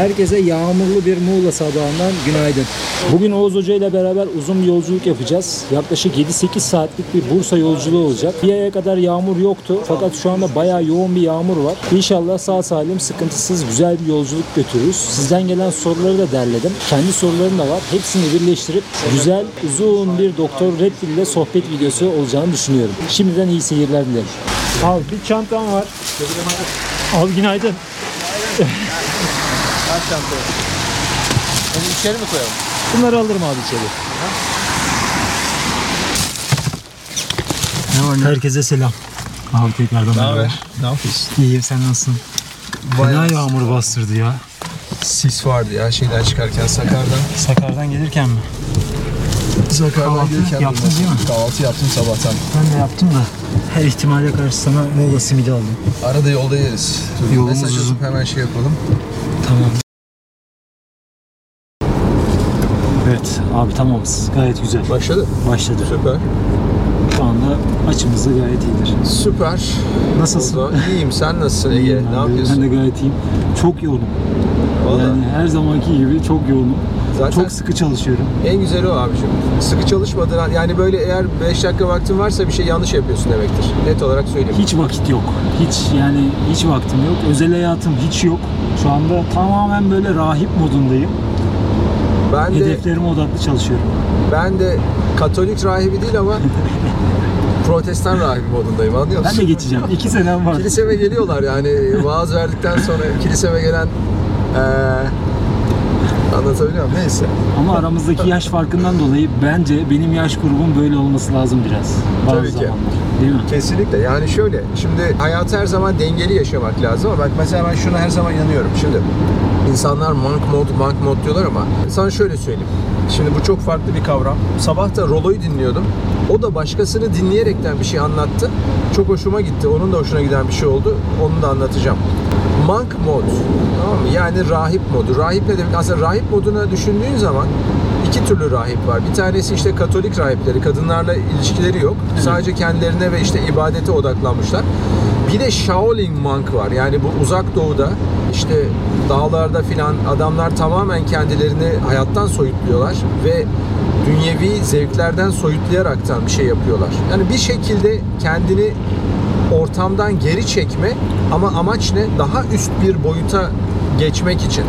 Herkese yağmurlu bir Muğla sabahından günaydın. Bugün Oğuz Hoca ile beraber uzun bir yolculuk yapacağız. Yaklaşık 7-8 saatlik bir Bursa yolculuğu olacak. Bir aya kadar yağmur yoktu fakat şu anda bayağı yoğun bir yağmur var. İnşallah sağ salim sıkıntısız güzel bir yolculuk götürürüz. Sizden gelen soruları da derledim. Kendi sorularım da var. Hepsini birleştirip güzel uzun bir Doktor Red Pill ile sohbet videosu olacağını düşünüyorum. Şimdiden iyi seyirler dilerim. Abi bir çantam var. Abi günaydın. Kaç çanta? Onu içeri mi koyalım? Bunları alırım abi içeri. Ne var Herkese selam. Abi tekrardan Ne haber? Ne yapıyorsun? İyiyim sen nasılsın? Bayağı Fena yağmur bastırdı ya. sis vardı ya şeyden çıkarken Sakar'dan. Sakar'dan gelirken mi? Kahvaltı gelirken yaptın değil mi? Kahvaltı yaptım sabahtan. Ben de yaptım da her ihtimale karşı sana Muğla simidi aldım. Arada yolda yeriz. Yolumuz Mesaj uzun. atıp hemen şey yapalım. Tamam. Evet abi tamamız. Gayet güzel. Başladı. Başladı. Süper. Şu anda açımız da gayet iyidir. Süper. Nasılsın? Oldu. İyiyim. Sen nasılsın Ege? Ne de- yapıyorsun? Ben de gayet iyiyim. Çok yoğunum. Valla. Yani her zamanki gibi çok yoğunum. Zaten Çok sıkı çalışıyorum. en güzeli o abicim. Sıkı çalışmadığın an- yani böyle eğer 5 dakika vaktin varsa bir şey yanlış yapıyorsun demektir. Net olarak söyleyeyim. Hiç vakit yok. Hiç yani hiç vaktim yok. Özel hayatım hiç yok. Şu anda tamamen böyle rahip modundayım. Ben de Hedeflerime odaklı çalışıyorum. ben de Katolik rahibi değil ama Protestan rahibi modundayım anlıyor Ben musun? de geçeceğim. İki senem var. Kiliseme geliyorlar yani vaaz verdikten sonra kiliseme gelen eee anlatabiliyor muyum? Neyse. Ama aramızdaki yaş farkından dolayı bence benim yaş grubum böyle olması lazım biraz. Bazı Tabii ki. zamanlar. Değil mi? Kesinlikle yani şöyle şimdi hayatı her zaman dengeli yaşamak lazım ama bak mesela ben şuna her zaman inanıyorum şimdi insanlar monk mode monk mode diyorlar ama sana şöyle söyleyeyim şimdi bu çok farklı bir kavram sabah da Rolo'yu dinliyordum o da başkasını dinleyerekten bir şey anlattı çok hoşuma gitti onun da hoşuna giden bir şey oldu onu da anlatacağım monk mod tamam mı yani rahip modu rahip ne demek aslında rahip moduna düşündüğün zaman iki türlü rahip var. Bir tanesi işte Katolik rahipleri, kadınlarla ilişkileri yok. Sadece kendilerine ve işte ibadete odaklanmışlar. Bir de Shaolin monk var. Yani bu uzak doğuda işte dağlarda filan adamlar tamamen kendilerini hayattan soyutluyorlar ve dünyevi zevklerden soyutlayaraktan bir şey yapıyorlar. Yani bir şekilde kendini ortamdan geri çekme ama amaç ne? Daha üst bir boyuta geçmek için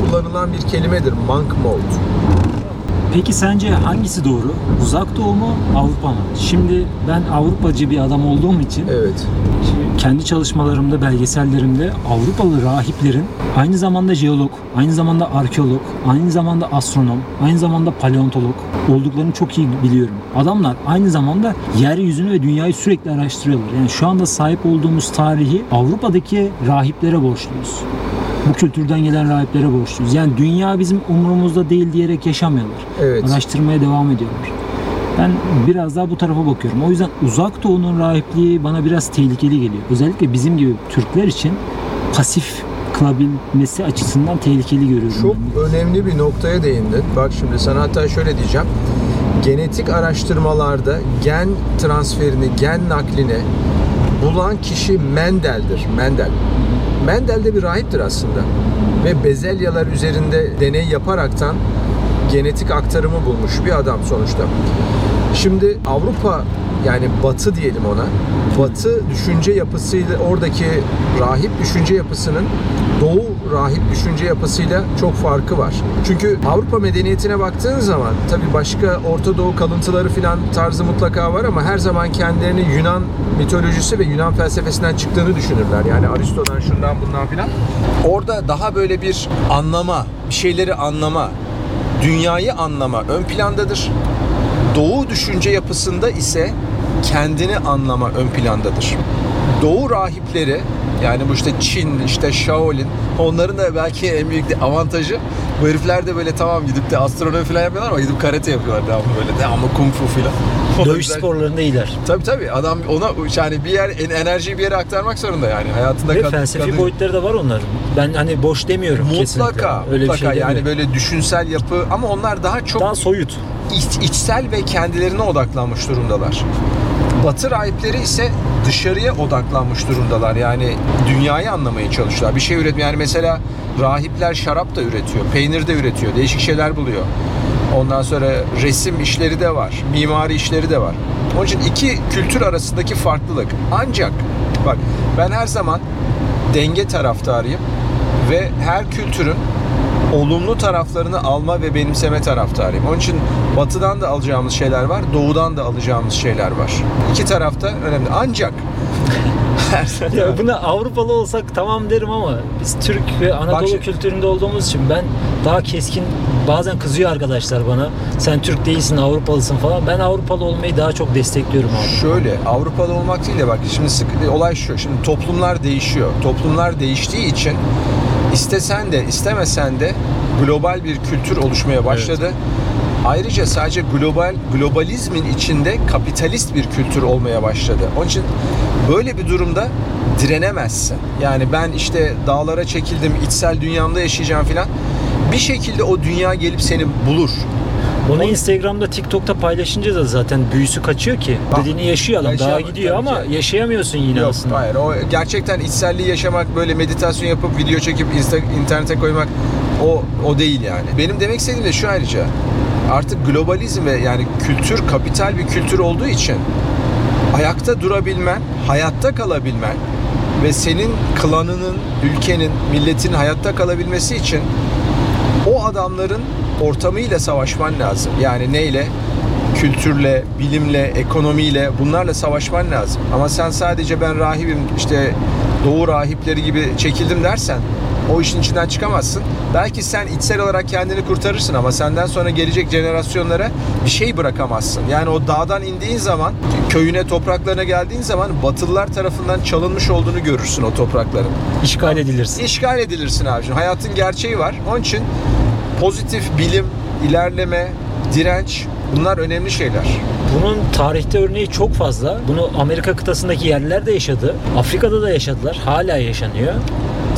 kullanılan bir kelimedir monk mode. Peki sence hangisi doğru? Uzak Doğu mu, Avrupa mı? Şimdi ben Avrupacı bir adam olduğum için Evet. Kendi çalışmalarımda, belgesellerimde Avrupalı rahiplerin aynı zamanda jeolog, aynı zamanda arkeolog, aynı zamanda astronom, aynı zamanda paleontolog olduklarını çok iyi biliyorum. Adamlar aynı zamanda yeryüzünü ve dünyayı sürekli araştırıyorlar. Yani şu anda sahip olduğumuz tarihi Avrupa'daki rahiplere borçluyuz. Bu kültürden gelen rahiplere borçluyuz. Yani dünya bizim umurumuzda değil diyerek yaşamıyorlar. Evet. Araştırmaya devam ediyorlar. Ben biraz daha bu tarafa bakıyorum. O yüzden uzak doğunun rahipliği bana biraz tehlikeli geliyor. Özellikle bizim gibi Türkler için pasif kılabilmesi açısından tehlikeli görüyorum. Çok ben. önemli bir noktaya değindin. Bak şimdi sana hatta şöyle diyeceğim. Genetik araştırmalarda gen transferini, gen naklini bulan kişi Mendel'dir. Mendel. Mendel de bir rahiptir aslında. Ve bezelyalar üzerinde deney yaparaktan genetik aktarımı bulmuş bir adam sonuçta. Şimdi Avrupa yani Batı diyelim ona. Batı düşünce yapısıyla oradaki rahip düşünce yapısının Doğu rahip düşünce yapısıyla çok farkı var. Çünkü Avrupa medeniyetine baktığın zaman tabi başka Orta Doğu kalıntıları filan tarzı mutlaka var ama her zaman kendilerini Yunan mitolojisi ve Yunan felsefesinden çıktığını düşünürler. Yani Aristo'dan şundan bundan filan. Orada daha böyle bir anlama, bir şeyleri anlama, dünyayı anlama ön plandadır. Doğu düşünce yapısında ise kendini anlama ön plandadır. Doğu rahipleri yani bu işte Çin, işte Shaolin onların da belki en büyük avantajı bu herifler de böyle tamam gidip de astronomi falan yapıyorlar ama gidip karate yapıyorlar devamlı böyle devamlı kung fu falan. O da Dövüş güzel. sporlarında iyiler. Tabii tabii adam ona yani bir yer en- enerjiyi bir yere aktarmak zorunda yani hayatında Ve kad- felsefi kadın- boyutları da var onların. Ben hani boş demiyorum kesinlikle. mutlaka Öyle mutlaka bir şey yani demiyorum. böyle düşünsel yapı ama onlar daha çok daha soyut. iç- içsel ve kendilerine odaklanmış durumdalar. Batı rahipleri ise dışarıya odaklanmış durumdalar. Yani dünyayı anlamaya çalışıyorlar. Bir şey üretmiyor. Yani mesela rahipler şarap da üretiyor, peynir de üretiyor, değişik şeyler buluyor. Ondan sonra resim işleri de var, mimari işleri de var. Onun için iki kültür arasındaki farklılık. Ancak bak ben her zaman denge taraftarıyım ve her kültürün olumlu taraflarını alma ve benimseme taraftarıyım. Onun için batıdan da alacağımız şeyler var, doğudan da alacağımız şeyler var. İki tarafta önemli. Ancak her Ya buna Avrupalı olsak tamam derim ama biz Türk ve Anadolu şimdi- kültüründe olduğumuz için ben daha keskin bazen kızıyor arkadaşlar bana. Sen Türk değilsin Avrupalısın falan. Ben Avrupalı olmayı daha çok destekliyorum abi. Şöyle Avrupalı olmak değil de bak şimdi sık, olay şu. Şimdi toplumlar değişiyor. Toplumlar değiştiği için istesen de istemesen de global bir kültür oluşmaya başladı. Ayrıca sadece global globalizmin içinde kapitalist bir kültür olmaya başladı. Onun için böyle bir durumda direnemezsin. Yani ben işte dağlara çekildim, içsel dünyamda yaşayacağım filan. Bir şekilde o dünya gelip seni bulur. Onu Instagram'da, TikTok'ta paylaşınca da zaten büyüsü kaçıyor ki. Ah, Dediğini yaşıyor adam. Daha gidiyor ama ki. yaşayamıyorsun yine Yok aslında. hayır o gerçekten içselliği yaşamak böyle meditasyon yapıp video çekip insta- internete koymak o o değil yani. Benim demek istediğim de şu ayrıca artık globalizm ve yani kültür kapital bir kültür olduğu için ayakta durabilmen, hayatta kalabilmen ve senin klanının, ülkenin, milletin hayatta kalabilmesi için o adamların ortamıyla savaşman lazım. Yani neyle? Kültürle, bilimle, ekonomiyle bunlarla savaşman lazım. Ama sen sadece ben rahibim işte doğu rahipleri gibi çekildim dersen o işin içinden çıkamazsın. Belki sen içsel olarak kendini kurtarırsın ama senden sonra gelecek jenerasyonlara bir şey bırakamazsın. Yani o dağdan indiğin zaman, köyüne, topraklarına geldiğin zaman Batılılar tarafından çalınmış olduğunu görürsün o toprakların. İşgal edilirsin. İşgal edilirsin abicim. Hayatın gerçeği var. Onun için pozitif bilim, ilerleme, direnç bunlar önemli şeyler. Bunun tarihte örneği çok fazla. Bunu Amerika kıtasındaki yerliler de yaşadı. Afrika'da da yaşadılar. Hala yaşanıyor.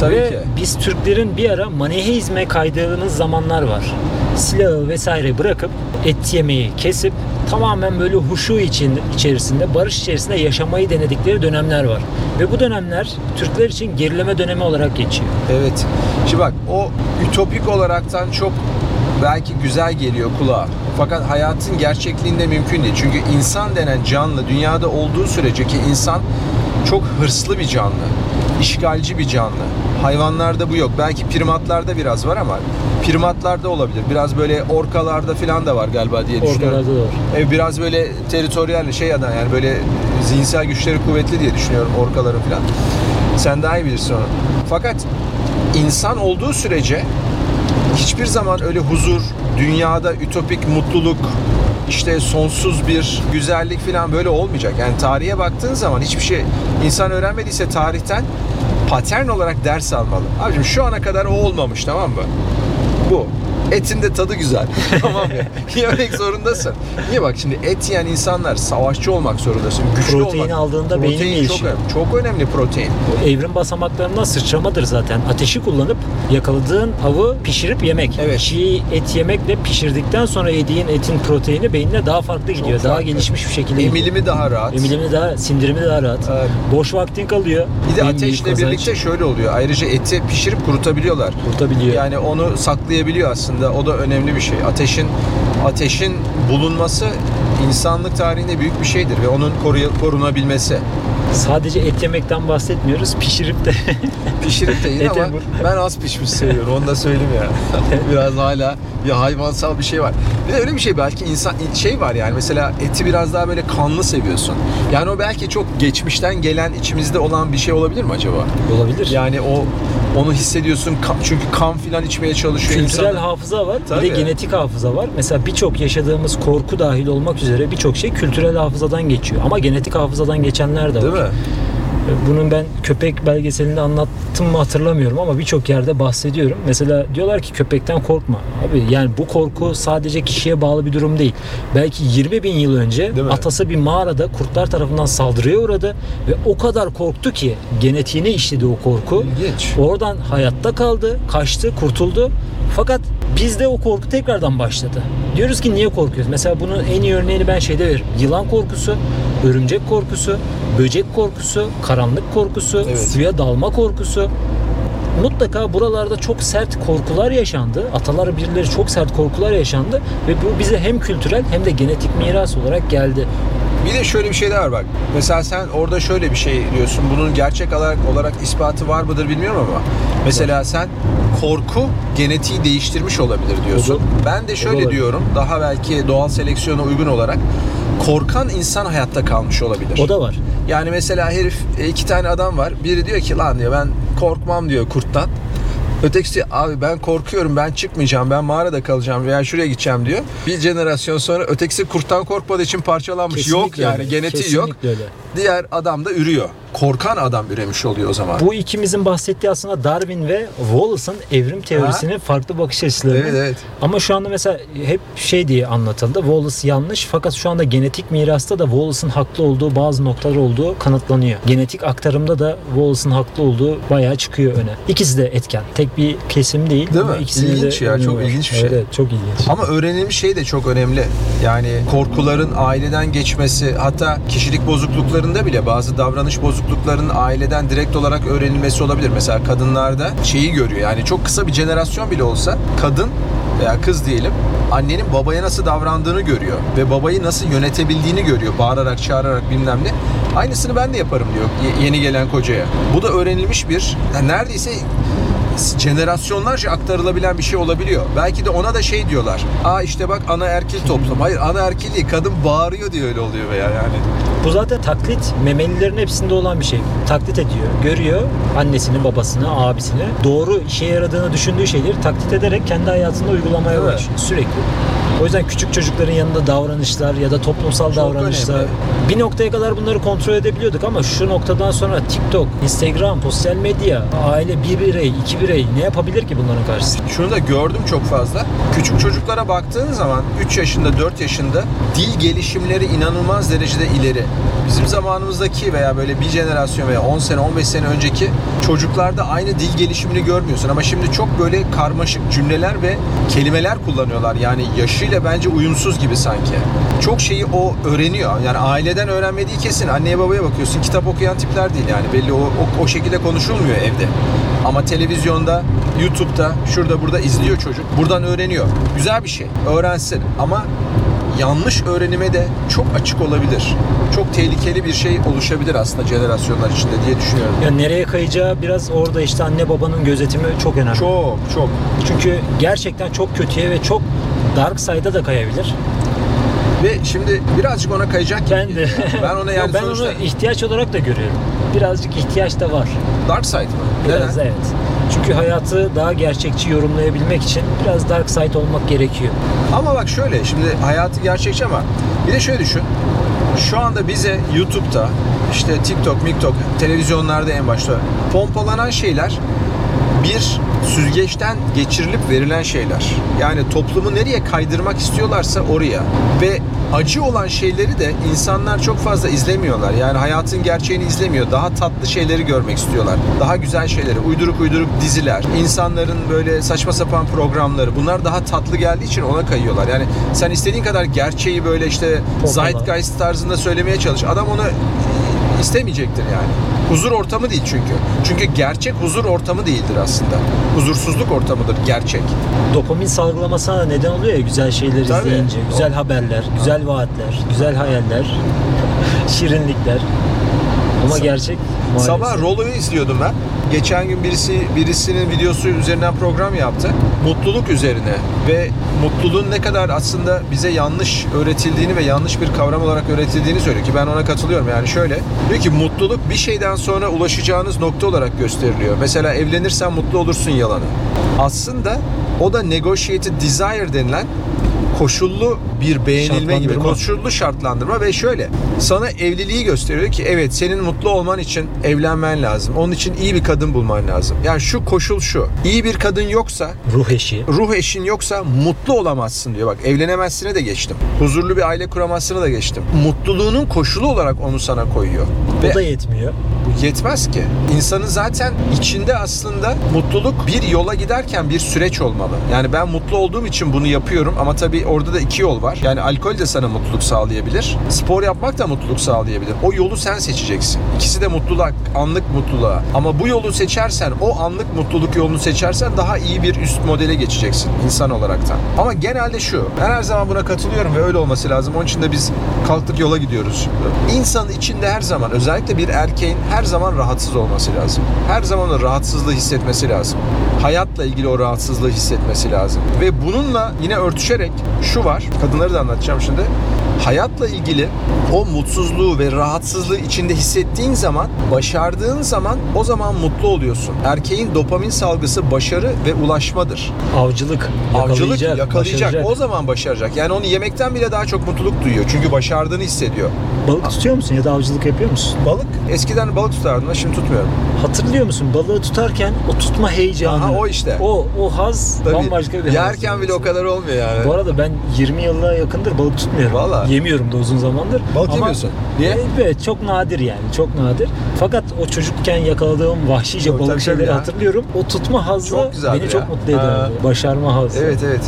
Tabii Ve ki. biz Türklerin bir ara maniheizme kaydığımız zamanlar var. Silahı vesaire bırakıp et yemeyi kesip tamamen böyle huşu için içerisinde, barış içerisinde yaşamayı denedikleri dönemler var. Ve bu dönemler Türkler için gerileme dönemi olarak geçiyor. Evet. Şimdi bak o ütopik olaraktan çok belki güzel geliyor kulağa. Fakat hayatın gerçekliğinde mümkün değil. Çünkü insan denen canlı dünyada olduğu sürece ki insan çok hırslı bir canlı. işgalci bir canlı. Hayvanlarda bu yok. Belki primatlarda biraz var ama primatlarda olabilir. Biraz böyle orkalarda falan da var galiba diye düşünüyorum. Orkalarda da var. E, biraz böyle teritoryal şey adam yani böyle zihinsel güçleri kuvvetli diye düşünüyorum orkaların falan. Sen daha iyi bilirsin onu. Fakat insan olduğu sürece hiçbir zaman öyle huzur, dünyada ütopik mutluluk, işte sonsuz bir güzellik falan böyle olmayacak. Yani tarihe baktığın zaman hiçbir şey insan öğrenmediyse tarihten patern olarak ders almalı. Abicim şu ana kadar o olmamış tamam mı? Bu. Etin de tadı güzel. tamam mı? Yemek zorundasın. Niye bak şimdi et yiyen insanlar savaşçı olmak zorundasın. Güçlü Protein olmak. aldığında beynin Protein çok gelişiyor. önemli. Çok önemli protein. Bu evrim basamaklarından sıçramadır zaten. Ateşi kullanıp yakaladığın avı pişirip yemek. Evet. Çiğ et yemekle pişirdikten sonra yediğin etin proteini beynine daha farklı gidiyor. daha farklı. gelişmiş bir şekilde gidiyor. Emilimi daha rahat. Emilimi daha, sindirimi daha rahat. Evet. Boş vaktin kalıyor. Bir de ateşle birlikte şöyle oluyor. Ayrıca eti pişirip kurutabiliyorlar. kurtabiliyor. Yani onu saklayabiliyor aslında. O da önemli bir şey. Ateşin ateşin bulunması insanlık tarihinde büyük bir şeydir ve onun korunabilmesi. Sadece et yemekten bahsetmiyoruz. Pişirip de Pişirip de yine ama ben az pişmiş seviyorum. Onu da söyleyeyim ya. biraz hala bir hayvansal bir şey var. Bir de öyle bir şey belki insan şey var yani mesela eti biraz daha böyle kanlı seviyorsun. Yani o belki çok geçmişten gelen içimizde olan bir şey olabilir mi acaba? olabilir. Yani o onu hissediyorsun çünkü kan filan içmeye çalışıyor Kültürel insan. hafıza var, Tabii. bir de genetik hafıza var. Mesela birçok yaşadığımız korku dahil olmak üzere birçok şey kültürel hafızadan geçiyor. Ama genetik hafızadan geçenler de var. Değil mi? Bunun ben köpek belgeselinde anlattım mı hatırlamıyorum ama birçok yerde bahsediyorum. Mesela diyorlar ki köpekten korkma. Abi yani bu korku sadece kişiye bağlı bir durum değil. Belki 20 bin yıl önce atası bir mağarada kurtlar tarafından saldırıya uğradı ve o kadar korktu ki genetiğine işledi o korku. İlginç. Oradan hayatta kaldı, kaçtı, kurtuldu. Fakat bizde o korku tekrardan başladı. Diyoruz ki niye korkuyoruz? Mesela bunun en iyi örneğini ben şeyde veririm. Yılan korkusu, örümcek korkusu, böcek korkusu, karanlık korkusu, Evet. suya dalma korkusu. Mutlaka buralarda çok sert korkular yaşandı. Atalar birileri çok sert korkular yaşandı ve bu bize hem kültürel hem de genetik miras olarak geldi. Bir de şöyle bir şey daha var bak. Mesela sen orada şöyle bir şey diyorsun. Bunun gerçek olarak, olarak ispatı var mıdır bilmiyorum ama. Mesela sen korku genetiği değiştirmiş olabilir diyorsun. Olur. Ben de şöyle diyorum. Daha belki doğal seleksiyona uygun olarak korkan insan hayatta kalmış olabilir. O da var. Yani mesela herif e, iki tane adam var. Biri diyor ki lan diyor ben korkmam diyor kurttan. Ötekisi abi ben korkuyorum ben çıkmayacağım ben mağarada kalacağım veya şuraya gideceğim diyor. Bir jenerasyon sonra ötekisi kurttan korkmadığı için parçalanmış. yok Kesinlikle yani öyle. genetiği yok. Kesinlikle öyle. Diğer adam da ürüyor. Korkan adam üremiş oluyor o zaman. Bu ikimizin bahsettiği aslında Darwin ve Wallace'ın evrim teorisinin farklı bakış açıları. Evet evet. Ama şu anda mesela hep şey diye anlatıldı. Wallace yanlış fakat şu anda genetik mirasta da Wallace'ın haklı olduğu bazı noktalar olduğu kanıtlanıyor. Genetik aktarımda da Wallace'ın haklı olduğu bayağı çıkıyor öne. İkisi de etken. Tek bir kesim değil. Değil mi? ikisinin İlginç de ya, çok var. ilginç bir Evet, şey. Evet, çok ilginç. Ama öğrenilmiş şey de çok önemli. Yani korkuların aileden geçmesi, hatta kişilik bozukluklarında bile bazı davranış bozukluklarının aileden direkt olarak öğrenilmesi olabilir. Mesela kadınlarda şeyi görüyor. Yani çok kısa bir jenerasyon bile olsa kadın veya kız diyelim annenin babaya nasıl davrandığını görüyor ve babayı nasıl yönetebildiğini görüyor. Bağırarak, çağırarak bilmem ne. Aynısını ben de yaparım diyor ye- yeni gelen kocaya. Bu da öğrenilmiş bir yani neredeyse jenerasyonlarca aktarılabilen bir şey olabiliyor. Belki de ona da şey diyorlar. Aa işte bak ana erkil toplum. Hayır ana erkil değil. Kadın bağırıyor diye öyle oluyor veya yani. Bu zaten taklit memelilerin hepsinde olan bir şey. Taklit ediyor. Görüyor annesini, babasını, abisini. Doğru işe yaradığını düşündüğü şeyleri taklit ederek kendi hayatında uygulamaya Evet. başlıyor sürekli. O yüzden küçük çocukların yanında davranışlar ya da toplumsal davranışlar önemli. bir noktaya kadar bunları kontrol edebiliyorduk ama şu noktadan sonra TikTok, Instagram, sosyal medya, aile bir birey, iki birey ne yapabilir ki bunların karşısında? Şunu da gördüm çok fazla. Küçük çocuklara baktığın zaman 3 yaşında 4 yaşında dil gelişimleri inanılmaz derecede ileri. Bizim zamanımızdaki veya böyle bir jenerasyon veya 10 sene 15 sene önceki çocuklarda aynı dil gelişimini görmüyorsun ama şimdi çok böyle karmaşık cümleler ve kelimeler kullanıyorlar. Yani yaşıyla bence uyumsuz gibi sanki. Çok şeyi o öğreniyor. Yani aileden öğrenmediği kesin. Anneye babaya bakıyorsun kitap okuyan tipler değil yani. Belli o, o, o şekilde konuşulmuyor evde. Ama televizyonda, YouTube'da, şurada burada izliyor çocuk. Buradan öğreniyor. Güzel bir şey. Öğrensin. Ama yanlış öğrenime de çok açık olabilir. Çok tehlikeli bir şey oluşabilir aslında jenerasyonlar içinde diye düşünüyorum. Yani nereye kayacağı biraz orada işte anne babanın gözetimi çok önemli. Çok çok. Çünkü gerçekten çok kötüye ve çok dark side'a da kayabilir. Ve şimdi birazcık ona kayacak gibi Ben de. Ben ona yani ben sonuçta onu ihtiyaç olarak da görüyorum. Birazcık ihtiyaç da var. dark side mı? Biraz Neden? evet. Çünkü hayatı daha gerçekçi yorumlayabilmek için biraz dark side olmak gerekiyor. Ama bak şöyle şimdi hayatı gerçekçi ama bir de şöyle düşün. Şu anda bize YouTube'da işte TikTok, MikTok, televizyonlarda en başta pompalanan şeyler bir süzgeçten geçirilip verilen şeyler. Yani toplumu nereye kaydırmak istiyorlarsa oraya. Ve acı olan şeyleri de insanlar çok fazla izlemiyorlar. Yani hayatın gerçeğini izlemiyor. Daha tatlı şeyleri görmek istiyorlar. Daha güzel şeyleri. Uyduruk uyduruk diziler. insanların böyle saçma sapan programları. Bunlar daha tatlı geldiği için ona kayıyorlar. Yani sen istediğin kadar gerçeği böyle işte zeitgeist tarzında söylemeye çalış. Adam onu istemeyecektir yani. Huzur ortamı değil çünkü. Çünkü gerçek huzur ortamı değildir aslında. Huzursuzluk ortamıdır gerçek. Dopamin salgılamasına neden oluyor ya güzel şeyler Tabii. izleyince. Güzel haberler, güzel vaatler, güzel hayaller, şirinlikler. Ama gerçek maalesef. Sabah Rolo'yu izliyordum ben. Geçen gün birisi birisinin videosu üzerinden program yaptı. Mutluluk üzerine ve mutluluğun ne kadar aslında bize yanlış öğretildiğini ve yanlış bir kavram olarak öğretildiğini söylüyor ki ben ona katılıyorum. Yani şöyle diyor ki mutluluk bir şeyden sonra ulaşacağınız nokta olarak gösteriliyor. Mesela evlenirsen mutlu olursun yalanı. Aslında o da negotiated desire denilen koşullu bir beğenilme gibi koşullu şartlandırma ve şöyle sana evliliği gösteriyor ki evet senin mutlu olman için evlenmen lazım. Onun için iyi bir kadın bulman lazım. Yani şu koşul şu. İyi bir kadın yoksa Ruh eşi. ruh eşin yoksa mutlu olamazsın diyor. Bak evlenemezsine de geçtim. Huzurlu bir aile kuramazsına da geçtim. Mutluluğunun koşulu olarak onu sana koyuyor. O Ve da yetmiyor. bu yetmez ki. İnsanın zaten içinde aslında mutluluk bir yola giderken bir süreç olmalı. Yani ben mutlu olduğum için bunu yapıyorum ama tabii orada da iki yol var. Yani alkol de sana mutluluk sağlayabilir. Spor yapmak da mutluluk sağlayabilir. O yolu sen seçeceksin. İkisi de mutluluk, anlık mutluluğa. Ama bu yolu seçersen, o anlık mutluluk yolunu seçersen daha iyi bir üst modele geçeceksin insan olaraktan. Ama genelde şu, ben her zaman buna katılıyorum ve öyle olması lazım. Onun için de biz kalktık yola gidiyoruz. İnsanın içinde her zaman, özellikle bir erkeğin her zaman rahatsız olması lazım. Her zaman rahatsızlığı hissetmesi lazım. Hayatla ilgili o rahatsızlığı hissetmesi lazım. Ve bununla yine örtüşerek şu var, kadınları da anlatacağım şimdi. Hayatla ilgili o mutsuzluğu ve rahatsızlığı içinde hissettiğin zaman, başardığın zaman o zaman mutlu oluyorsun. Erkeğin dopamin salgısı başarı ve ulaşmadır. Avcılık. Avcılık Yakalayacak. yakalayacak. başaracak. O zaman başaracak. Yani onu yemekten bile daha çok mutluluk duyuyor. Çünkü başardığını hissediyor. Balık tutuyor musun ya da avcılık yapıyor musun? Balık eskiden balık tutardım da şimdi tutmuyorum. Hatırlıyor musun balığı tutarken o tutma heyecanı. Aha, o işte. O, o haz Tabii. bambaşka bir haz. Yerken bile o kadar olmuyor yani. Bu arada ben 20 yıla yakındır balık tutmuyorum. Valla. Yemiyorum da uzun zamandır. Balık Ama- yemiyorsun. Niye? Evet çok nadir yani çok nadir. Fakat o çocukken yakaladığım vahşice tabii, balık şeyleri ya. hatırlıyorum. O tutma hazzı Çok beni çok ya. mutlu ederdi. Ha. Başarma hazzı. Evet evet.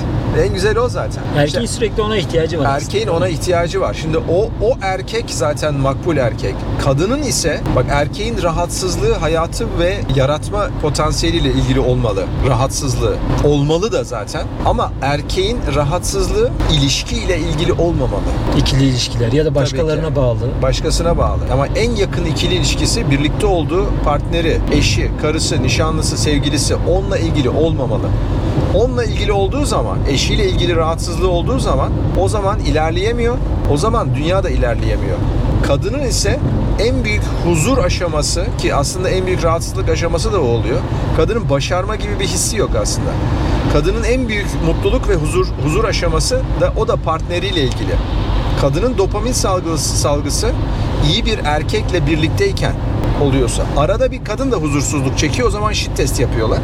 En güzeli o zaten. Erkeğin İşte sürekli ona ihtiyacı var. erkeğin ona ihtiyacı var. Şimdi o o erkek zaten makbul erkek. Kadının ise bak erkeğin rahatsızlığı hayatı ve yaratma potansiyeliyle ilgili olmalı. Rahatsızlığı olmalı da zaten. Ama erkeğin rahatsızlığı ilişkiyle ilgili olmamalı. İkili ilişkiler ya da başkalarına bağlı. başkasına bağlı. Ama en yakın ikili ilişkisi birlikte olduğu partneri, eşi, karısı, nişanlısı, sevgilisi onunla ilgili olmamalı. Onunla ilgili olduğu zaman, eşiyle ilgili rahatsızlığı olduğu zaman o zaman ilerleyemiyor. O zaman dünya da ilerleyemiyor. Kadının ise en büyük huzur aşaması ki aslında en büyük rahatsızlık aşaması da o oluyor. Kadının başarma gibi bir hissi yok aslında. Kadının en büyük mutluluk ve huzur huzur aşaması da o da partneriyle ilgili kadının dopamin salgısı, salgısı iyi bir erkekle birlikteyken oluyorsa arada bir kadın da huzursuzluk çekiyor o zaman shit test yapıyorlar.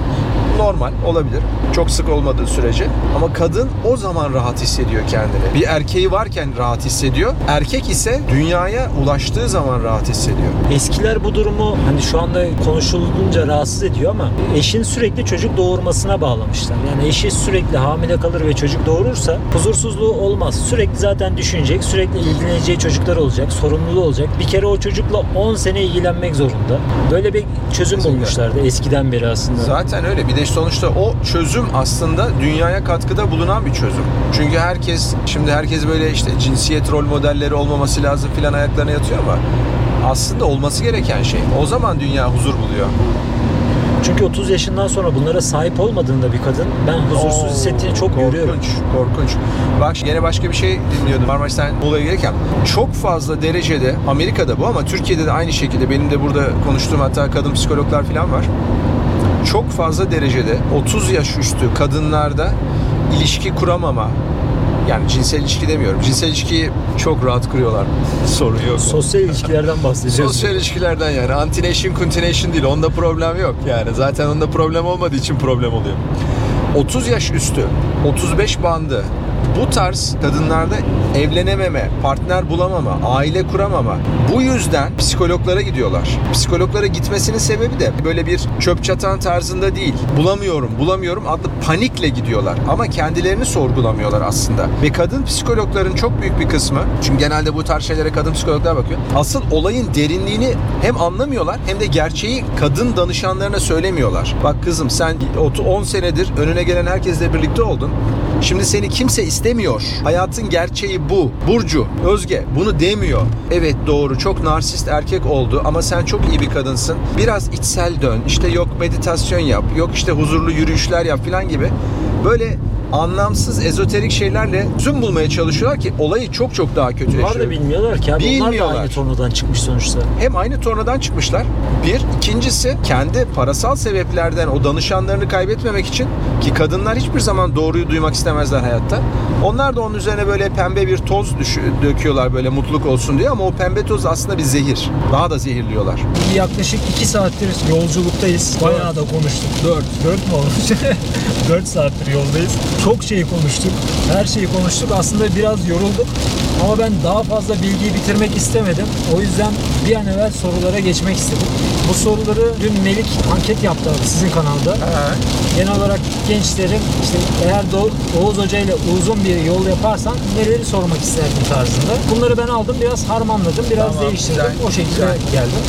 Normal olabilir. Çok sık olmadığı sürece. Ama kadın o zaman rahat hissediyor kendini. Bir erkeği varken rahat hissediyor. Erkek ise dünyaya ulaştığı zaman rahat hissediyor. Eskiler bu durumu hani şu anda konuşulunca rahatsız ediyor ama eşin sürekli çocuk doğurmasına bağlamışlar. Yani eşi sürekli hamile kalır ve çocuk doğurursa huzursuzluğu olmaz. Sürekli zaten düşünecek, sürekli ilgileneceği çocuklar olacak, sorumluluğu olacak. Bir kere o çocukla 10 sene ilgilenmek zorunda. Böyle bir çözüm bulmuşlardı eskiden beri aslında. Zaten öyle. Bir de sonuçta o çözüm aslında dünyaya katkıda bulunan bir çözüm. Çünkü herkes şimdi herkes böyle işte cinsiyet rol modelleri olmaması lazım filan ayaklarına yatıyor ama aslında olması gereken şey. O zaman dünya huzur buluyor. Çünkü 30 yaşından sonra bunlara sahip olmadığında bir kadın ben huzursuz Oo, hissettiğini çok görüyorum. Korkunç, korkunç. Bak yine başka bir şey dinliyordum Marmaris'ten Muğla'ya gelirken. Çok fazla derecede, Amerika'da bu ama Türkiye'de de aynı şekilde benim de burada konuştuğum hatta kadın psikologlar falan var. Çok fazla derecede 30 yaş üstü kadınlarda ilişki kuramama, yani cinsel ilişki demiyorum. Cinsel ilişkiyi çok rahat kuruyorlar. Sorun yok. Sosyal ilişkilerden bahsediyorsun. Sosyal ilişkilerden yani. Antination, continuation değil. Onda problem yok yani. Zaten onda problem olmadığı için problem oluyor. 30 yaş üstü, 35 bandı bu tarz kadınlarda evlenememe, partner bulamama, aile kuramama. Bu yüzden psikologlara gidiyorlar. Psikologlara gitmesinin sebebi de böyle bir çöp çatan tarzında değil. Bulamıyorum, bulamıyorum adlı panikle gidiyorlar. Ama kendilerini sorgulamıyorlar aslında. Ve kadın psikologların çok büyük bir kısmı, çünkü genelde bu tarz şeylere kadın psikologlar bakıyor. Asıl olayın derinliğini hem anlamıyorlar hem de gerçeği kadın danışanlarına söylemiyorlar. Bak kızım sen 10 senedir önüne gelen herkesle birlikte oldun. Şimdi seni kimse istemiyor. Hayatın gerçeği bu. Burcu, Özge bunu demiyor. Evet doğru çok narsist erkek oldu ama sen çok iyi bir kadınsın. Biraz içsel dön. İşte yok meditasyon yap. Yok işte huzurlu yürüyüşler yap falan gibi. Böyle anlamsız ezoterik şeylerle çözüm bulmaya çalışıyorlar ki olayı çok çok daha kötüleştiriyor. da bilmiyorlar ki abi. Onlar da Bilmiyorlar. aynı tornadan çıkmış sonuçta. hem aynı tornadan çıkmışlar. Bir. ikincisi kendi parasal sebeplerden o danışanlarını kaybetmemek için ki kadınlar hiçbir zaman doğruyu duymak istemezler hayatta. Onlar da onun üzerine böyle pembe bir toz düşü- döküyorlar böyle mutluluk olsun diye ama o pembe toz aslında bir zehir. Daha da zehirliyorlar. Yaklaşık 2 saattir yolculuktayız. Bayağı da konuştuk. 4. 4 mü olmuş? 4 saattir yoldayız. Çok şey konuştuk. Her şeyi konuştuk. Aslında biraz yorulduk. Ama ben daha fazla bilgiyi bitirmek istemedim. O yüzden bir an evvel sorulara geçmek istedim. Bu soruları dün Melik anket yaptı abi sizin kanalda. Genel olarak gençlerin işte eğer Do- Oğuz Hoca ile uzun bir yol yaparsan neleri sormak isterdin tarzında. Bunları ben aldım biraz harmanladım biraz Tamam, değiştirdim. güzel, o şekilde güzel. geldim.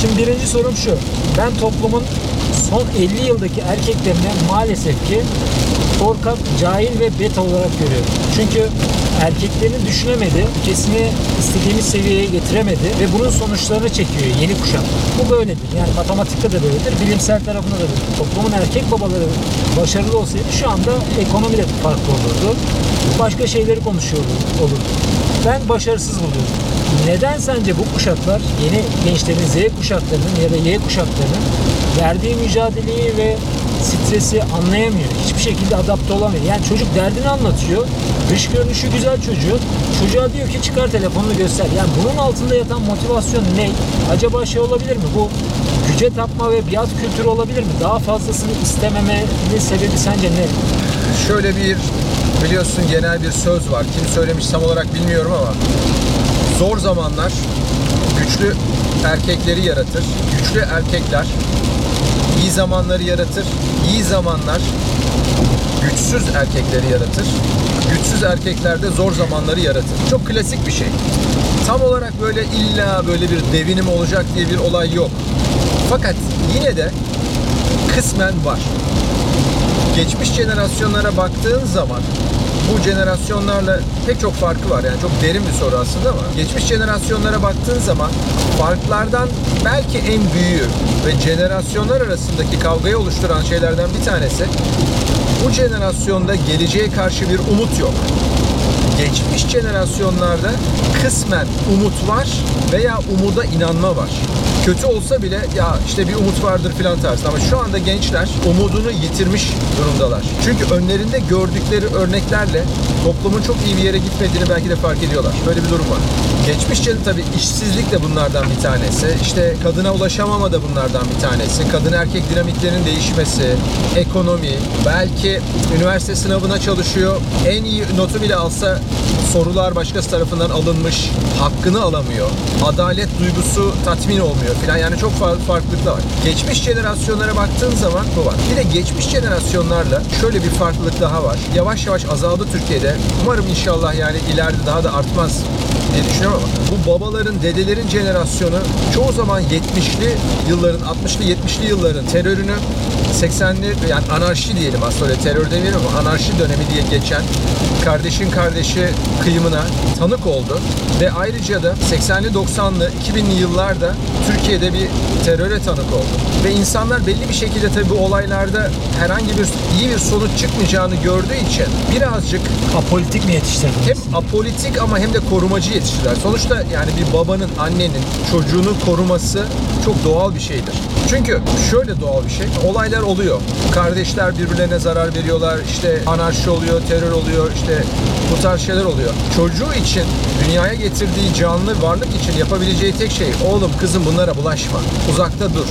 Şimdi birinci sorum şu. Ben toplumun son 50 yıldaki erkeklerini maalesef ki korkak, cahil ve beta olarak görüyorum. Çünkü erkeklerin düşünemedi, ülkesini istediğimiz seviyeye getiremedi ve bunun sonuçlarını çekiyor yeni kuşak. Bu böyledir. Yani matematikte de böyledir, bilimsel tarafında da böyledir. Toplumun erkek babaları başarılı olsaydı şu anda ekonomi de farklı olurdu. Başka şeyleri konuşuyor olurdu. Ben başarısız buluyorum. Neden sence bu kuşaklar yeni gençlerin Z kuşaklarının ya da Y kuşaklarının verdiği mücadeleyi ve stresi anlayamıyor. Hiçbir şekilde adapte olamıyor. Yani çocuk derdini anlatıyor. Dış görünüşü güzel çocuğun. Çocuğa diyor ki çıkar telefonunu göster. Yani bunun altında yatan motivasyon ne? Acaba şey olabilir mi? Bu güce tapma ve biat kültürü olabilir mi? Daha fazlasını istememenin sebebi sence ne? Şöyle bir biliyorsun genel bir söz var. Kim söylemiş tam olarak bilmiyorum ama zor zamanlar güçlü erkekleri yaratır. Güçlü erkekler zamanları yaratır. İyi zamanlar güçsüz erkekleri yaratır. Güçsüz erkekler de zor zamanları yaratır. Çok klasik bir şey. Tam olarak böyle illa böyle bir devinim olacak diye bir olay yok. Fakat yine de kısmen var geçmiş jenerasyonlara baktığın zaman bu jenerasyonlarla pek çok farkı var. Yani çok derin bir soru aslında ama geçmiş jenerasyonlara baktığın zaman farklardan belki en büyüğü ve jenerasyonlar arasındaki kavgayı oluşturan şeylerden bir tanesi bu jenerasyonda geleceğe karşı bir umut yok. Geçmiş jenerasyonlarda kısmen umut var veya umuda inanma var. Kötü olsa bile ya işte bir umut vardır filan tarzı ama şu anda gençler umudunu yitirmiş durumdalar. Çünkü önlerinde gördükleri örneklerle toplumun çok iyi bir yere gitmediğini belki de fark ediyorlar. Böyle bir durum var. Geçmiş gen tabii işsizlik de bunlardan bir tanesi. İşte kadına ulaşamama da bunlardan bir tanesi. Kadın erkek dinamiklerinin değişmesi, ekonomi, belki üniversite sınavına çalışıyor. En iyi notu bile alsa sorular başkası tarafından alınmış, hakkını alamıyor. Adalet duygusu tatmin olmuyor filan. Yani çok farklı farklılıklar var. Geçmiş jenerasyonlara baktığın zaman bu var. Bir de geçmiş jenerasyonlarla şöyle bir farklılık daha var. Yavaş yavaş azaldı Türkiye'de. Umarım inşallah yani ileride daha da artmaz diye düşünüyorum ama bu babaların, dedelerin jenerasyonu çoğu zaman 70'li yılların, 60'lı 70'li yılların terörünü 80'li yani anarşi diyelim aslında öyle terör demeyelim ama anarşi dönemi diye geçen kardeşin kardeşi kıyımına tanık oldu ve ayrıca da 80'li 90'lı 2000'li yıllarda Türkiye'de bir teröre tanık oldu. Ve insanlar belli bir şekilde tabii bu olaylarda herhangi bir iyi bir sonuç çıkmayacağını gördüğü için birazcık Apolitik mi yetiştirdin? hem apolitik ama hem de korumacı yetiştiler. Sonuçta yani bir babanın, annenin çocuğunu koruması çok doğal bir şeydir. Çünkü şöyle doğal bir şey. Olaylar oluyor. Kardeşler birbirlerine zarar veriyorlar. İşte anarşi oluyor, terör oluyor. işte bu tarz şeyler oluyor. Çocuğu için dünyaya getirdiği canlı varlık için yapabileceği tek şey oğlum kızım bunlara bulaşma. Uzakta dur.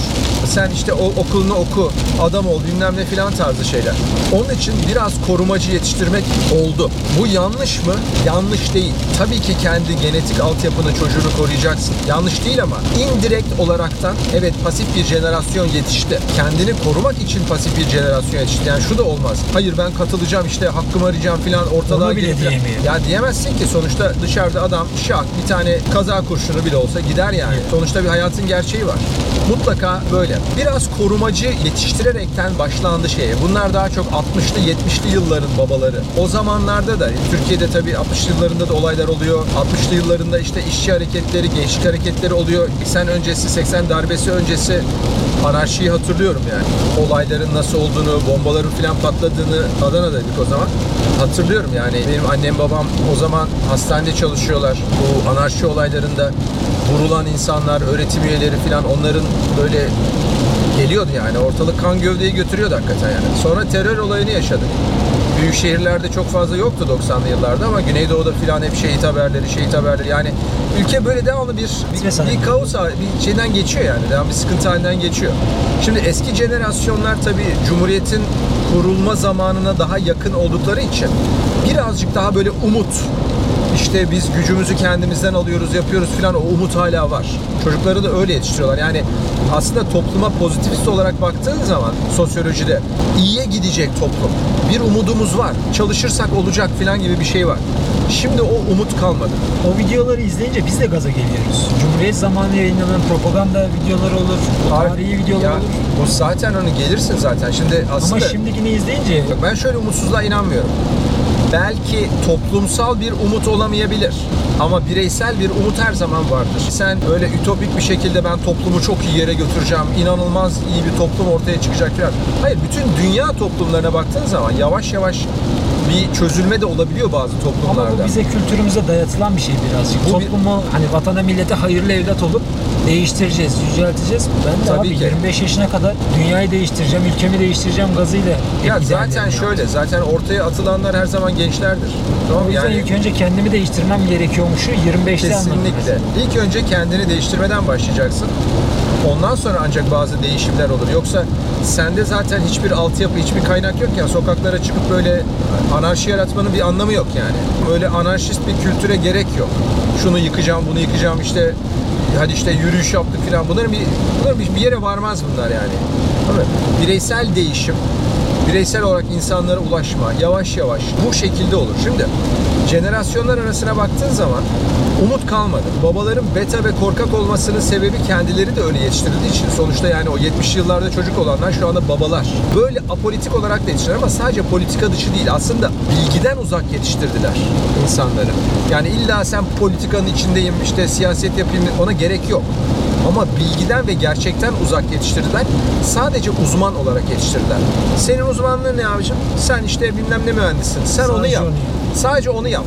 Sen işte o okulunu oku, adam ol bilmem ne filan tarzı şeyler. Onun için biraz korumacı yetiştirmek oldu. Bu yanlış mı? Yanlış değil. Tabii ki kendi genetik altyapını çocuğunu koruyacaksın. Yanlış değil ama indirekt olaraktan evet pasif bir jenerasyon yetişti. Kendini korumak için pasif bir jenerasyon yetişti. Yani şu da olmaz. Hayır ben katılacağım işte hakkımı arayacağım filan ortalığa Onu bile diyemiyor. Ya diyemezsin ki sonuçta dışarıda adam şak bir tane kaza kurşunu bile olsa gider yani. Sonuçta bir hayatın gerçeği var. Mutlaka böyle. Biraz korumacı yetiştirerekten başlandı şeye. Bunlar daha çok 60'lı 70'li yılların babaları. O zamanlarda da Türkiye'de tabii 60 yıllarında da olaylar oluyor. 60'lı yıllarında işte işçi hareketleri, gençlik hareketleri oluyor. 80 öncesi, 80 darbesi öncesi anarşiyi hatırlıyorum yani. Olayların nasıl olduğunu, bombaların falan patladığını Adana'daydık o zaman. Hatırlıyorum yani benim annem babam o zaman hastanede çalışıyorlar. Bu anarşi olaylarında vurulan insanlar, öğretim üyeleri falan onların böyle geliyordu yani. Ortalık kan gövdeyi götürüyordu hakikaten yani. Sonra terör olayını yaşadık. Büyük şehirlerde çok fazla yoktu 90'lı yıllarda ama Güneydoğu'da filan hep şehit haberleri, şehit haberleri. Yani ülke böyle devamlı bir, bir, bir kaos, bir şeyden geçiyor yani. Devamlı bir sıkıntı halinden geçiyor. Şimdi eski jenerasyonlar tabii Cumhuriyet'in kurulma zamanına daha yakın oldukları için birazcık daha böyle umut, işte biz gücümüzü kendimizden alıyoruz, yapıyoruz filan o umut hala var. Çocukları da öyle yetiştiriyorlar. Yani aslında topluma pozitivist olarak baktığın zaman sosyolojide iyiye gidecek toplum. Bir umudumuz var. Çalışırsak olacak filan gibi bir şey var. Şimdi o umut kalmadı. O videoları izleyince biz de gaza geliyoruz. Cumhuriyet zamanı yayınlanan propaganda videoları olur, tarihi videolar Ya, olur. O zaten onu gelirsin zaten. Şimdi aslında Ama şimdikini izleyince ben şöyle umutsuzluğa inanmıyorum. Belki toplumsal bir umut olamayabilir. Ama bireysel bir umut her zaman vardır. Sen öyle ütopik bir şekilde ben toplumu çok iyi yere götüreceğim, inanılmaz iyi bir toplum ortaya çıkacak. Hayır, bütün dünya toplumlarına baktığın zaman yavaş yavaş bir çözülme de olabiliyor bazı ama toplumlarda. bu bize kültürümüze dayatılan bir şey birazcık. Bu bir- Toplumu hani vatana millete hayırlı evlat olup değiştireceğiz, yücelteceğiz. Ben de Tabii abi ki. 25 yaşına kadar dünyayı değiştireceğim, ülkemi değiştireceğim gazıyla. Ya zaten şöyle, zaten ortaya atılanlar her zaman gençlerdir. Tamam O mı? yüzden yani ilk önce kendimi değiştirmem gerekiyormuşu 25'te anladım. Kesinlikle. İlk önce kendini değiştirmeden başlayacaksın. Ondan sonra ancak bazı değişimler olur. Yoksa sende zaten hiçbir altyapı, hiçbir kaynak yok ya sokaklara çıkıp böyle anarşi yaratmanın bir anlamı yok yani. Böyle anarşist bir kültüre gerek yok. Şunu yıkacağım, bunu yıkacağım işte hadi işte yürüyüş yaptık falan. Bunların bir, bunların bir, yere varmaz bunlar yani. Ama bireysel değişim, bireysel olarak insanlara ulaşma yavaş yavaş bu şekilde olur. Şimdi jenerasyonlar arasına baktığın zaman umut kalmadı. Babaların beta ve korkak olmasının sebebi kendileri de öyle yetiştirildiği için. Sonuçta yani o 70'li yıllarda çocuk olanlar şu anda babalar. Böyle apolitik olarak da yetiştiler ama sadece politika dışı değil. Aslında bilgiden uzak yetiştirdiler insanları. Yani illa sen politikanın içindeyim işte siyaset yapayım ona gerek yok. Ama bilgiden ve gerçekten uzak yetiştirdiler. Sadece uzman olarak yetiştirdiler. Senin uzmanlığın ne abicim? Sen işte bilmem ne mühendisin. Sen onu yap. onu yap. Sadece onu yap.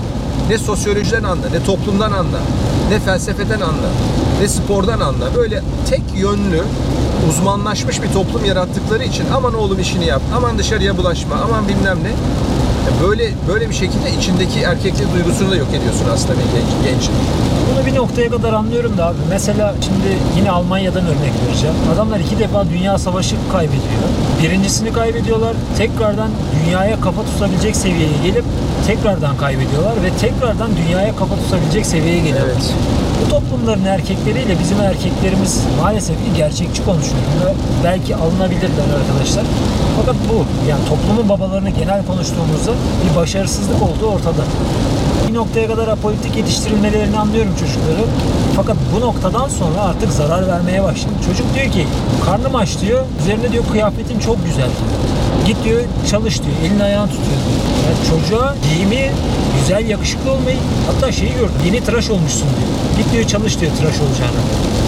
Ne sosyolojiden anla, ne toplumdan anla, ne felsefeden anla, ne spordan anla. Böyle tek yönlü uzmanlaşmış bir toplum yarattıkları için aman oğlum işini yap, aman dışarıya bulaşma, aman bilmem ne. Böyle böyle bir şekilde içindeki erkeklik duygusunu da yok ediyorsun aslında bir genç, genç. Bunu bir noktaya kadar anlıyorum da abi. Mesela şimdi yine Almanya'dan örnek vereceğim. Adamlar iki defa dünya savaşı kaybediyor. Birincisini kaybediyorlar. Tekrardan dünyaya kafa tutabilecek seviyeye gelip tekrardan kaybediyorlar ve tekrardan dünyaya kafa tutabilecek seviyeye geliyorlar. Evet. Bu toplumların erkekleriyle bizim erkeklerimiz maalesef ki gerçekçi konuşuyorum ve belki alınabilirler arkadaşlar. Fakat bu yani toplumun babalarını genel konuştuğumuzda bir başarısızlık olduğu ortada. Noktaya kadar apolitik yetiştirilmelerini anlıyorum çocukları. Fakat bu noktadan sonra artık zarar vermeye başladı. Çocuk diyor ki karnım aç diyor. Üzerine diyor kıyafetin çok güzel. Git diyor çalış diyor. Elini ayağını tutuyor diyor. Yani çocuğa giyimi güzel yakışıklı olmayı hatta şeyi gördüm. Yeni tıraş olmuşsun diyor. Git diyor çalış diyor tıraş olacağına.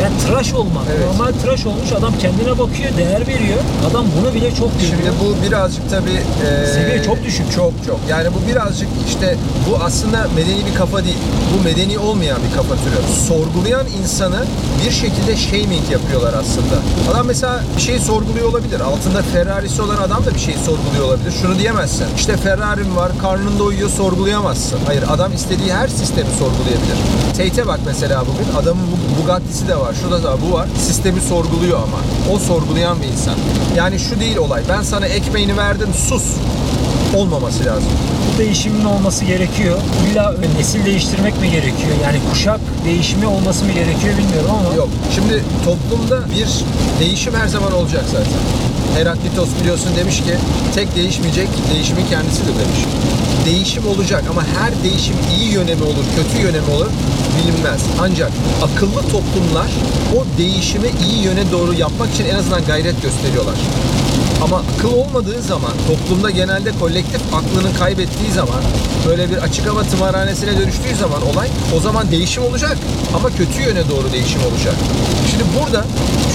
Yani tıraş olmak. Evet. Normal tıraş olmuş adam kendine bakıyor, değer veriyor. Adam bunu bile çok görüyor. Şimdi bu birazcık tabii e, Seviye çok düşük. Çok çok. Yani bu birazcık işte bu aslında medeni bir kafa değil. Bu medeni olmayan bir kafa türü. Sorgulayan insanı bir şekilde shaming yapıyorlar aslında. Adam mesela bir şey sorguluyor olabilir. Altında Ferrari'si olan adam da bir şey sorguluyor olabilir. Şunu diyemezsin. İşte Ferrari'm var, karnında uyuyor sorgulayamazsın. Hayır adam istediği her sistemi sorgulayabilir. Tate'e bak mesela bugün. Adamın bu- Bugatti'si de var, şu da bu var. Sistemi sorguluyor ama. O sorgulayan bir insan. Yani şu değil olay. Ben sana ekmeğini verdim, sus. Olmaması lazım. Bu değişimin olması gerekiyor. İlla nesil değiştirmek mi gerekiyor? Yani kuşak değişimi olması mı gerekiyor bilmiyorum ama Yok. Şimdi toplumda bir değişim her zaman olacak zaten. Heraklitos biliyorsun demiş ki tek değişmeyecek değişimin kendisidir demiş. Değişim olacak ama her değişim iyi yöne mi olur, kötü yöne mi olur bilinmez. Ancak akıllı toplumlar o değişimi iyi yöne doğru yapmak için en azından gayret gösteriyorlar. Ama akıl olmadığı zaman, toplumda genelde kolektif aklını kaybettiği zaman, böyle bir açık hava tımarhanesine dönüştüğü zaman olay, o zaman değişim olacak. Ama kötü yöne doğru değişim olacak. Şimdi burada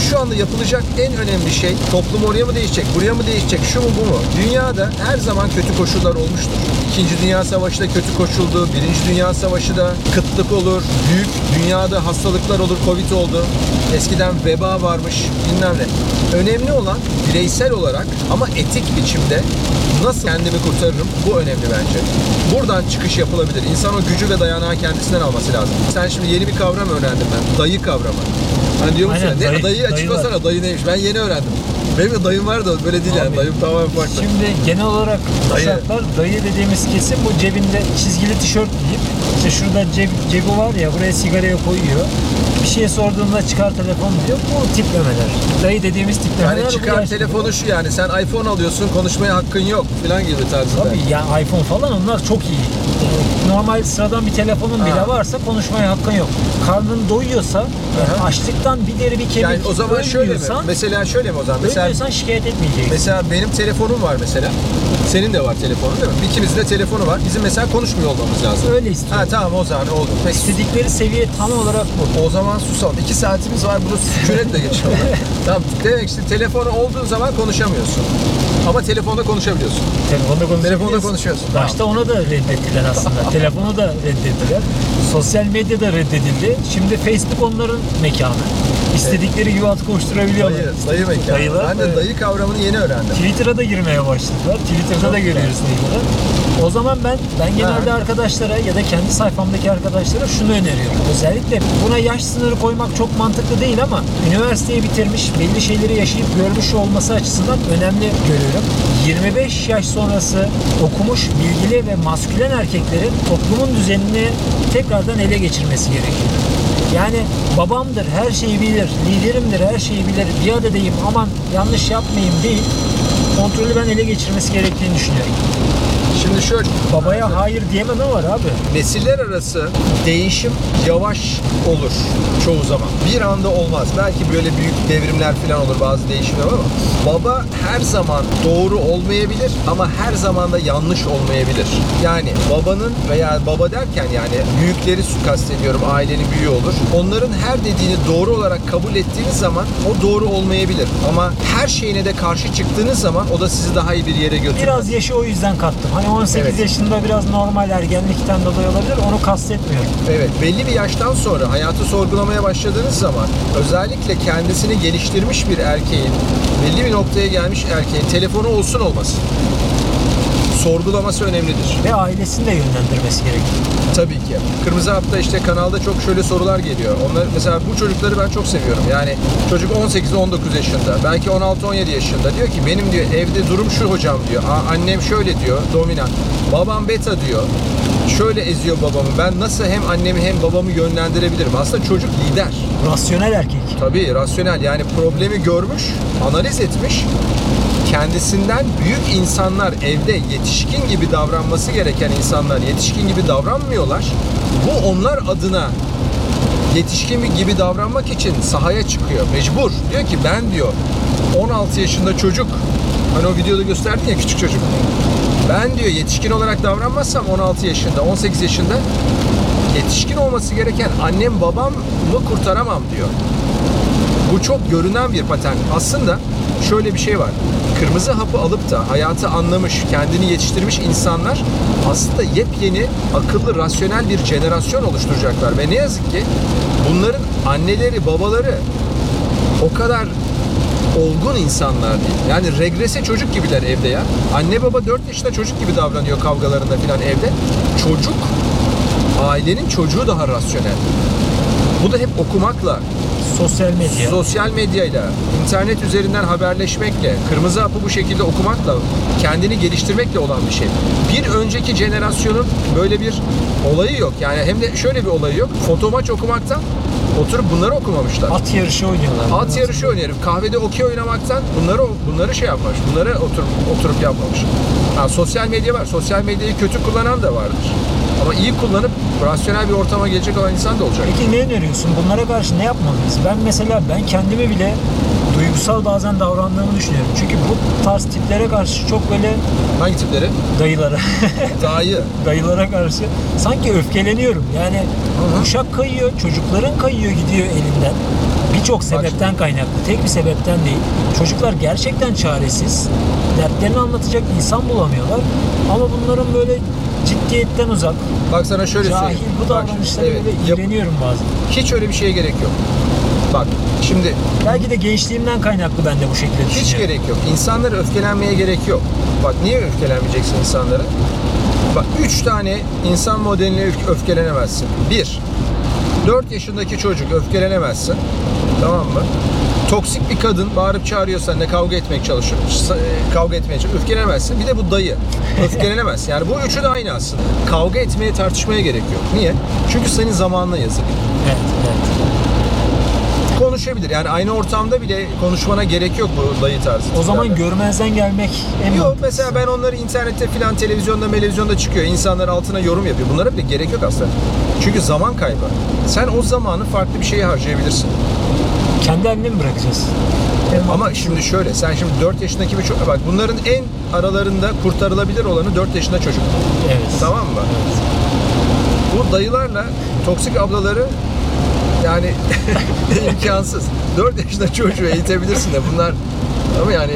şu anda yapılacak en önemli şey, toplum oraya mı değişecek, buraya mı değişecek, şu mu bu mu? Dünyada her zaman kötü koşullar olmuştur. İkinci Dünya Savaşı da kötü koşuldu, Birinci Dünya Savaşı da kıtlık olur, büyük dünyada hastalıklar olur, Covid oldu. Eskiden veba varmış, bilmem ne. Önemli olan bireysel olarak ama etik biçimde nasıl kendimi kurtarırım bu önemli bence. Buradan çıkış yapılabilir. İnsan o gücü ve dayanağı kendisinden alması lazım. Sen şimdi yeni bir kavram öğrendim ben. Dayı kavramı. Hani diyor musun? Aynen, Ne, dayı- dayıyı açıklasana. dayılar. Dayı neymiş? Ben yeni öğrendim. Benim de dayım var da böyle değil yani. Abi, Dayım tamamen farklı. Şimdi genel olarak Dayı. kuşaklar dayı dediğimiz kesim bu cebinde çizgili tişört giyip işte şurada ceb, cebi var ya buraya sigaraya koyuyor. Bir şey sorduğunda çıkar telefon diyor. Bu tiplemeler. Dayı dediğimiz tiplemeler. Yani çıkar telefonu şu yani sen iPhone alıyorsun konuşmaya hakkın yok falan gibi tarzında. Tabii yani iPhone falan onlar çok iyi. Ee, Normal sıradan bir telefonun Ha. bile varsa konuşmaya hakkın yok. Karnın doyuyorsa, yani Aha. açlıktan bir deri bir kemik Yani o zaman şöyle mi? Mesela şöyle mi o zaman? Mesela şikayet etmeyeceksin. Mesela benim telefonum var mesela. Senin de var telefonun değil mi? İkimizin de telefonu var. Bizim mesela konuşmuyor olmamız lazım. Öyle istiyorum. Ha tamam o zaman oldu. Peki. İstedikleri seviye tam olarak bu. O zaman susalım. İki saatimiz var. Bunu sükunetle geçiyor. tamam. Demek işte telefonu olduğun zaman konuşamıyorsun. Ama telefonda konuşabiliyorsun. Telefonda konuşabiliyorsun. Telefonda konuşuyorsun. Başta onu da reddettiler aslında. Telefonu da reddettiler. Sosyal medya da reddedildi. Şimdi Facebook onların mekanı. İstedikleri gibi at koşturabiliyorlar. Dayı, dayı mekanı. Dayılar, ben de evet. dayı kavramını yeni öğrendim. Twitter'a da girmeye başladılar. Twitter'da da görüyoruz dayıları. O zaman ben ben genelde Ha. arkadaşlara ya da kendi sayfamdaki arkadaşlara şunu öneriyorum. Özellikle buna yaş sınırı koymak çok mantıklı değil ama üniversiteyi bitirmiş, belli şeyleri yaşayıp görmüş olması açısından önemli görüyorum. 25 yaş sonrası okumuş, bilgili ve maskülen erkeklerin toplumun düzenini tekrardan ele geçirmesi gerekiyor. Yani babamdır, her şeyi bilir, liderimdir, her şeyi bilir, biat edeyim, aman yanlış yapmayayım değil, kontrolü ben ele geçirmesi gerektiğini düşünüyorum. Şimdi şöyle. Babaya hayır diyememe var abi. Nesiller arası değişim yavaş olur çoğu zaman. Bir anda olmaz. Belki böyle büyük devrimler falan olur bazı değişimler ama baba her zaman doğru olmayabilir ama her zaman da yanlış olmayabilir. Yani babanın veya baba derken yani büyükleri kastediyorum ailenin büyüğü olur. Onların her dediğini doğru olarak kabul ettiğiniz zaman o doğru olmayabilir. Ama her şeyine de karşı çıktığınız zaman o da sizi daha iyi bir yere götürür. Biraz yaşı o yüzden kattım. Hani 18 Evet. yaşında biraz normal ergenlikten dolayı olabilir. Onu kastetmiyorum. Evet, belli bir yaştan sonra hayatı sorgulamaya başladığınız zaman özellikle kendisini geliştirmiş bir erkeğin, belli bir noktaya gelmiş erkeğin telefonu olsun olmasın. Sorgulaması önemlidir. Ve ailesini de yönlendirmesi gerekiyor. Tabii ki. Kırmızı Hap'ta işte kanalda çok şöyle sorular geliyor. Onlar mesela bu çocukları ben çok seviyorum. Yani çocuk 18-19 yaşında, belki 16-17 yaşında. Diyor ki benim diyor evde durum şu hocam diyor. "Aa, Annem şöyle diyor, dominant. Babam beta diyor. Şöyle eziyor babamı. Ben nasıl hem annemi hem babamı yönlendirebilirim? Aslında çocuk lider. Rasyonel erkek. Tabii rasyonel yani problemi görmüş, analiz etmiş. Kendisinden büyük insanlar evde yetişkin gibi davranması gereken insanlar yetişkin gibi davranmıyorlar. Bu onlar adına yetişkin gibi davranmak için sahaya çıkıyor. Mecbur. Diyor ki ben diyor 16 yaşında çocuk hani o videoda gösterdin ya küçük çocuk. Ben diyor yetişkin olarak davranmazsam 16 yaşında, 18 yaşında yetişkin olması gereken annem babamı kurtaramam diyor. Bu çok görünen bir patern. Aslında şöyle bir şey var. Kırmızı hapı alıp da hayatı anlamış, kendini yetiştirmiş insanlar aslında yepyeni, akıllı, rasyonel bir jenerasyon oluşturacaklar. Ve ne yazık ki bunların anneleri, babaları o kadar olgun insanlar değil. Yani regrese çocuk gibiler evde ya. Anne baba 4 yaşında çocuk gibi davranıyor kavgalarında filan evde. Çocuk, ailenin çocuğu daha rasyonel. Bu da hep okumakla, Sosyal medya. sosyal medyayla, internet üzerinden haberleşmekle, kırmızı hapı bu şekilde okumakla, kendini geliştirmekle olan bir şey. Bir önceki jenerasyonun böyle bir olayı yok. Yani hem de şöyle bir olayı yok. Fotomaç okumaktan oturup bunları okumamışlar. At yarışı oynuyorlar. At yarışı oynarım. Kahvede okey oynamaktan bunları bunları şey yapmamış. Bunları oturup oturup yapmamış. Ha, sosyal medya var. Sosyal medyayı kötü kullanan da vardır. Ama iyi kullanıp rasyonel bir ortama gelecek olan insan da olacak. Peki ne öneriyorsun? Bunlara karşı ne yapmalıyız? Ben mesela ben kendimi bile duygusal bazen davrandığımı düşünüyorum. Çünkü bu tarz tiplere karşı çok böyle Hangi tipleri? dayılara, Dayı. dayılara karşı sanki öfkeleniyorum. Yani hı. kuşak kayıyor, çocukların kayıyor gidiyor elinden. Birçok sebepten kaynaklı. Tek bir sebepten değil. Çocuklar gerçekten çaresiz. Dertlerini anlatacak insan bulamıyorlar. Ama bunların böyle ciddiyetten uzak, Bak sana şöyle cahil söyleyeyim. bu Bak, davranışlara evet, yap- iğreniyorum bazen. hiç öyle bir şeye gerek yok. Bak şimdi Belki de gençliğimden kaynaklı ben de bu şekilde hiç gerek yok. İnsanlara öfkelenmeye gerek yok. Bak niye öfkelenmeyeceksin insanlara? Bak üç tane insan modeline öf- öfkelenemezsin. Bir, 4 yaşındaki çocuk öfkelenemezsin. Tamam mı? Toksik bir kadın bağırıp çağırıyorsa ne kavga etmek çalışıyor. e, Kavga etmeye çalışıyor. Öfkelenemezsin. Bir de bu dayı. Öfkelenemezsin. Yani bu üçü de aynı aslında. Kavga etmeye tartışmaya gerek yok. Niye? Çünkü senin zamanına yazık. Evet, evet. Konuşabilir. Yani aynı ortamda bile konuşmana gerek yok bu dayı tarzı. O zaman tiplerle. görmezden gelmek en Yok mesela ben onları internette filan televizyonda televizyonda çıkıyor. İnsanlar altına yorum yapıyor. Bunlara bile gerek yok aslında. Çünkü zaman kaybı. Sen o zamanı farklı bir şeye harcayabilirsin. Kendi haline mi bırakacağız? En Ama şimdi şöyle sen şimdi 4 yaşındaki bir çocuk bak bunların en aralarında kurtarılabilir olanı 4 yaşında çocuk. evet. Tamam mı? Evet. Bu dayılarla toksik ablaları yani imkansız. 4 yaşında çocuğu eğitebilirsin de bunlar ama yani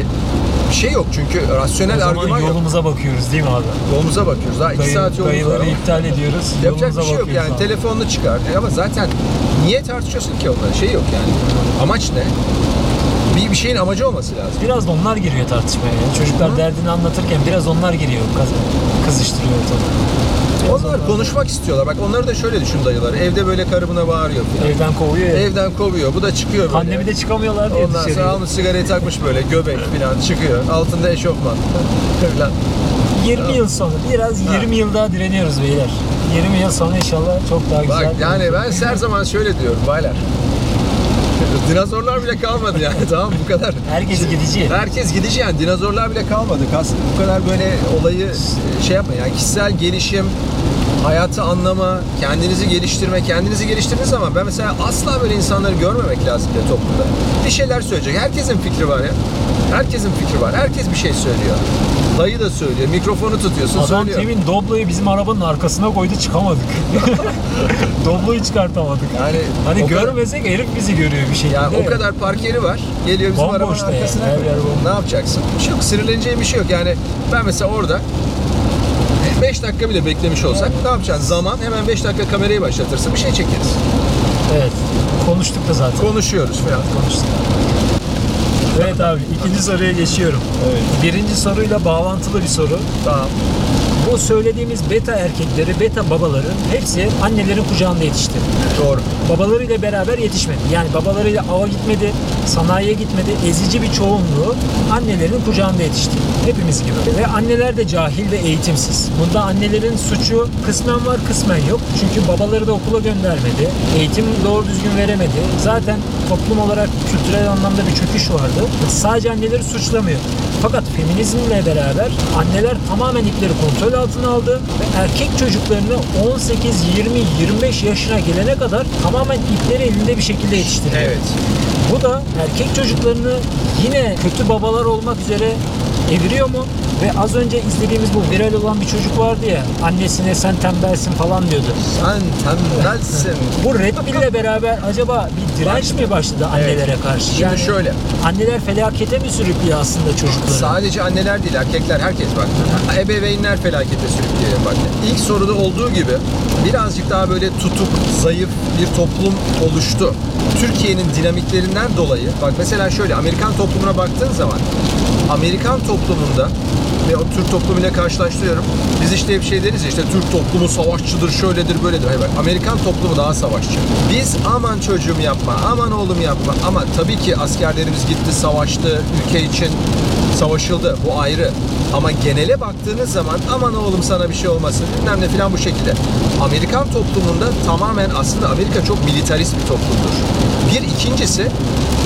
bir şey yok çünkü O rasyonel zaman argüman yok. yolumuza bakıyoruz değil mi abi? Yolumuza bakıyoruz. Daha 2 Dayı- saat yolumuz dayıları iptal ediyoruz. Yapacak bir şey yok yani abi. telefonunu çıkar ama zaten niye tartışıyorsun ki onları şey yok yani amaç ne bir, bir şeyin amacı olması lazım Biraz da onlar giriyor tartışmaya. ya. Çocuklar Hı. derdini anlatırken biraz onlar giriyor. Kaz- kızıştırıyor ortalığı. Onlar konuşmak istiyorlar bak onları da şöyle düşün dayıları evde böyle karımına bağırıyor falan. Evden kovuyor ya. evden kovuyor bu da çıkıyor böyle Annemi de çıkamıyorlar diye ondan sonra dışarıya. almış sigarayı takmış böyle göbek falan çıkıyor altında eşofman falan 20 yıl sonra biraz 20 yıl daha direniyoruz beyler. 20 yıl sonra inşallah çok daha güzel. Bak yani ben her zaman şöyle diyorum baylar dinozorlar bile kalmadı yani tamam bu kadar Herkes gidici. Herkes gidici yani dinozorlar bile kalmadı. Kas, bu kadar böyle olayı şey yapma yani kişisel gelişim, hayatı anlama, kendinizi geliştirme, kendinizi geliştirdiğiniz zaman ben mesela asla böyle insanları görmemek lazım diye toplumda. Bir şeyler söyleyecek. Herkesin fikri var ya. Herkesin fikri var. Herkes bir şey söylüyor. Dayı da söylüyor. Mikrofonu tutuyorsun Adam söylüyor. temin Doblo'yu bizim arabanın arkasına koydu çıkamadık. Doblo'yu çıkartamadık. Yani Hani o kadar- görmesek herif bizi görüyor bir şekilde. Ya o kadar park yeri var. Geliyor bizim Bomboş arabanın yani, arkasına. bomboş. Ne yapacaksın? Bir şey yok. Sinirleneceğin bir şey yok. Yani ben mesela orada 5 dakika bile beklemiş olsak ne yapacaksın? Zaman hemen 5 dakika kamerayı başlatırsın. Bir şey çekeriz. Evet. Konuştuk da zaten. Konuşuyoruz falan. Konuştuk. Evet abi ikinci soruya geçiyorum. Evet. Birinci soruyla bağlantılı bir soru. Tamam. Bu söylediğimiz beta erkekleri, beta babaları hepsi annelerin kucağında yetişti. Doğru. Babalarıyla beraber yetişmedi. Yani babalarıyla ava gitmedi, sanayiye gitmedi. Ezici bir çoğunluğu annelerin kucağında yetişti. Hepimiz gibi. Ve anneler de cahil ve eğitimsiz. Bunda annelerin suçu kısmen var, kısmen yok. Çünkü babaları da okula göndermedi. Eğitim doğru düzgün veremedi. Zaten toplum olarak kültürel anlamda bir çöküş vardı. Sadece anneleri suçlamıyor. Fakat feminizmle beraber anneler tamamen ipleri kontrol altına aldı ve erkek çocuklarını 18, 20, 25 yaşına gelene kadar tamamen ipleri elinde bir şekilde yetiştiriyor. Evet. Bu da erkek çocuklarını yine kötü babalar olmak üzere eviriyor mu? Ve az önce izlediğimiz bu viral olan bir çocuk vardı ya annesine sen tembelsin falan diyordu. Sen tembelsin. Bu Red Bull'le beraber acaba bir direnç mi başladı annelere karşı? Şimdi şöyle. Anneler felakete mi sürüklüyor aslında çocukları? Sadece anneler değil, erkekler, herkes bak. Ebeveynler felakete sürüklüyor bak. İlk soruda olduğu gibi birazcık daha böyle tutuk, zayıf bir toplum oluştu. Türkiye'nin dinamiklerinden dolayı, bak mesela şöyle Amerikan toplumuna baktığın zaman Amerikan toplumunda ve o Türk toplumuyla karşılaştırıyorum. Biz işte hep şey deriz ya işte Türk toplumu savaşçıdır, şöyledir, böyledir. Hayır bak Amerikan toplumu daha savaşçı. Biz aman çocuğum yapma, aman oğlum yapma. Ama tabii ki askerlerimiz gitti, savaştı, ülke için savaşıldı. Bu ayrı. Ama genele baktığınız zaman aman oğlum sana bir şey olmasın bilmem ne falan bu şekilde. Amerikan toplumunda tamamen aslında Amerika çok militarist bir toplumdur. Bir ikincisi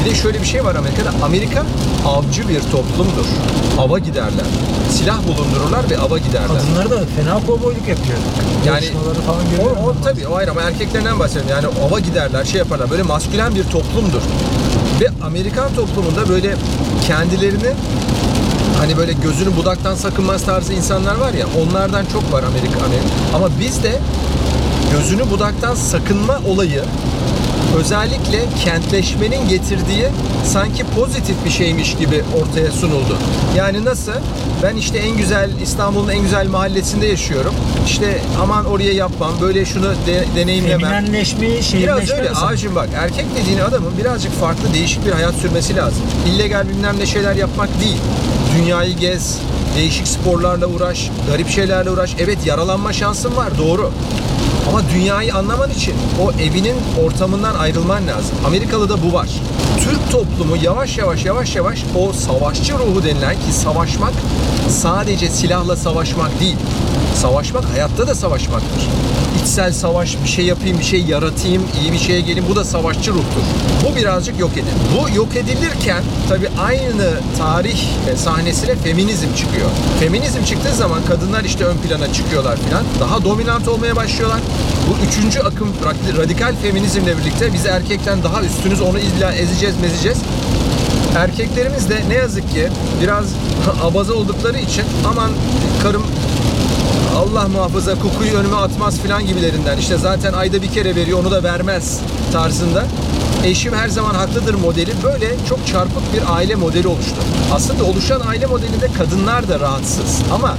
bir de şöyle bir şey var Amerika'da. Amerika avcı bir toplumdur. Ava giderler. Silah bulundururlar ve ava giderler. Kadınları da fena kovboyluk yapıyor. Yani falan o, o tabii o ayrı ama erkeklerinden bahsediyorum. Yani ava giderler, şey yaparlar. Böyle maskülen bir toplumdur. Ve Amerikan toplumunda böyle kendilerini hani böyle gözünü budaktan sakınmaz tarzı insanlar var ya onlardan çok var Amerika Amerika. Ama bizde gözünü budaktan sakınma olayı özellikle kentleşmenin getirdiği sanki pozitif bir şeymiş gibi ortaya sunuldu. Yani nasıl? Ben işte en güzel İstanbul'un en güzel mahallesinde yaşıyorum. İşte aman oraya yapmam, böyle şunu de, deneyimlemem. Eminenleşmeyi, Biraz şehirleşme öyle. mesela. Abicim bak erkek dediğin adamın birazcık farklı değişik bir hayat sürmesi lazım. İllegal bilmem ne şeyler yapmak değil. Dünyayı gez, değişik sporlarla uğraş, garip şeylerle uğraş. Evet yaralanma şansın var doğru. Ama dünyayı anlaman için o evinin ortamından ayrılman lazım. Amerikalı da bu var. Türk toplumu yavaş yavaş yavaş yavaş o savaşçı ruhu denilen ki savaşmak sadece silahla savaşmak değil. Savaşmak hayatta da savaşmaktır. İçsel savaş, bir şey yapayım, bir şey yaratayım, iyi bir şeye gelin. Bu da savaşçı ruhtur. Bu birazcık yok edildi. Bu yok edilirken tabii aynı tarih e, sahnesine feminizm çıkıyor. Feminizm çıktığı zaman kadınlar işte ön plana çıkıyorlar filan. Daha dominant olmaya başlıyorlar. Bu üçüncü akım radikal feminizmle birlikte biz erkekten daha üstünüz onu illa ezeceğiz mezeceğiz. Erkeklerimiz de ne yazık ki biraz abaza oldukları için aman karım Allah muhafaza kokuyu önüme atmaz filan gibilerinden. İşte zaten ayda bir kere veriyor onu da vermez tarzında. Eşim her zaman haklıdır modeli böyle çok çarpık bir aile modeli oluştu. Aslında oluşan aile modelinde kadınlar da rahatsız ama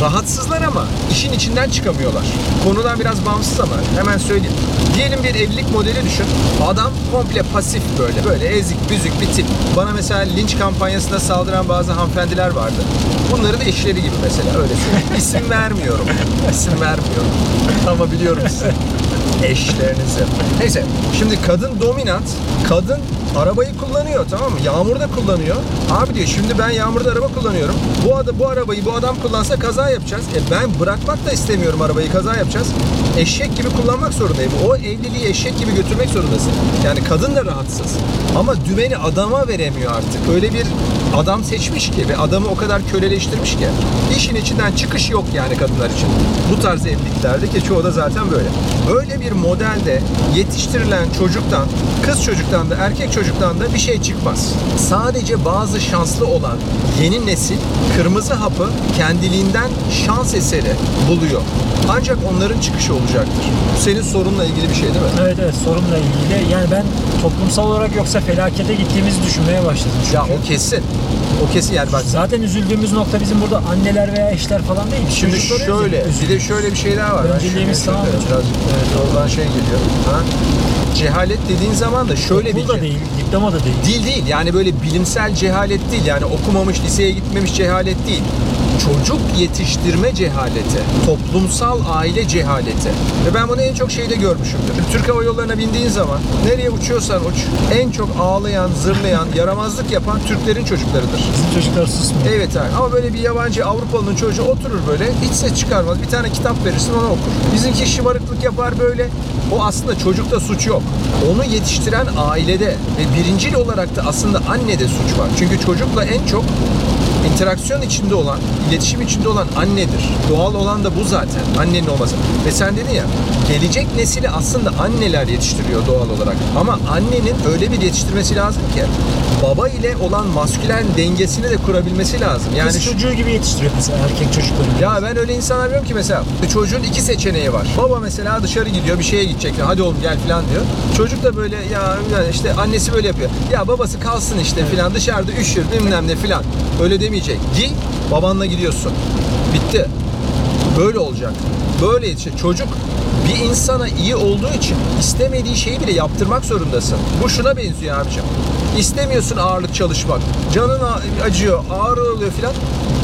rahatsızlar ama işin içinden çıkamıyorlar. Konudan biraz bağımsız ama hemen söyleyeyim. Diyelim bir evlilik modeli düşün. Adam komple pasif böyle. Böyle ezik büzük bir tip. Bana mesela linç kampanyasında saldıran bazı hanımefendiler vardı. Bunların eşleri gibi mesela öyle söyleyeyim. İsim vermiyorum. İsim vermiyorum. Ama biliyorum sizi. Eşlerinizi. Neyse. Şimdi kadın dominant. Kadın arabayı kullanıyor tamam mı? Yağmurda kullanıyor. Abi diyor şimdi ben yağmurda araba kullanıyorum. Bu ada bu arabayı bu adam kullansa kaza yapacağız. E ben bırakmak da istemiyorum arabayı kaza yapacağız. Eşek gibi kullanmak zorundayım. O evliliği eşek gibi götürmek zorundasın. Yani kadın da rahatsız. Ama dümeni adama veremiyor artık. Öyle bir adam seçmiş ki ve adamı o kadar köleleştirmiş ki. İşin içinden çıkış yok yani kadınlar için. Bu tarz evliliklerde ki çoğu da zaten böyle. Böyle bir modelde yetiştirilen çocuktan, kız çocuktan da erkek çocuktan da bir şey çıkmaz. Sadece bazı şanslı olan yeni nesil kırmızı hapı kendiliğinden şans eseri buluyor. Ancak onların çıkışı olacaktır. Bu senin sorunla ilgili bir şey değil mi? Evet evet sorunla ilgili. Yani ben toplumsal olarak yoksa felakete gittiğimizi düşünmeye başladım. Çünkü Ya o kesin. O kesin yani bak zaten üzüldüğümüz nokta bizim burada anneler veya eşler falan değil. Şimdi Çocukları şöyle, bir de şöyle bir şey daha var. Önceliğimiz şöyle- tamam mı? Biraz evet, oradan şey geliyor. Ha? Cehalet dediğin zaman da şöyle bir Okul da değil, diploma da değil. Değil değil yani böyle bilimsel cehalet değil yani okumamış liseye gitmemiş cehalet değil. Çocuk yetiştirme cehaleti, toplumsal aile cehaleti. Ve ben bunu en çok şeyde görmüşümdür. Türk Hava Yolları'na bindiğin zaman nereye uçuyorsan uç, en çok ağlayan, zırlayan, yaramazlık yapan Türklerin çocuklarıdır. Bizim çocuklar susmuyor. Evet abi ama böyle bir yabancı Avrupalı'nın çocuğu oturur böyle hiç ses çıkarmaz. Bir tane kitap verirsin ona okur. Bizimki şımarıklık yapar böyle. O aslında çocukta suç yok. Onu yetiştiren ailede ve birincil olarak da aslında annede suç var. Çünkü çocukla en çok interaksiyon içinde olan, iletişim içinde olan annedir. Doğal olan da bu zaten. Annenin olması. Ve sen dedin ya, gelecek nesili aslında anneler yetiştiriyor doğal olarak. Ama annenin öyle bir yetiştirmesi lazım ki baba ile olan maskülen dengesini de kurabilmesi lazım. Yani Kız çocuğu gibi yetiştiriyor mesela erkek çocukları. ya ben öyle insanlar biliyorum ki mesela çocuğun iki seçeneği var. Baba mesela dışarı gidiyor bir şeye gidecek. Hadi oğlum gel falan diyor. Çocuk da böyle ya işte annesi böyle yapıyor. Ya babası kalsın işte filan dışarıda üşür bilmem ne filan. Öyle demeyecek. Giy babanla gidiyorsun. Bitti. Böyle olacak. Böyle işte çocuk bir insana iyi olduğu için istemediği şeyi bile yaptırmak zorundasın. Bu şuna benziyor abicim. İstemiyorsun ağırlık çalışmak. Canın acıyor, ağrı oluyor filan.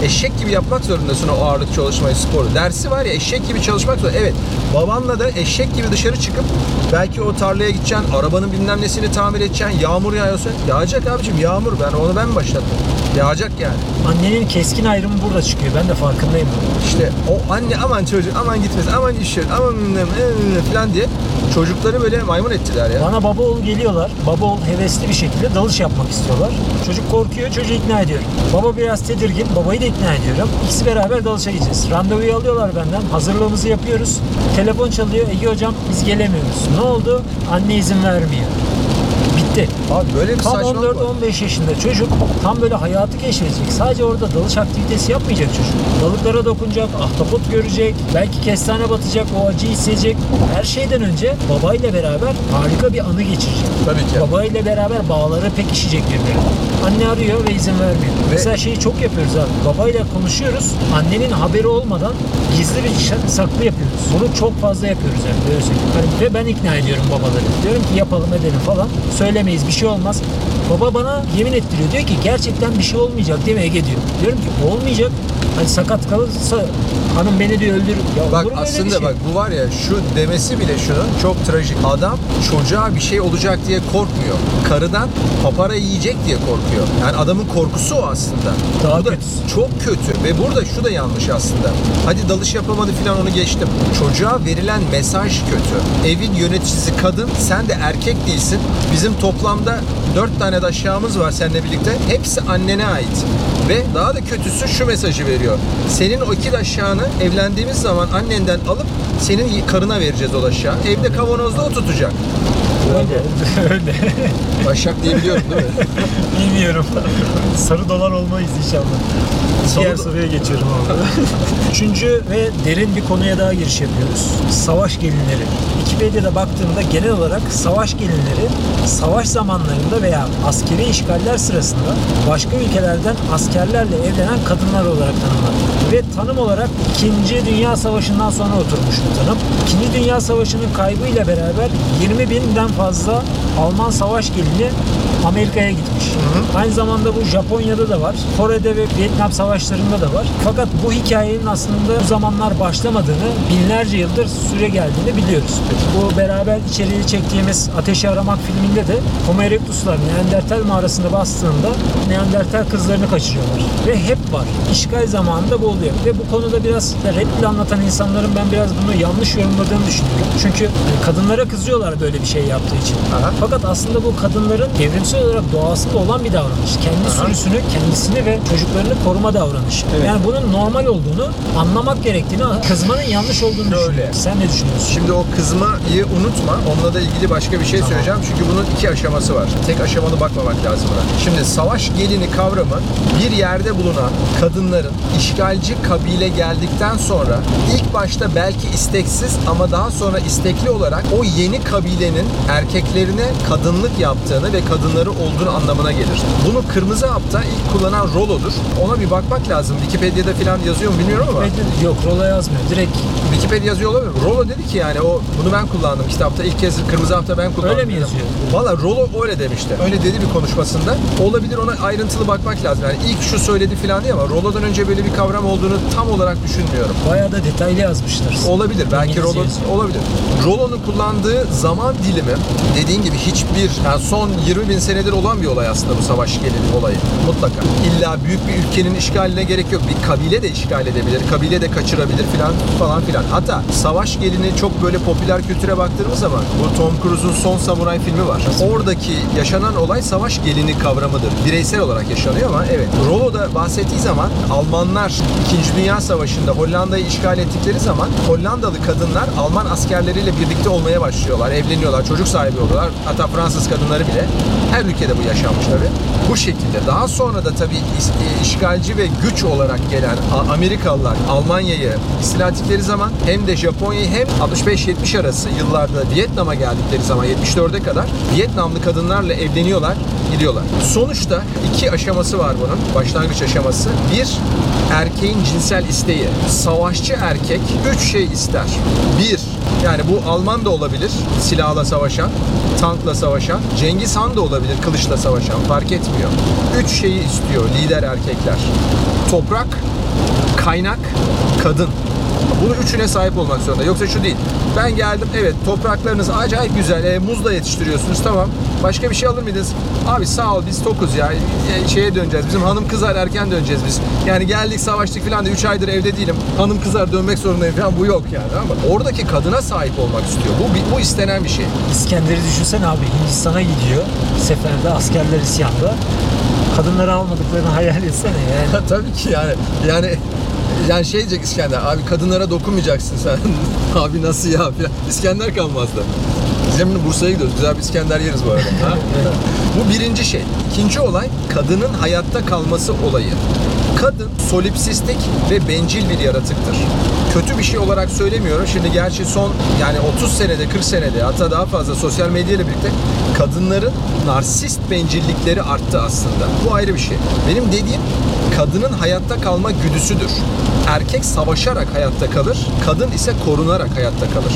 Eşek gibi yapmak zorundasın o ağırlık çalışmayı, sporu. Dersi var ya eşek gibi çalışmak zorunda. Evet, babanla da eşek gibi dışarı çıkıp belki o tarlaya gideceksin, arabanın bilmem nesini tamir edeceksin, yağmur yağıyorsa. Yağacak abicim yağmur. Ben onu ben mi başlattım? Yağacak yani. Annenin keskin ayrımı burada çıkıyor. Ben de farkındayım. İşte o anne aman çocuk aman gitmesin aman işiyor aman bilmem ne falan diye çocukları böyle maymun ettiler ya. Bana baba oğul geliyorlar. Baba oğul hevesli bir şekilde dalış yapmak istiyorlar. Çocuk korkuyor, çocuğu ikna ediyorum. Baba biraz tedirgin, babayı da ikna ediyorum. İkisi beraber dalışa gideceğiz. Randevuyu alıyorlar benden. Hazırlığımızı yapıyoruz. Telefon çalıyor. Ege hocam biz gelemiyoruz. Ne oldu? Anne izin vermiyor. Bitti. Abi böyle bir Tam saçmalık var. 14-15 yaşında çocuk tam böyle hayatı keşfedecek. Sadece orada dalış aktivitesi yapmayacak çocuk. Balıklara dokunacak, ahtapot görecek, belki kestane batacak, o acıyı hissedecek. Her şeyden önce babayla beraber harika bir anı geçirecek. Tabii ki. Babayla beraber bağları pekişecek birbirine. Anne arıyor ve izin vermiyor. Mesela şeyi çok yapıyoruz abi. Babayla konuşuyoruz. Annenin haberi olmadan gizli bir saklı yapıyoruz. Bunu çok fazla yapıyoruz yani. Hani ve ben ikna ediyorum babaları. Diyorum ki yapalım edelim falan. Söylemeyiz bir şey olmaz. Baba bana yemin ettiriyor. Diyor ki gerçekten bir şey olmayacak değil mi Ege diyor. Diyorum ki olmayacak. Hani sakat kalırsa hanım beni diyor öldürür. Ya Bak aslında şey? bak bu var ya şu demesi bile şunun çok trajik. Adam çocuğa bir şey olacak diye korkmuyor. Karıdan papara yiyecek diye korkuyor. Yani adamın korkusu o aslında. Daha bu da kötüsü. çok kötü ve burada şu da yanlış aslında. Hadi dalış yapamadı filan onu geçtim. Çocuğa verilen mesaj kötü. Evin yöneticisi kadın, sen de erkek değilsin. Bizim toplamda dört tane de aşağımız var seninle birlikte. Hepsi annene ait. Ve daha da kötüsü şu mesajı veriyor. Senin o iki aşağını evlendiğimiz zaman annenden alıp senin karına vereceğiz o aşağı. Evde kavanozda o tutacak. Öyle. Öyle. Başak diye biliyorum değil mi? Bilmiyorum. Sarı dolar olmayız inşallah. Diğer soruya geçiyorum abi. Üçüncü ve derin bir konuya daha giriş yapıyoruz. Savaş gelinleri. Wikipedia'da baktığımda genel olarak savaş gelinleri savaş zamanlarında veya askeri işgaller sırasında başka ülkelerden askerlerle evlenen kadınlar olarak tanımlanır. Ve tanım olarak 2. Dünya Savaşı'ndan sonra oturmuş bu tanım. 2. Dünya Savaşı'nın kaybıyla beraber 20 binden fazla Alman savaş gelini Amerika'ya gitmiş. Aynı zamanda bu Japonya'da da var. Kore'de ve Vietnam savaşlarında da var. Fakat bu hikayenin aslında bu zamanlar başlamadığını, binlerce yıldır süre geldiğini biliyoruz. Bu beraber içeriği çektiğimiz Ateşi Aramak filminde de Homo erectuslar Neandertal mağarasında bastığında Neandertal kızlarını kaçırıyorlar. Ve hep var. İşgal zamanında bu oluyor. Ve bu konuda biraz da Red Pill anlatan insanların ben biraz bunu yanlış yorumladığını düşünüyorum. Çünkü hani kadınlara kızıyorlar böyle bir şey yaptığı için. Aha. Fakat aslında bu kadınların evrimsel olarak doğasında olan bir davranış. Kendi Aha. sürüsünü, kendisini ve çocuklarını koruma davranışı. Evet. Yani bunun normal olduğunu anlamak gerektiğini, kızmanın yanlış olduğunu düşünüyorum. Sen ne düşünüyorsun? Şimdi o kızmayı unutma. Onunla da ilgili başka bir şey Tamam. söyleyeceğim. Çünkü bunun iki aşaması var. Tek aşamalı bakmamak lazım buna. Şimdi savaş gelini kavramı bir yerde bulunan kadınların işgalci kabile geldikten sonra ilk başta belki isteksiz ama daha sonra istekli olarak o yeni kabilenin erkeklerine kadınlık yaptığını ve kadınları olduğunu anlamına gelir. Bunu kırmızı hapta ilk kullanan Rolo'dur. Ona bir bakmak lazım. Wikipedia'da falan yazıyor mu bilmiyorum ama. Yok rola yazmıyor. Direkt Wikipedia yazıyor olabilir mi? Rolo dedi ki yani o bunu ben kullandım kitapta ilk kez kırmızı hafta ben kullandım. Öyle mi yazıyor? Valla Rolo öyle demişti. Öyle dedi bir konuşmasında. Olabilir ona ayrıntılı bakmak lazım. Yani ilk şu söyledi falan diye ama Rolo'dan önce böyle bir kavram olduğunu tam olarak düşünmüyorum. bayağı da detaylı yazmışlar. Olabilir. Belki Rolo olabilir. Rolo'nun kullandığı zaman dilimi dediğin gibi hiçbir yani son 20 bin senedir olan bir olay aslında bu savaş gelini olayı. Mutlaka. İlla büyük bir ülkenin işgaline gerek yok. Bir kabile de işgal edebilir. Kabile de kaçırabilir filan falan filan. Hatta savaş gelini çok böyle popüler kültüre baktığımız zaman bu Tom Cruise'un Son Samuray filmi var. Oradaki yaşanan olay savaş gelini kavramıdır. Bireysel olarak yaşanıyor ama evet. Rolo'da bahsettiği zaman Almanlar 2. Dünya Savaşı'nda Hollanda'yı işgal ettikleri zaman Hollandalı kadınlar Alman askerleriyle birlikte olmaya başlıyorlar. Evleniyorlar, çocuk sahibi oluyorlar. Hatta Fransız kadınları bile. Her ülkede bu yaşanmış tabii. Bu şekilde. Daha sonra da tabii is- işgalci ve güç olarak gelen Amerikalılar Almanya'yı istila ettikleri zaman hem de Japonya'yı hem 65-70 arası yıllarda Vietnam'a geldikleri zaman 74'e kadar Vietnamlı kadınlarla evleniyorlar, gidiyorlar. Sonuçta iki aşaması var bunun. Başlangıç aşaması. Bir, erkeğin cinsel isteği. Savaşçı erkek üç şey ister. Bir, yani bu Alman da olabilir, silahla savaşan, tankla savaşan. Cengiz Han da olabilir, kılıçla savaşan, fark etmiyor. Üç şeyi istiyor lider erkekler. Toprak, kaynak, kadın. Bunu üçüne sahip olmak zorunda. Yoksa şu değil. Ben geldim evet topraklarınız acayip güzel. E, muz da yetiştiriyorsunuz tamam. Başka bir şey alır mıydınız? Abi sağ ol biz tokuz ya. E, şeye döneceğiz. Bizim hanım kızar erken döneceğiz biz. Yani geldik savaştık falan da 3 aydır evde değilim. Hanım kızar dönmek zorundayım falan. Bu yok yani ama oradaki kadına sahip olmak istiyor. Bu, bu istenen bir şey. İskender'i düşünsene abi Hindistan'a gidiyor. Seferde askerler isyanda. Kadınları almadıklarını hayal etsene yani. Tabii ki yani. Yani yani şey diyecek İskender abi kadınlara dokunmayacaksın sen. abi nasıl ya falan. İskender kalmazdı. Biz şimdi Bursa'ya gidiyoruz. Güzel bir İskender yeriz bu arada. bu birinci şey. İkinci olay kadının hayatta kalması olayı. Kadın solipsistik ve bencil bir yaratıktır. Kötü bir şey olarak söylemiyorum. Şimdi gerçi son yani 30 senede 40 senede hatta daha fazla sosyal medya ile birlikte kadınların narsist bencillikleri arttı aslında. Bu ayrı bir şey. Benim dediğim kadının hayatta kalma güdüsüdür. Erkek savaşarak hayatta kalır, kadın ise korunarak hayatta kalır.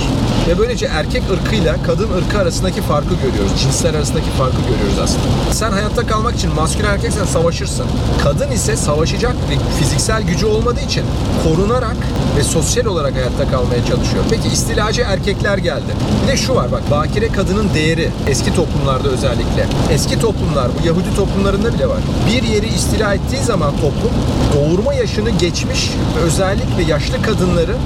Ve böylece erkek ırkıyla kadın ırkı arasındaki farkı görüyoruz. Cinsler arasındaki farkı görüyoruz aslında. Sen hayatta kalmak için maskülen erkeksen savaşırsın. Kadın ise savaşacak ve fiziksel gücü olmadığı için korunarak ve sosyal olarak hayatta kalmaya çalışıyor. Peki istilacı erkekler geldi. Bir de şu var bak bakire kadının değeri eski toplumlarda özellikle. Eski toplumlar bu Yahudi toplumlarında bile var. Bir yeri istila ettiği zaman toplum doğurma yaşını geçmiş özellikle yaşlı kadınları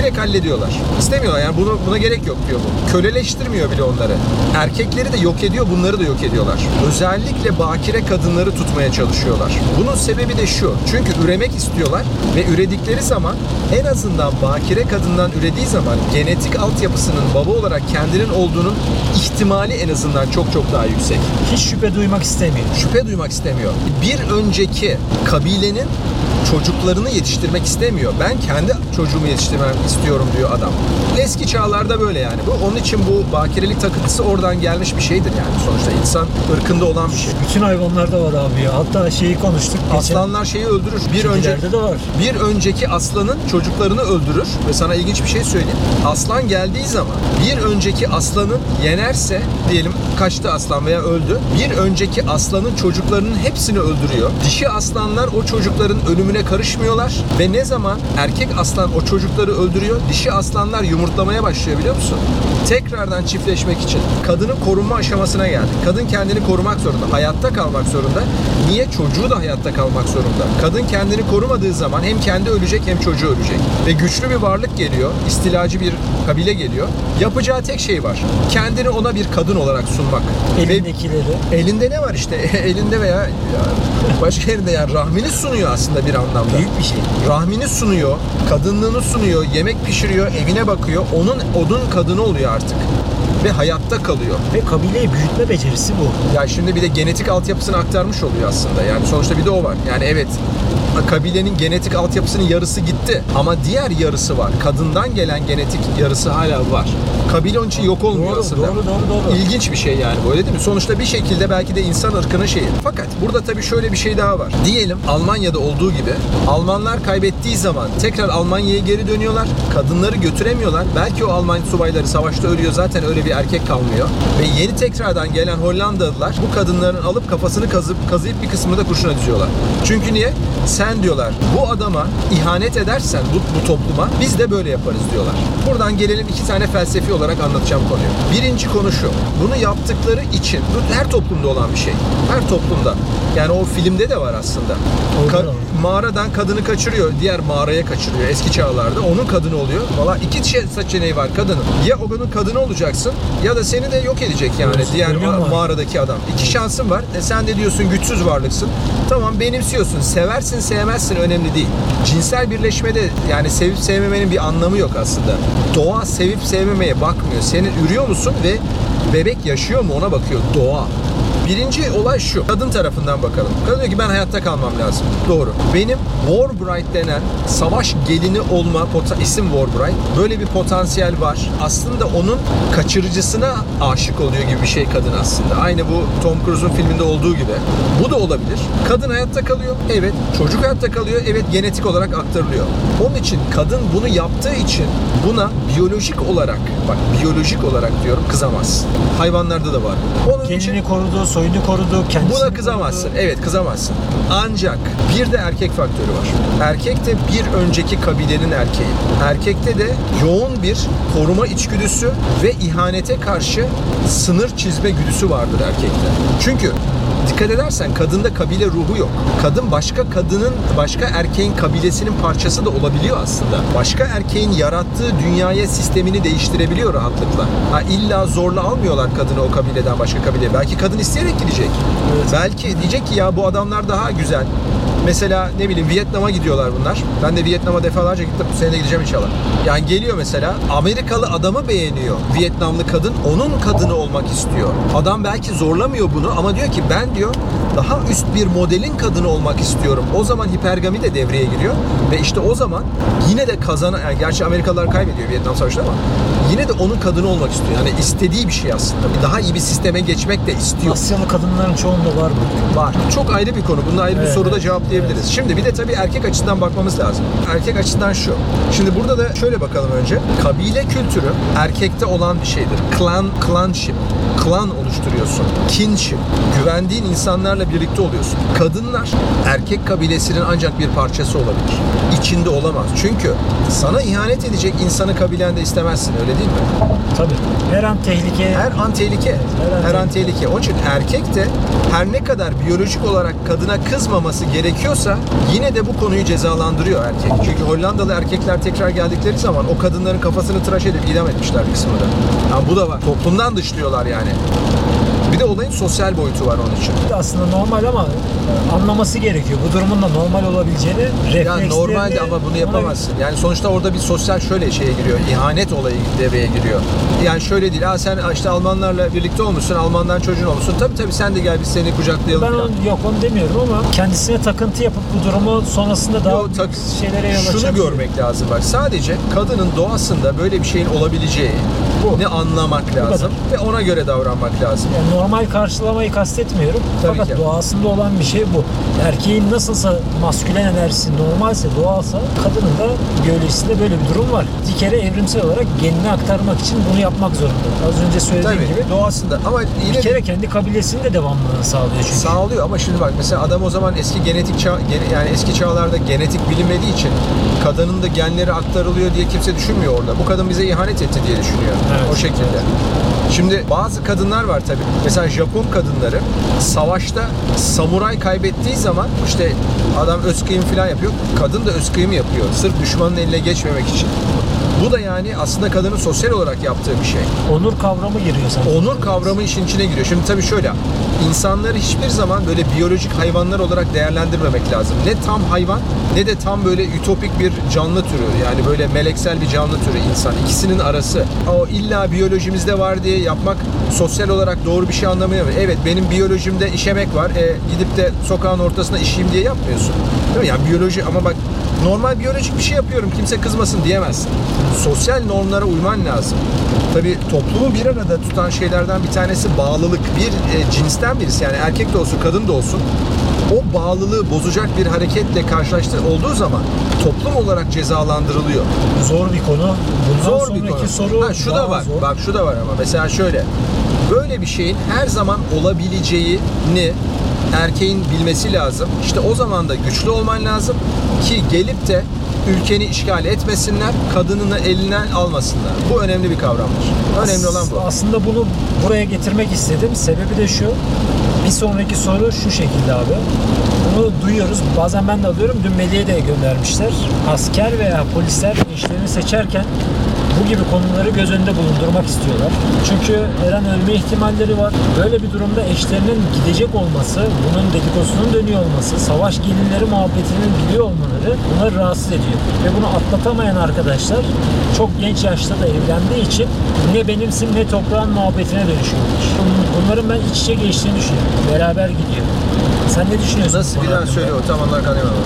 direkt hallediyorlar. İstemiyorlar yani bunu, buna gerek yok diyor bu. Köleleştirmiyor bile onları. Erkekleri de yok ediyor, bunları da yok ediyorlar. Özellikle bakire kadınları tutmaya çalışıyorlar. Bunun sebebi de şu. Çünkü üremek istiyorlar ve üredikleri zaman en azından bakire kadından ürediği zaman genetik altyapısının baba olarak kendinin olduğunun ihtimali en azından çok çok daha yüksek Hiç şüphe duymak istemiyor. şüphe duymak istemiyor. Bir önceki kabilenin çocuklarını yetiştirmek istemiyor. Ben kendi çocuğumu yetiştirmek istiyorum diyor adam. Eski çağlarda böyle yani. Bu onun için bu bakirelik takıntısı oradan gelmiş bir şeydir yani. Sonuçta insan ırkında olan bir şey. Bütün hayvanlarda var abi ya. Hatta şeyi konuştuk. geçen. Aslanlar şeyi öldürür. Bir önce Kedilerde de var. bir önceki aslanın çocuklarını öldürür ve sana ilginç bir şey söyleyeyim. Aslan geldiği zaman bir önceki aslanın yenerse diyelim kaçtı aslan veya öldü. Bir önceki aslanın çocuklarının hepsini öldürüyor. Dişi aslanlar o çocukların ölümüne karışmıyorlar ve ne zaman erkek aslan o çocukları öldürüyor, dişi aslanlar yumurtlamaya başlıyor biliyor musun? Tekrardan çiftleşmek için kadının korunma aşamasına geldi. Kadın kendini korumak zorunda, hayatta kalmak zorunda. Niye? Çocuğu da hayatta kalmak zorunda. Kadın kendini korumadığı zaman hem kendi ölecek hem çocuğu ölecek. Ve güçlü bir varlık geliyor, istilacı bir kabile geliyor. Yapacağı tek şey var. Kendini ona bir kadın olarak sunmak. Ve Elindekileri. elinde ne var işte? elinde veya başka yerinde yani rahmini sunuyor aslında bir anlamda. Büyük bir şey. Rahmini sunuyor, kadınlığını sunuyor, yemek pişiriyor, evine bakıyor. Onun odun kadını oluyor artık. Ve hayatta kalıyor. Ve kabileyi büyütme becerisi bu. Ya şimdi bir de genetik altyapısını aktarmış oluyor aslında. Yani sonuçta bir de o var. Yani evet kabilenin genetik altyapısının yarısı gitti ama diğer yarısı var. Kadından gelen genetik yarısı hala var. Kabile onun için yok olmuyor Doğru, aslında. doğru, doğru, doğru. İlginç bir şey yani bu öyle değil mi? Sonuçta bir şekilde belki de insan ırkının şeyi. Fakat burada tabii şöyle bir şey daha var. Diyelim Almanya'da olduğu gibi Almanlar kaybettiği zaman tekrar Almanya'ya geri dönüyorlar. Kadınları götüremiyorlar. Belki o Alman subayları savaşta ölüyor. Zaten öyle bir erkek kalmıyor. Ve yeni tekrardan gelen Hollandalılar bu kadınların alıp kafasını kazıp kazıyıp bir kısmını da kurşuna diziyorlar. Çünkü niye? Sen diyorlar bu adama ihanet edersen bu, bu topluma biz de böyle yaparız diyorlar. Buradan gelelim iki tane felsefi olarak anlatacağım konuyu. Birinci konu şu. Bunu yaptıkları için bu her toplumda olan bir şey. Her toplumda. Yani o filmde de var aslında. Ka- mağaradan kadını kaçırıyor. Diğer mağaraya kaçırıyor eski çağlarda. Onun kadını oluyor. Valla iki şey seçeneği var kadının. Ya onun kadını olacaksın ya da seni de yok edecek yani Evet, diğer ma- mağaradaki adam. İki şansın var. E sen de diyorsun güçsüz varlıksın. Tamam benimsiyorsun. Seversin sevmezsin önemli değil. Cinsel birleşmede yani sevip sevmemenin bir anlamı yok aslında. Doğa sevip sevmemeye bakmıyor. Senin ürüyor musun ve bebek yaşıyor mu ona bakıyor doğa. Birinci olay şu. Kadın tarafından bakalım. Kadın diyor ki ben hayatta kalmam lazım. Doğru. Benim Warbright denen savaş gelini olma isim Warbright. Böyle bir potansiyel var. Aslında onun kaçırıcısına aşık oluyor gibi bir şey kadın aslında. Aynı bu Tom Cruise'un filminde olduğu gibi. Bu da olabilir. Kadın hayatta kalıyor. Evet. Çocuk hayatta kalıyor. Evet genetik olarak aktarılıyor. Onun için kadın bunu yaptığı için buna biyolojik olarak bak biyolojik olarak diyorum kızamaz. Hayvanlarda da var. Onun için Kendini korudu, soyunu korudu, kendisini Buna kızamazsın. Evet kızamazsın. Ancak bir de erkek faktörü var. Erkek de bir önceki kabilenin erkeği. Erkekte de yoğun bir koruma içgüdüsü ve ihanete karşı sınır çizme güdüsü vardır erkekte. Çünkü dikkat edersen kadında kabile ruhu yok. Kadın başka kadının, başka erkeğin kabilesinin parçası da olabiliyor aslında. Başka erkeğin yarattığı dünyaya sistemini değiştirebiliyor rahatlıkla. Ha illa zorla almıyorlar kadını o kabileden başka kabileye. Belki kadın isteyerek gidecek. Belki diyecek ki ya bu adamlar daha güzel. Mesela ne bileyim Vietnam'a gidiyorlar bunlar. Ben de Vietnam'a defalarca gittim. Bu sene de gideceğim inşallah. Yani geliyor mesela Amerikalı adamı beğeniyor. Vietnamlı kadın onun kadını olmak istiyor. Adam belki zorlamıyor bunu ama diyor ki ben diyor daha üst bir modelin kadını olmak istiyorum. O zaman hipergami de devreye giriyor ve işte o zaman yine de kazanan yani gerçi Amerikalılar kaybediyor Vietnam Savaşı'nda ama yine de onun kadını olmak istiyor. Yani istediği bir şey aslında. Bir Daha iyi bir sisteme geçmek de istiyor. Asyalı kadınların çoğunda var bu. Var. Çok ayrı bir konu. Bunu ayrı bir Evet, soruda evet. cevaplayabiliriz. Şimdi bir de tabii erkek açısından bakmamız lazım. Erkek açısından şu. Şimdi burada da şöyle bakalım önce. Kabile kültürü erkekte olan bir şeydir. Clan, clanship. Klan oluşturuyorsun. Kinship. Güvendiğin insanlarla birlikte oluyorsun. Kadınlar erkek kabilesinin ancak bir parçası olabilir. İçinde olamaz. Çünkü sana ihanet edecek insanı kabilende istemezsin öyle değil mi? Tabii. Her an tehlike. Her an tehlike. Her an Her an tehlike. Onun için erkek de her ne kadar biyolojik olarak kadına kızmaması gerekiyorsa yine de bu konuyu cezalandırıyor erkek. Çünkü Hollandalı erkekler tekrar geldikleri zaman o kadınların kafasını tıraş edip idam etmişler bir kısmını da. Yani bu da var. Toplumdan dışlıyorlar yani. Bir de olayın sosyal boyutu var onun için. aslında normal ama e, anlaması gerekiyor. Bu durumun da normal olabileceğini Ya reflekslerini... normalde ama bunu yapamazsın. Yani sonuçta orada bir sosyal şöyle şeye giriyor. İhanet olayı devreye giriyor. Yani şöyle değil. Ha sen işte Almanlarla birlikte olmuşsun. Almandan çocuğun olmuşsun. Tabii tabii sen de gel biz seni kucaklayalım. Ben onu, yok onu demiyorum ama kendisine takıntı yapıp bu durumu sonrasında daha Yo, büyük tak- şeylere yol Şunu açabilir. görmek lazım bak. Sadece kadının doğasında böyle bir şeyin olabileceği Bu. ne anlamak lazım ve ona göre davranmak lazım. Yani normal karşılamayı kastetmiyorum. Tabii Fakat ki. doğasında olan bir şey bu. Erkeğin nasılsa maskülen enerjisi normalse, doğalsa kadının da biyolojisinde böyle bir durum var. Bir kere evrimsel olarak genini aktarmak için bunu yapmak zorunda. Az önce söylediğim Tabii gibi doğasında ama yine bir kere kendi kabilesinin de devamlılığını sağlıyor çünkü. sağlıyor ama şimdi bak mesela adam o zaman eski genetik çağ, yani eski çağlarda genetik bilinmediği için kadının da genleri aktarılıyor diye kimse düşünmüyor orada. Bu kadın bize ihanet etti diye düşünüyor. Evet. O şekilde. Şimdi bazı kadınlar var tabii. Mesela Japon kadınları savaşta samuray kaybettiği zaman işte adam öz kıyım falan yapıyor. Kadın da öz yapıyor. Sırf düşmanın eline geçmemek için. Bu da yani aslında kadının sosyal olarak yaptığı bir şey Onur kavramı giriyor sanki. onur kavramı işin içine giriyor. Şimdi tabii şöyle, insanları hiçbir zaman böyle biyolojik hayvanlar olarak değerlendirmemek lazım. Ne tam hayvan ne de tam böyle ütopik bir canlı türü. Yani böyle meleksel bir canlı türü insan. İkisinin arası. O illa biyolojimizde var diye yapmak sosyal olarak doğru bir şey anlamıyor. Evet benim biyolojimde işemek var. E, gidip de sokağın ortasına işeyim diye yapmıyorsun. Değil mi? Yani biyoloji ama bak normal biyolojik bir şey yapıyorum kimse kızmasın diyemezsin. Sosyal normlara uyman lazım. Tabii toplumu bir arada tutan şeylerden bir tanesi bağlılık. Bir e, cinsten birisi yani erkek de olsun kadın da olsun o bağlılığı bozacak bir hareketle karşılaştı olduğu zaman toplum olarak cezalandırılıyor. Zor bir konu. Bundan Zor sonraki bir konu. soru ha, şu da var. zor. Bak şu da var ama mesela şöyle. Böyle bir şeyin her zaman olabileceğini erkeğin bilmesi lazım. İşte o zaman da güçlü olman lazım ki gelip de ülkeni işgal etmesinler, kadınını elinden almasınlar. Bu önemli bir kavramdır. Önemli olan bu. Aslında bunu buraya getirmek istedim. Sebebi de şu. Bir sonraki soru şu şekilde abi. Bunu duyuyoruz. Bazen ben de alıyorum. Dün de göndermişler. Asker veya polisler eşlerini seçerken bu gibi konuları göz önünde bulundurmak istiyorlar. Çünkü her an ölme ihtimalleri var. Böyle bir durumda eşlerinin gidecek olması, bunun dedikodusunun dönüyor olması, savaş gelinleri muhabbetinin biliyor olmaları bunları rahatsız ediyor. Ve bunu atlatamayan arkadaşlar çok genç yaşta da evlendiği için ne benimsin ne toprağın muhabbetine dönüşüyorlar. Bunların ben iç içe geçtiğini düşünüyorum. Beraber gidiyor. Sen ne düşünüyorsun? Nasıl bir daha söyle o tam olarak anlayamadım.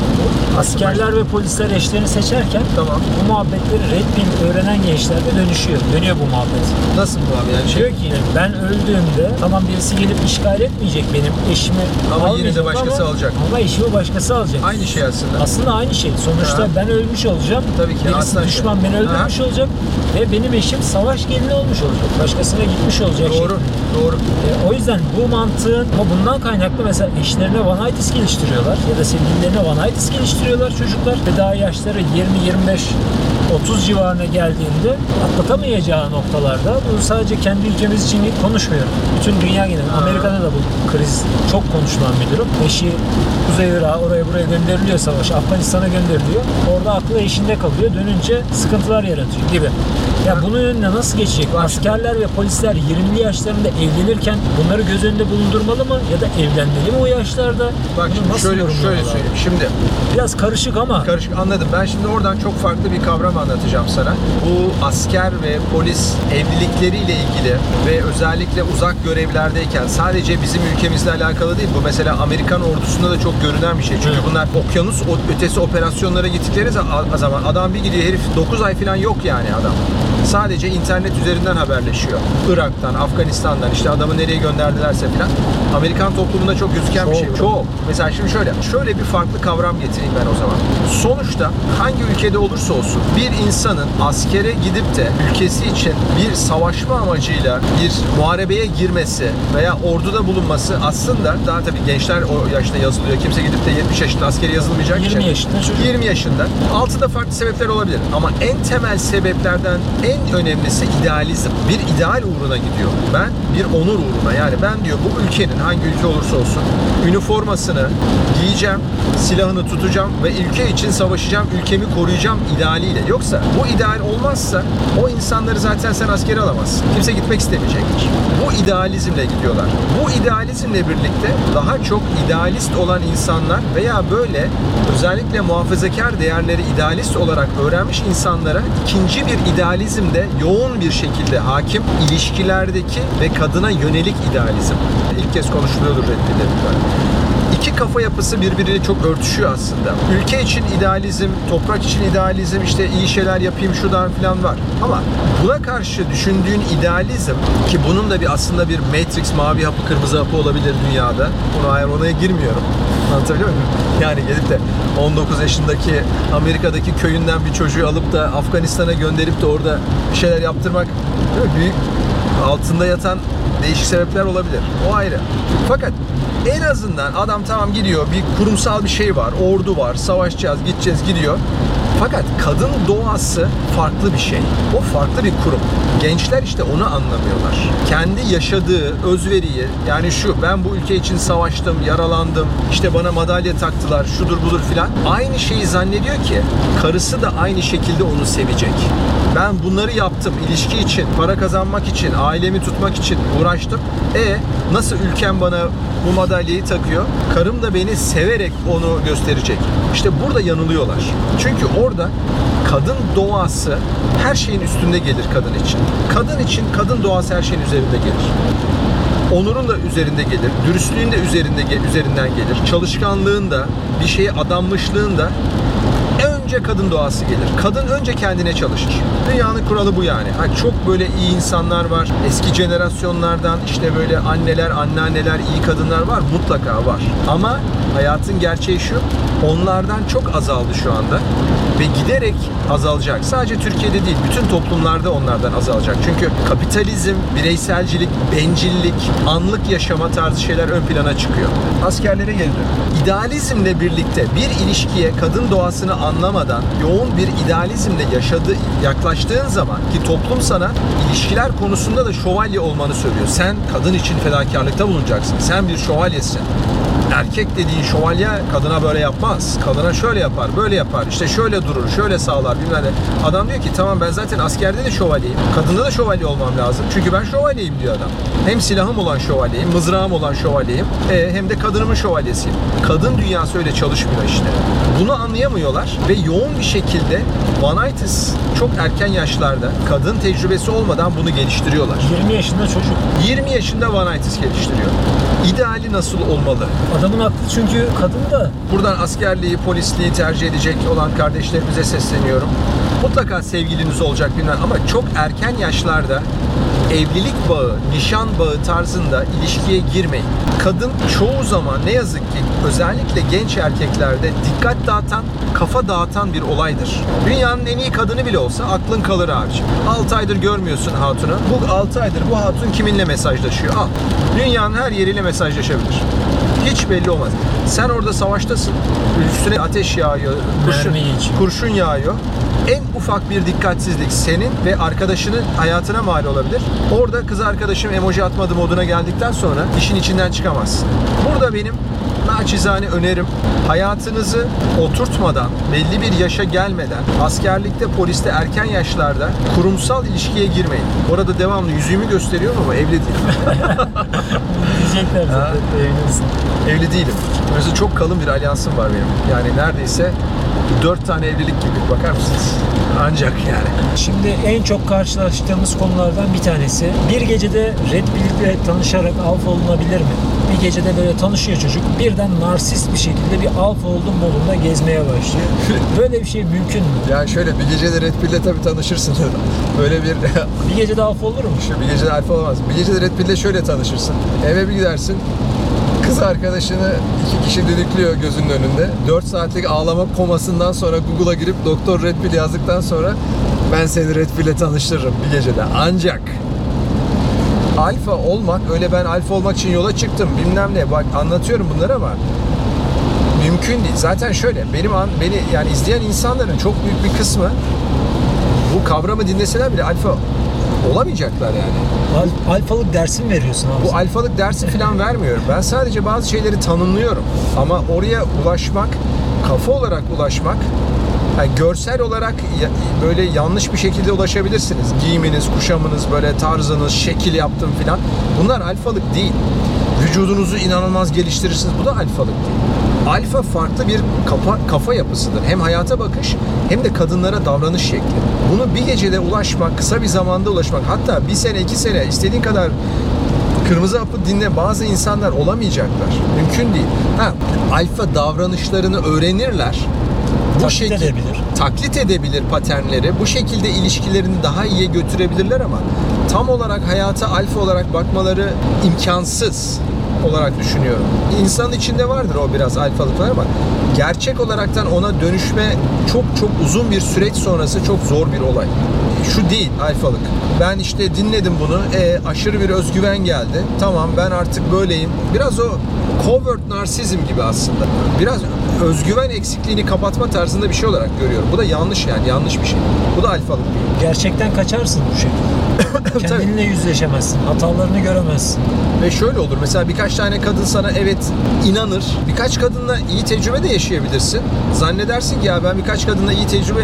Askerler ve polisler eşlerini seçerken Tamam. bu muhabbetleri Red Pill öğrenen gençlerde dönüşüyor. Dönüyor bu muhabbet. Nasıl bu abi yani şey? Diyor ki ben öldüğümde tamam birisi gelip işgal etmeyecek benim eşimi Ama yine de başkası ama- alacak. Ama eşimi başkası alacak. Aynı şey aslında. Aslında aynı şey. Sonuçta Ha. ben ölmüş olacağım. Tabii ki, Birisi düşman şey. beni öldürmüş olacak. Ve benim eşim savaş gelini olmuş olacak. Başkasına gitmiş olacak. Doğru, şeklinde. Doğru. E, o yüzden bu mantığın ama bundan kaynaklı mesela eşlerine vanaytis geliştiriyorlar ya da sevgililerine vanaytis geliştiriyorlar çocuklar ve daha yaşları 20 25 30 civarına geldiğinde atlatamayacağı noktalarda bunu sadece kendi ülkemiz için konuşmuyorum. Bütün dünya genelinde Amerika'da da bu kriz çok konuşulan bir durum. Eşi Kuzey Irak'a oraya buraya gönderiliyor savaş. Afganistan'a gönderiliyor. Orada aklı eşinde kalıyor. Dönünce sıkıntılar yaratıyor gibi. Ya bunun önüne nasıl geçecek? Askerler ve polisler 20'li yaşlarında evlenirken bunları göz önünde bulundurmalı mı? Ya da evlenmeli mi o yaşlarda Bak şimdi nasıl şöyle, şöyle söyleyeyim. Şimdi Biraz karışık ama Karışık anladım. Ben şimdi oradan çok farklı bir kavram anlatacağım sana. Bu asker ve polis evlilikleriyle ilgili ve özellikle uzak görevlerdeyken sadece bizim ülkemizle alakalı değil. Bu mesela Amerikan ordusunda da çok görünen bir şey. Çünkü Evet. bunlar okyanus ötesi operasyonlara gittikleri za- zaman adam bir gidiyor herif 9 ay falan yok yani adam. Sadece internet üzerinden haberleşiyor. Irak'tan, Afganistan'dan işte adamı nereye gönderdilerse falan. Amerikan toplumunda çok gözüken bir şey. Çok. Çok. Mesela şimdi şöyle, şöyle bir farklı kavram getireyim ben o zaman. Sonuçta hangi ülkede olursa olsun bir insanın askere gidip de ülkesi için bir savaşma amacıyla bir muharebeye girmesi veya orduda bulunması aslında daha tabii gençler o yaşta yazılıyor. Kimse gidip de 70 yaşında askere yazılmayacak 20 için. yaşında çocuk. 20 yaşında. Altında farklı sebepler olabilir. Ama en temel sebeplerden en önemlisi idealizm. Bir ideal uğruna gidiyor. Ben bir onur uğruna. Yani ben diyor bu ülkenin hangi ülke olursa olsun üniformasını giyeceğim, silahını tutacağım ve ülke için savaşacağım, ülkemi koruyacağım idealiyle. Yoksa bu ideal olmazsa o insanları zaten sen askere alamazsın. Kimse gitmek istemeyecektir. Bu idealizmle gidiyorlar. Bu idealizmle birlikte daha çok idealist olan insanlar veya böyle özellikle muhafazakar değerleri idealist olarak öğrenmiş insanlara ikinci bir idealizm de yoğun bir şekilde hakim ilişkilerdeki ve kadına yönelik idealizm. İlk kez konuşuluyordur reddedildiler. İki kafa yapısı birbiriyle çok örtüşüyor aslında. Ülke için idealizm, toprak için idealizm, işte iyi şeyler yapayım şuradan falan var. Ama buna karşı düşündüğün idealizm ki bunun da bir aslında bir Matrix mavi hapı kırmızı hapı olabilir dünyada. Bunu hayır onaya girmiyorum. Anlatabiliyor muyum? Yani gelip de 19 yaşındaki Amerika'daki köyünden bir çocuğu alıp da Afganistan'a gönderip de orada bir şeyler yaptırmak büyük altında yatan değişik sebepler olabilir. O ayrı. Fakat en azından adam tamam gidiyor bir kurumsal bir şey var, ordu var, savaşacağız, gideceğiz gidiyor. Fakat kadın doğası farklı bir şey. O farklı bir kurum. Gençler işte onu anlamıyorlar. Kendi yaşadığı özveriyi yani şu ben bu ülke için savaştım, yaralandım, işte bana madalya taktılar, şudur budur filan. Aynı şeyi zannediyor ki karısı da aynı şekilde onu sevecek. Ben bunları yaptım ilişki için, para kazanmak için, ailemi tutmak için uğraştım. E nasıl ülkem bana bu madalyayı takıyor? Karım da beni severek onu gösterecek. İşte burada yanılıyorlar. Çünkü orada kadın doğası her şeyin üstünde gelir kadın için. Kadın için kadın doğası her şeyin üzerinde gelir. Onurun da üzerinde gelir, dürüstlüğün de üzerinde üzerinden gelir, çalışkanlığın da, bir şeye adanmışlığın da önce kadın doğası gelir. Kadın önce kendine çalışır. Dünyanın kuralı bu yani. Ha, çok böyle iyi insanlar var. Eski jenerasyonlardan işte böyle anneler, anneanneler, iyi kadınlar var. Mutlaka var. Ama hayatın gerçeği şu. Onlardan çok azaldı şu anda. Ve giderek azalacak. Sadece Türkiye'de değil, bütün toplumlarda onlardan azalacak. Çünkü kapitalizm, bireyselcilik, bencillik, anlık yaşama tarzı şeyler ön plana çıkıyor. Askerlere geri dön. İdealizmle birlikte bir ilişkiye kadın doğasını anlamadan yoğun bir idealizmle yaşadı, yaklaştığın zaman ki toplum sana ilişkiler konusunda da şövalye olmanı söylüyor. Sen kadın için fedakarlıkta bulunacaksın. Sen bir şövalyesin. Erkek dediğin şövalye kadına böyle yapmaz. Kadına şöyle yapar, böyle yapar. İşte şöyle durur, şöyle sağlar bilmem ne. Adam diyor ki tamam ben zaten askerde de şövalyeyim. Kadında da şövalye olmam lazım. Çünkü ben şövalyeyim diyor adam. Hem silahım olan şövalyeyim, mızrağım olan şövalyeyim. E, hem de kadınımın şövalyesiyim. Kadın dünyası öyle çalışmıyor işte. Bunu anlayamıyorlar ve yoğun bir şekilde Vanaitis çok erken yaşlarda kadın tecrübesi olmadan bunu geliştiriyorlar. 20 yaşında çocuk. 20 yaşında Vanaitis geliştiriyor. İdeali nasıl olmalı? Adamın aklı çünkü kadın da Buradan askerliği, polisliği tercih edecek olan kardeşlerimize sesleniyorum. Mutlaka sevgiliniz olacak bilmem ama çok erken yaşlarda evlilik bağı, nişan bağı tarzında ilişkiye girmeyin. Kadın çoğu zaman ne yazık ki özellikle genç erkeklerde dikkat dağıtan, kafa dağıtan bir olaydır. Dünyanın en iyi kadını bile olsa aklın kalır abiciğim. 6 aydır görmüyorsun hatunu. Bu 6 aydır bu hatun kiminle mesajlaşıyor? Al. Dünyanın her yeriyle mesajlaşabilir. Hiç belli olmaz. Sen orada savaştasın. Üstüne ateş yağıyor. Kurşun, kurşun yağıyor. En ufak bir dikkatsizlik senin ve arkadaşının hayatına mal olabilir. Orada kız arkadaşım emoji atmadı moduna geldikten sonra işin içinden çıkamazsın. Burada benim naçizane önerim hayatınızı oturtmadan, belli bir yaşa gelmeden, askerlikte, poliste erken yaşlarda kurumsal ilişkiye girmeyin. Orada devamlı yüzüğümü gösteriyorum ama evli değilim. Diyecekler zaten. Evlensin. evli değilim. Mesela çok kalın bir alyansım var benim. Yani neredeyse dört tane evlilik gibi. Bakar mısınız? Ancak yani. Şimdi en çok karşılaştığımız konulardan bir tanesi. Bir gecede Red Pill'le tanışarak alfa olunabilir mi? Bir gecede böyle tanışıyor çocuk. Birden narsist bir şekilde bir alfa oldum modunda gezmeye başlıyor. Böyle bir şey mümkün mü? Yani şöyle bir gecede Red Pill'le tabii tanışırsın. Böyle bir Bir gecede alfa olur mu? Şu bir gecede alfa olamaz. Bir gecede Red Pill'le şöyle tanışırsın. Eve bir gidersin. Kız arkadaşını iki kişi düdüklüyor gözünün önünde. 4 saatlik ağlama komasından sonra Google'a girip Doktor Red Pill yazdıktan sonra ben seni Red Pill'le tanıştırırım bir gecede. Ancak alfa olmak, öyle ben alfa olmak için yola çıktım bilmem ne. Bak anlatıyorum bunları ama mümkün değil. Zaten şöyle benim an, beni yani izleyen insanların çok büyük bir kısmı bu kavramı dinleseler bile alfa olamayacaklar yani. Al- alfalık dersi mi veriyorsun abi? Bu alfalık dersi falan vermiyorum. Ben sadece bazı şeyleri tanımlıyorum. Ama oraya ulaşmak, kafa olarak ulaşmak, yani görsel olarak böyle yanlış bir şekilde ulaşabilirsiniz. Giyiminiz, kuşamınız, böyle tarzınız, şekil yaptım falan. Bunlar alfalık değil. Vücudunuzu inanılmaz geliştirirsiniz. Bu da alfalık değil. Alfa farklı bir kafa, kafa yapısıdır. Hem hayata bakış hem de kadınlara davranış şekli. Bunu bir gecede ulaşmak, kısa bir zamanda ulaşmak, hatta bir sene, iki sene istediğin kadar Kırmızı hapı dinle bazı insanlar olamayacaklar. Mümkün değil. Ha, alfa davranışlarını öğrenirler. Bu Taklit şekil- edebilir. Taklit edebilir paternleri. Bu şekilde ilişkilerini daha iyiye götürebilirler ama tam olarak hayata alfa olarak bakmaları imkansız olarak düşünüyorum. İnsanın içinde vardır o biraz alfalıklar ama gerçek olaraktan ona dönüşme çok çok uzun bir süreç sonrası çok zor bir olay. Şu değil alfalık. Ben işte dinledim bunu. E, aşırı bir özgüven geldi. Tamam ben artık böyleyim. Biraz o covert narsizm gibi aslında. Biraz özgüven eksikliğini kapatma tarzında bir şey olarak görüyorum. Bu da yanlış yani yanlış bir şey. Bu da alfalık değil. Gerçekten kaçarsın bu şekilde. Kendinle yüzleşemezsin. Hatalarını göremezsin. Ve şöyle olur mesela birkaç tane kadın sana evet inanır. Birkaç kadınla iyi tecrübe de yaşayabilirsin. Zannedersin ki ya ben birkaç kadınla iyi tecrübe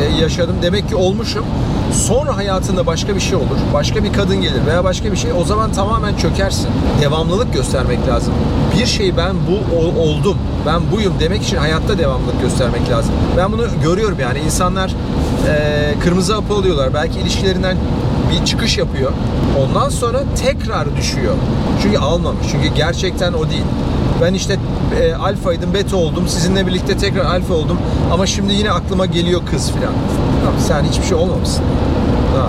e, yaşadım. Demek ki olmuşum. Sonra hayatında başka bir şey olur. Başka bir kadın gelir veya başka bir şey. O zaman tamamen çökersin. Devamlılık göstermek lazım. Bir şey ben bu ol- oldum. Ben buyum demek için hayatta devamlılık göstermek lazım. Ben bunu görüyorum yani insanlar e, kırmızı hapı alıyorlar. Belki ilişkilerinden bir çıkış yapıyor. Ondan sonra tekrar düşüyor. Çünkü almamış. Çünkü gerçekten o değil. Ben işte e, alfaydım, beta oldum. Sizinle birlikte tekrar alfa oldum. Ama şimdi yine aklıma geliyor kız filan. Tamam, sen hiçbir şey olmamışsın. Ha.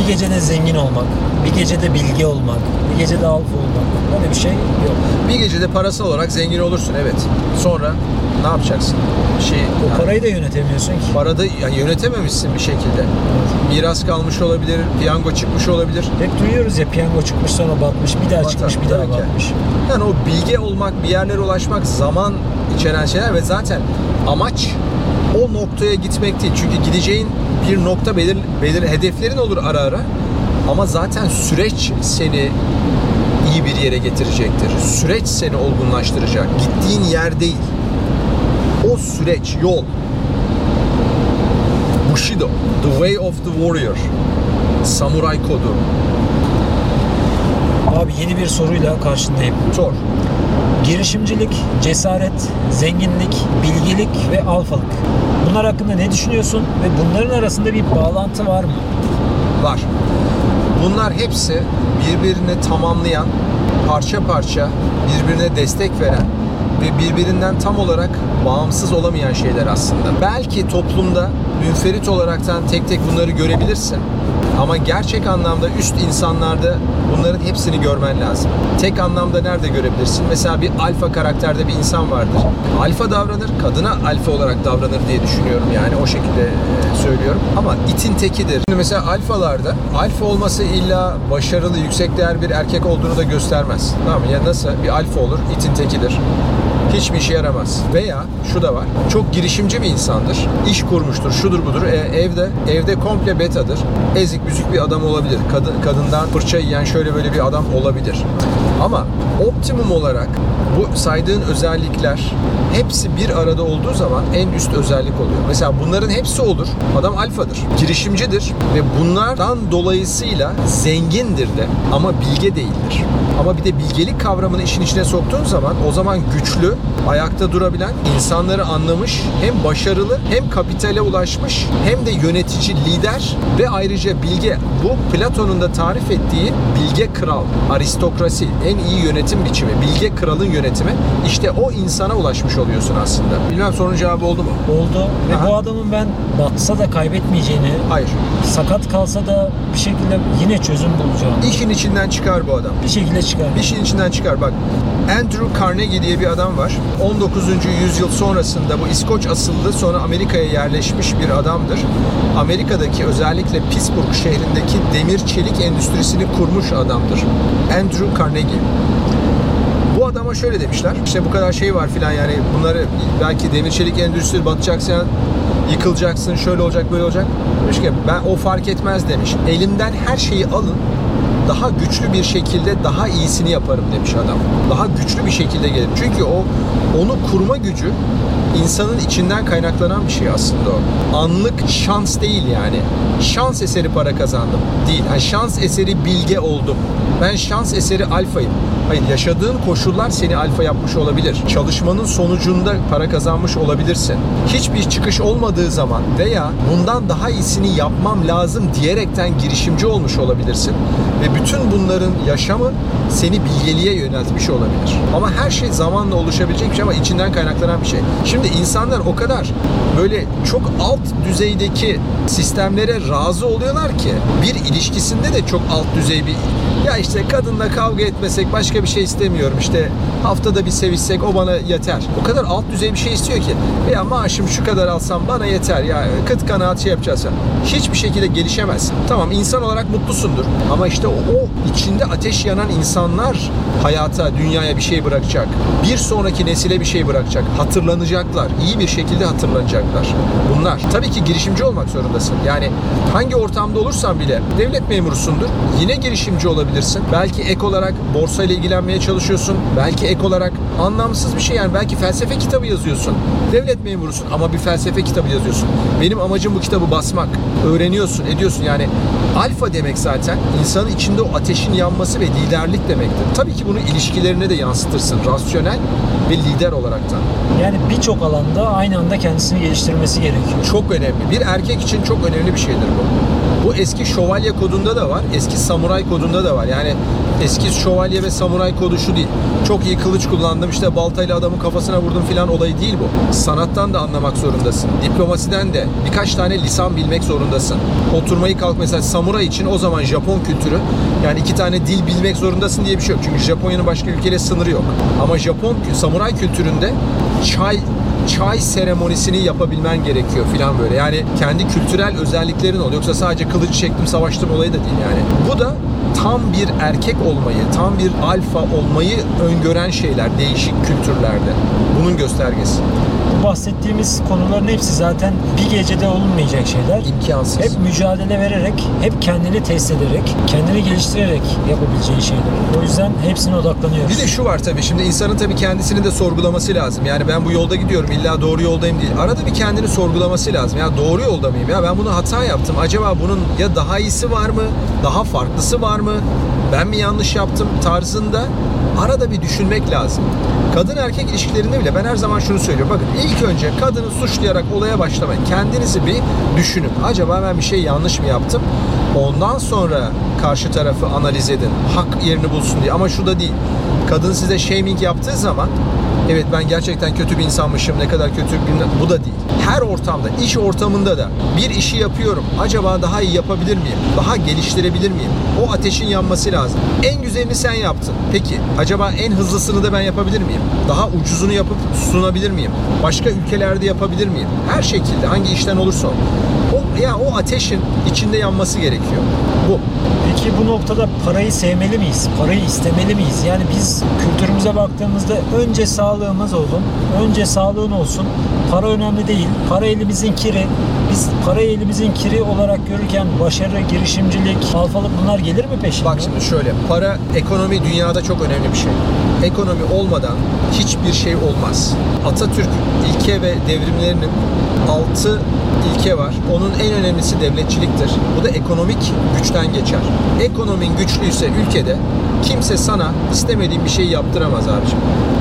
Bir gecede zengin olmak, bir gecede bilgi olmak, bir gecede alfa olmak. Böyle bir şey yok. Bir gecede parasal olarak zengin olursun evet. Sonra ne yapacaksın? Bir şey O yani parayı da yönetemiyorsun ki. parada yani yönetememişsin bir şekilde. Miras kalmış olabilir, piyango çıkmış olabilir. Hep duyuyoruz ya piyango çıkmış sonra batmış, bir daha Batar, çıkmış, bir daha ki. batmış. Yani o bilge olmak, bir yerlere ulaşmak zaman içeren şeyler ve zaten amaç o noktaya gitmek değil. Çünkü gideceğin bir nokta belir, belir hedeflerin olur ara ara. Ama zaten süreç seni iyi bir yere getirecektir. Süreç seni olgunlaştıracak. Gittiğin yer değil. O süreç, yol. Bushido, The Way of the Warrior. Samuray kodu. Abi yeni bir soruyla karşındayım. Sor. Girişimcilik, cesaret, zenginlik, bilgilik ve alfalık. Bunlar hakkında ne düşünüyorsun ve bunların arasında bir bağlantı var mı? Var. Bunlar hepsi birbirini tamamlayan, parça parça birbirine destek veren ve birbirinden tam olarak bağımsız olamayan şeyler aslında. Belki toplumda münferit olaraktan tek tek bunları görebilirsin. Ama gerçek anlamda üst insanlarda bunların hepsini görmen lazım. Tek anlamda nerede görebilirsin? Mesela bir alfa karakterde bir insan vardır. Alfa davranır, kadına alfa olarak davranır diye düşünüyorum yani o şekilde e, söylüyorum. Ama itin tekidir. Şimdi mesela alfalarda alfa olması illa başarılı, yüksek değer bir erkek olduğunu da göstermez. Tamam mı? Ya nasıl bir alfa olur? itin tekidir. Hiçbir işe yaramaz. Veya şu da var. Çok girişimci bir insandır. İş kurmuştur, şudur budur. E, evde evde komple betadır. Ezik büzük bir adam olabilir. Kadın kadından fırça yiyen şöyle böyle bir adam olabilir. Ama optimum olarak bu saydığın özellikler hepsi bir arada olduğu zaman en üst özellik oluyor. Mesela bunların hepsi olur. Adam alfadır. Girişimcidir ve bunlardan dolayısıyla zengindir de ama bilge değildir. Ama bir de bilgelik kavramını işin içine soktuğun zaman o zaman güçlü, ayakta durabilen, insanları anlamış, hem başarılı hem kapitale ulaşmış hem de yönetici, lider ve ayrıca bilge. Bu Platon'un da tarif ettiği bilge kral, aristokrasi, en iyi yönetim biçimi, bilge kralın yönetimi. İşte o insana ulaşmış oluyorsun aslında. Bilmem sorunun cevabı oldu mu? Oldu ve Aha. bu adamın ben batsa da kaybetmeyeceğini, Hayır. sakat kalsa da bir şekilde yine çözüm bulacağını, İşin içinden çıkar bu adam. bir şekilde çıkar. İşin içinden çıkar. Bak Andrew Carnegie diye bir adam var. 19. yüzyıl sonrasında bu İskoç asıllı sonra Amerika'ya yerleşmiş bir adamdır. Amerika'daki özellikle Pittsburgh şehrindeki demir çelik endüstrisini kurmuş adamdır. Andrew Carnegie. Bu adama şöyle demişler. İşte bu kadar şey var filan yani bunları belki demir çelik endüstrisi batacaksın, yıkılacaksın, şöyle olacak, böyle olacak. Demiş ki ben o fark etmez demiş. Elimden her şeyi alın. Daha güçlü bir şekilde daha iyisini yaparım demiş adam. Daha güçlü bir şekilde gelirim. Çünkü o onu kurma gücü insanın içinden kaynaklanan bir şey aslında o. Anlık şans değil yani. Şans eseri para kazandım. Değil. Yani şans eseri bilge oldum. Ben şans eseri alfayım. Hayır yaşadığın koşullar seni alfa yapmış olabilir. Çalışmanın sonucunda para kazanmış olabilirsin. Hiçbir çıkış olmadığı zaman veya bundan daha iyisini yapmam lazım diyerekten girişimci olmuş olabilirsin. Ve bütün bunların yaşamı seni bilgeliğe yöneltmiş olabilir. Ama her şey zamanla oluşabilecek bir şey ama içinden kaynaklanan bir şey. Şimdi insanlar o kadar böyle çok alt düzeydeki sistemlere razı oluyorlar ki bir ilişkisinde de çok alt düzey bir ya işte kadınla kavga etmesek başka bir şey istemiyorum işte haftada bir sevişsek o bana yeter. O kadar alt düzey bir şey istiyor ki ya maaşım şu kadar alsam bana yeter ya kıt kanaat şey yapacağız. Hiçbir şekilde gelişemezsin. Tamam insan olarak mutlusundur ama işte o, o içinde ateş yanan insanlar hayata, dünyaya bir şey bırakacak. Bir sonraki nesile bir şey bırakacak. Hatırlanacaklar. iyi bir şekilde hatırlanacaklar. Bunlar. Tabii ki girişimci olmak zorundasın. Yani hangi ortamda olursan bile devlet memurusundur. Yine girişimci olabilirsin. Belki ek olarak borsa ile ilgilenmeye çalışıyorsun. Belki ek olarak anlamsız bir şey yani belki felsefe kitabı yazıyorsun. Devlet memurusun ama bir felsefe kitabı yazıyorsun. Benim amacım bu kitabı basmak. Öğreniyorsun, ediyorsun. Yani alfa demek zaten insanın içinde o ateşin yanması ve liderlik demektir. Tabii ki bunu ilişkilerine de yansıtırsın. Rasyonel ve lider olaraktan. Yani birçok alanda aynı anda kendisini geliştirmesi gerekiyor. Çok önemli. Bir erkek için çok önemli bir şeydir bu. Bu eski şövalye kodunda da var, eski samuray kodunda da var. Yani eski şövalye ve samuray kodu şu değil. Çok iyi kılıç kullandım, işte baltayla adamın kafasına vurdum filan olayı değil bu. Sanattan da anlamak zorundasın. Diplomasiden de birkaç tane lisan bilmek zorundasın. Oturmayı kalk mesela samuray için o zaman Japon kültürü yani iki tane dil bilmek zorundasın diye bir şey yok. Çünkü Japonya'nın başka ülkeyle sınırı yok. Ama Japon samuray kültüründe çay çay seremonisini yapabilmen gerekiyor filan böyle. Yani kendi kültürel özelliklerin oluyor. Yoksa sadece kılıç çektim savaştım olayı da değil yani. Bu da tam bir erkek olmayı, tam bir alfa olmayı öngören şeyler değişik kültürlerde. Bunun göstergesi. Bu bahsettiğimiz konuların hepsi zaten bir gecede olunmayacak şeyler. İmkansız. Hep mücadele vererek, hep kendini test ederek, kendini geliştirerek yapabileceği şeyler. O yüzden hepsine odaklanıyoruz. Bir de şu var tabii şimdi insanın tabii kendisini de sorgulaması lazım. Yani ben bu yolda gidiyorum illa doğru yoldayım değil. Arada bir kendini sorgulaması lazım. Ya doğru yolda mıyım? Ya ben bunu hata yaptım. Acaba bunun ya daha iyisi var mı? Daha farklısı var mı? Ben mi yanlış yaptım tarzında arada bir düşünmek lazım. Kadın erkek ilişkilerinde bile ben her zaman şunu söylüyorum. Bakın ilk önce kadını suçlayarak olaya başlamayın. Kendinizi bir düşünün. Acaba ben bir şey yanlış mı yaptım? Ondan sonra karşı tarafı analiz edin. Hak yerini bulsun diye. Ama şu da değil. Kadın size shaming yaptığı zaman evet ben gerçekten kötü bir insanmışım ne kadar kötü bilmem bu da değil. Her ortamda, iş ortamında da bir işi yapıyorum. Acaba daha iyi yapabilir miyim? Daha geliştirebilir miyim? O ateşin yanması lazım. En güzelini sen yaptın. Peki acaba en hızlısını da ben yapabilir miyim? Daha ucuzunu yapıp sunabilir miyim? Başka ülkelerde yapabilir miyim? Her şekilde hangi işten olursa o. O ya o ateşin içinde yanması gerekiyor. Bu. Peki bu noktada parayı sevmeli miyiz? Parayı istemeli miyiz? Yani biz kültürümüze baktığımızda önce sağlığımız olsun, önce sağlığın olsun. Para önemli değil. Para elimizin kiri. Biz parayı elimizin kiri olarak görürken başarı, girişimcilik, alfalık bunlar gelir mi peşinden? Bak şimdi şöyle, para, ekonomi dünyada çok önemli bir şey. Ekonomi olmadan hiçbir şey olmaz. Atatürk ilke ve devrimlerinin altı ilke var. Onun en önemlisi devletçiliktir. Bu da ekonomik güçten geçer. Ekonomin güçlüyse ülkede kimse sana istemediğin bir şeyi yaptıramaz abicim.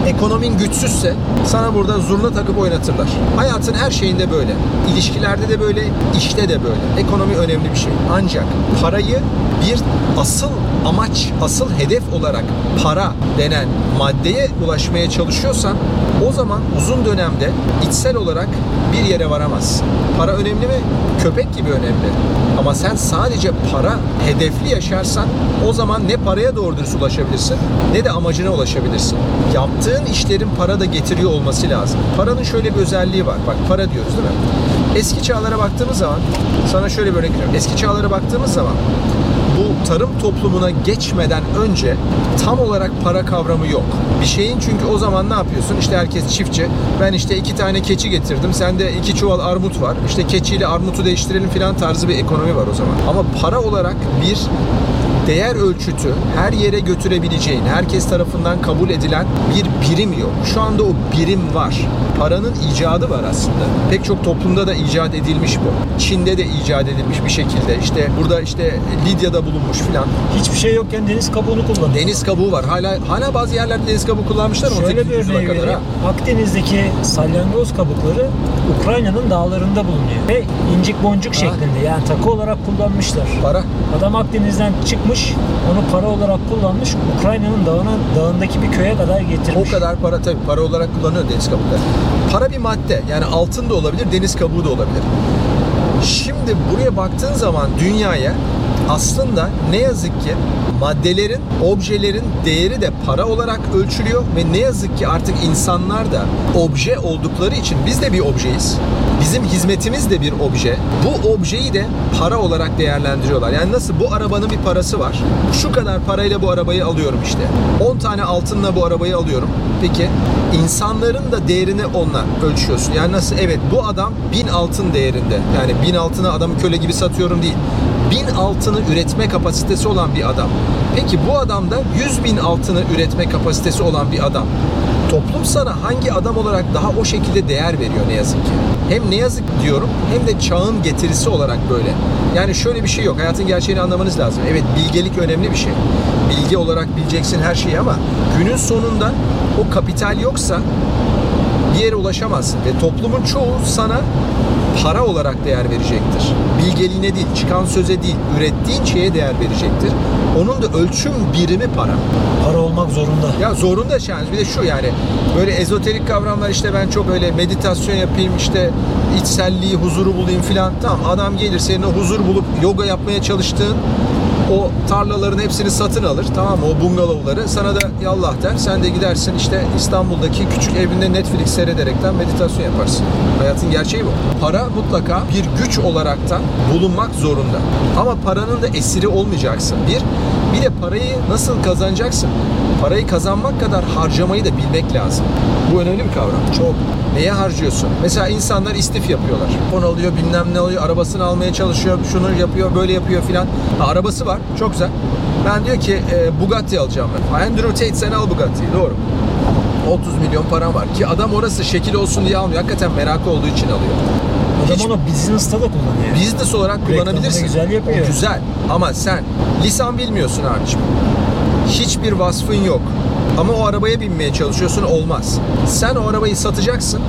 Ekonomin güçsüzse sana burada zurna takıp oynatırlar. Hayatın her şeyinde böyle. İlişkilerde de böyle, işte de böyle. Ekonomi önemli bir şey. Ancak parayı bir asıl amaç, asıl hedef olarak para denen maddeye ulaşmaya çalışıyorsan o zaman uzun dönemde içsel olarak bir yere varamazsın. Para önemli mi? Köpek gibi önemli. Ama sen sadece para hedefli yaşarsan o zaman ne paraya doğru dürüst ulaşabilirsin ne de amacına ulaşabilirsin. Yaptığın işlerin para da getiriyor olması lazım. Paranın şöyle bir özelliği var. Bak para diyoruz değil mi? Eski çağlara baktığımız zaman sana şöyle bir örnek veriyorum. Eski çağlara baktığımız zaman bu tarım toplumuna geçmeden önce tam olarak para kavramı yok. Bir şeyin çünkü o zaman ne yapıyorsun? İşte herkes çiftçi. Ben işte iki tane keçi getirdim. Sende iki çuval armut var. İşte keçiyle armutu değiştirelim filan tarzı bir ekonomi var o zaman. Ama para olarak bir değer ölçütü her yere götürebileceğin, herkes tarafından kabul edilen bir birim yok. Şu anda o birim var. Paranın icadı var aslında. Pek çok toplumda da icat edilmiş bu. Çin'de de icat edilmiş bir şekilde. İşte burada işte Lidya'da bulunmuş filan. Hiçbir şey yokken deniz kabuğunu kullanıyor. Deniz kabuğu var. Hala hala bazı yerlerde deniz kabuğu kullanmışlar. Şöyle 18. bir örneği kadar ha. Akdeniz'deki salyangoz kabukları Ukrayna'nın dağlarında bulunuyor. Ve incik boncuk şeklinde yani takı olarak kullanmışlar. Para. Adam Akdeniz'den çıkmış, onu para olarak kullanmış, Ukrayna'nın dağına, dağındaki bir köye kadar getirmiş. O kadar para tabii para olarak kullanıyor deniz kabukları. Para bir madde. Yani altın da olabilir, deniz kabuğu da olabilir. Şimdi buraya baktığın zaman dünyaya aslında ne yazık ki maddelerin, objelerin değeri de para olarak ölçülüyor ve ne yazık ki artık insanlar da obje oldukları için biz de bir objeyiz. Bizim hizmetimiz de bir obje. Bu objeyi de para olarak değerlendiriyorlar. Yani nasıl bu arabanın bir parası var. Şu kadar parayla bu arabayı alıyorum işte. 10 tane altınla bu arabayı alıyorum. Peki insanların da değerini onunla ölçüyorsun. Yani nasıl evet bu adam 1000 altın değerinde. Yani 1000 altına adamı köle gibi satıyorum değil. 1000 altını üretme kapasitesi olan bir adam. Peki bu adam da 100 bin altını üretme kapasitesi olan bir adam. Toplum sana hangi adam olarak daha o şekilde değer veriyor ne yazık ki. Hem ne yazık diyorum hem de çağın getirisi olarak böyle. Yani şöyle bir şey yok. Hayatın gerçeğini anlamanız lazım. Evet bilgelik önemli bir şey. Bilgi olarak bileceksin her şeyi ama günün sonunda o kapital yoksa bir yere ulaşamazsın ve toplumun çoğu sana para olarak değer verecektir. Bilgeliğine değil, çıkan söze değil, ürettiğin şeye değer verecektir. Onun da ölçüm birimi para. Para olmak zorunda. Ya zorunda yani bir de şu yani böyle ezoterik kavramlar işte ben çok öyle meditasyon yapayım işte içselliği, huzuru bulayım filan. Tamam adam gelir senin o huzur bulup yoga yapmaya çalıştığın o tarlaların hepsini satın alır tamam mı o bungalovları sana da yallah der sen de gidersin işte İstanbul'daki küçük evinde Netflix seyrederekten meditasyon yaparsın. Hayatın gerçeği bu. Para mutlaka bir güç olaraktan bulunmak zorunda. Ama paranın da esiri olmayacaksın. Bir, bir de parayı nasıl kazanacaksın? Parayı kazanmak kadar harcamayı da bilmek lazım. Bu önemli bir kavram. Çok. Neye harcıyorsun? Mesela insanlar istif yapıyorlar. Fon alıyor, bilmem ne alıyor, arabasını almaya çalışıyor, şunu yapıyor, böyle yapıyor filan. Arabası var, çok güzel. Ben diyor ki e, Bugatti alacağım ben. Andrew Tate sen al Bugatti'yi, doğru. 30 milyon param var ki adam orası şekil olsun diye almıyor. Hakikaten merakı olduğu için alıyor. Adam Hiç- onu business'ta da kullanıyor. Business olarak kullanabilirsin. Reklamını güzel yapıyor. O güzel. Ama sen lisan bilmiyorsun abiciğim. Hiçbir vasfın yok. Ama o arabaya binmeye çalışıyorsun olmaz. Sen o arabayı satacaksın.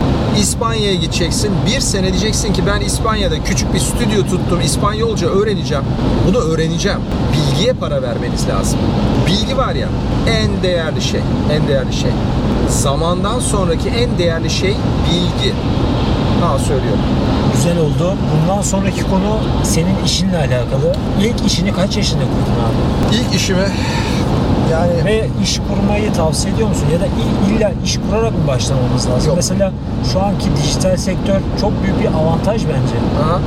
İspanya'ya gideceksin. Bir sene diyeceksin ki ben İspanya'da küçük bir stüdyo tuttum. İspanyolca öğreneceğim. Bunu öğreneceğim. Bilgiye para vermeniz lazım. Bilgi var ya en değerli şey. En değerli şey. Zamandan sonraki en değerli şey bilgi. Ha söylüyorum. Güzel oldu. Bundan sonraki konu senin işinle alakalı. İlk işini kaç yaşında kurdun abi? İlk işimi yani Ve iş kurmayı tavsiye ediyor musun? Ya da il- illa iş kurarak mı başlamamız lazım? Yok. Mesela şu anki dijital sektör çok büyük bir avantaj bence. Aha.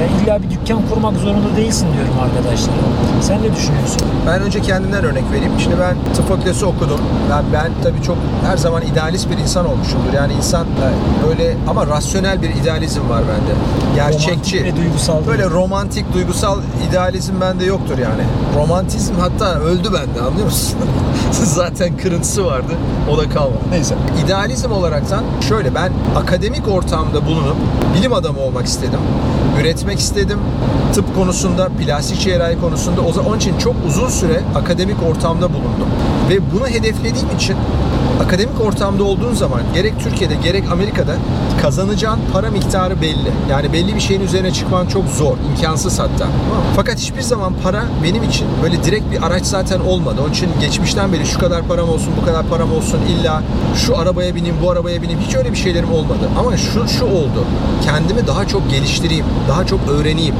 Yani illa bir dükkan kurmak zorunda değilsin diyorum arkadaşlara. Sen ne düşünüyorsun? Ben önce kendimden örnek vereyim. Şimdi ben tıp fakültesi okudum. Ben, ben tabii çok her zaman idealist bir insan olmuşumdur. Yani insan e, böyle ama rasyonel bir idealizm var bende. Gerçekçi. Romantik ve duygusal. Böyle romantik, duygusal idealizm bende yoktur yani. Romantizm hatta öldü bende anlıyor musun? Zaten kırıntısı vardı. O da kalmadı. Neyse. İdealizm olaraktan şöyle ben akademik ortamda bulunup bilim adamı olmak istedim. Üretmek istedim. Tıp konusunda, plastik cerrahi konusunda o zaman onun için çok uzun süre akademik ortamda bulundum. Ve bunu hedeflediğim için akademik ortamda olduğun zaman gerek Türkiye'de gerek Amerika'da kazanacağın para miktarı belli. Yani belli bir şeyin üzerine çıkman çok zor, imkansız hatta. Fakat hiçbir zaman para benim için böyle direkt bir araç zaten olmadı. Onun için geçmişten beri şu kadar param olsun, bu kadar param olsun, illa şu arabaya bineyim, bu arabaya bineyim hiç öyle bir şeylerim olmadı. Ama şu şu oldu. Kendimi daha çok geliştireyim, daha çok öğreneyim.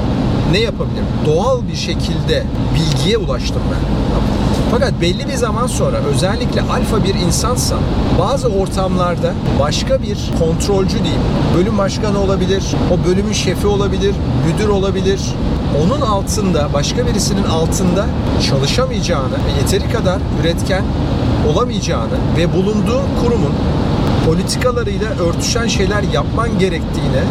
Ne yapabilirim? Doğal bir şekilde bilgiye ulaştım ben. Fakat belli bir zaman sonra özellikle alfa bir insansan bazı ortamlarda başka bir kontrolcü diyeyim, bölüm başkanı olabilir, o bölümün şefi olabilir, müdür olabilir. Onun altında, başka birisinin altında çalışamayacağını yeteri kadar üretken olamayacağını ve bulunduğun kurumun politikalarıyla örtüşen şeyler yapman gerektiğini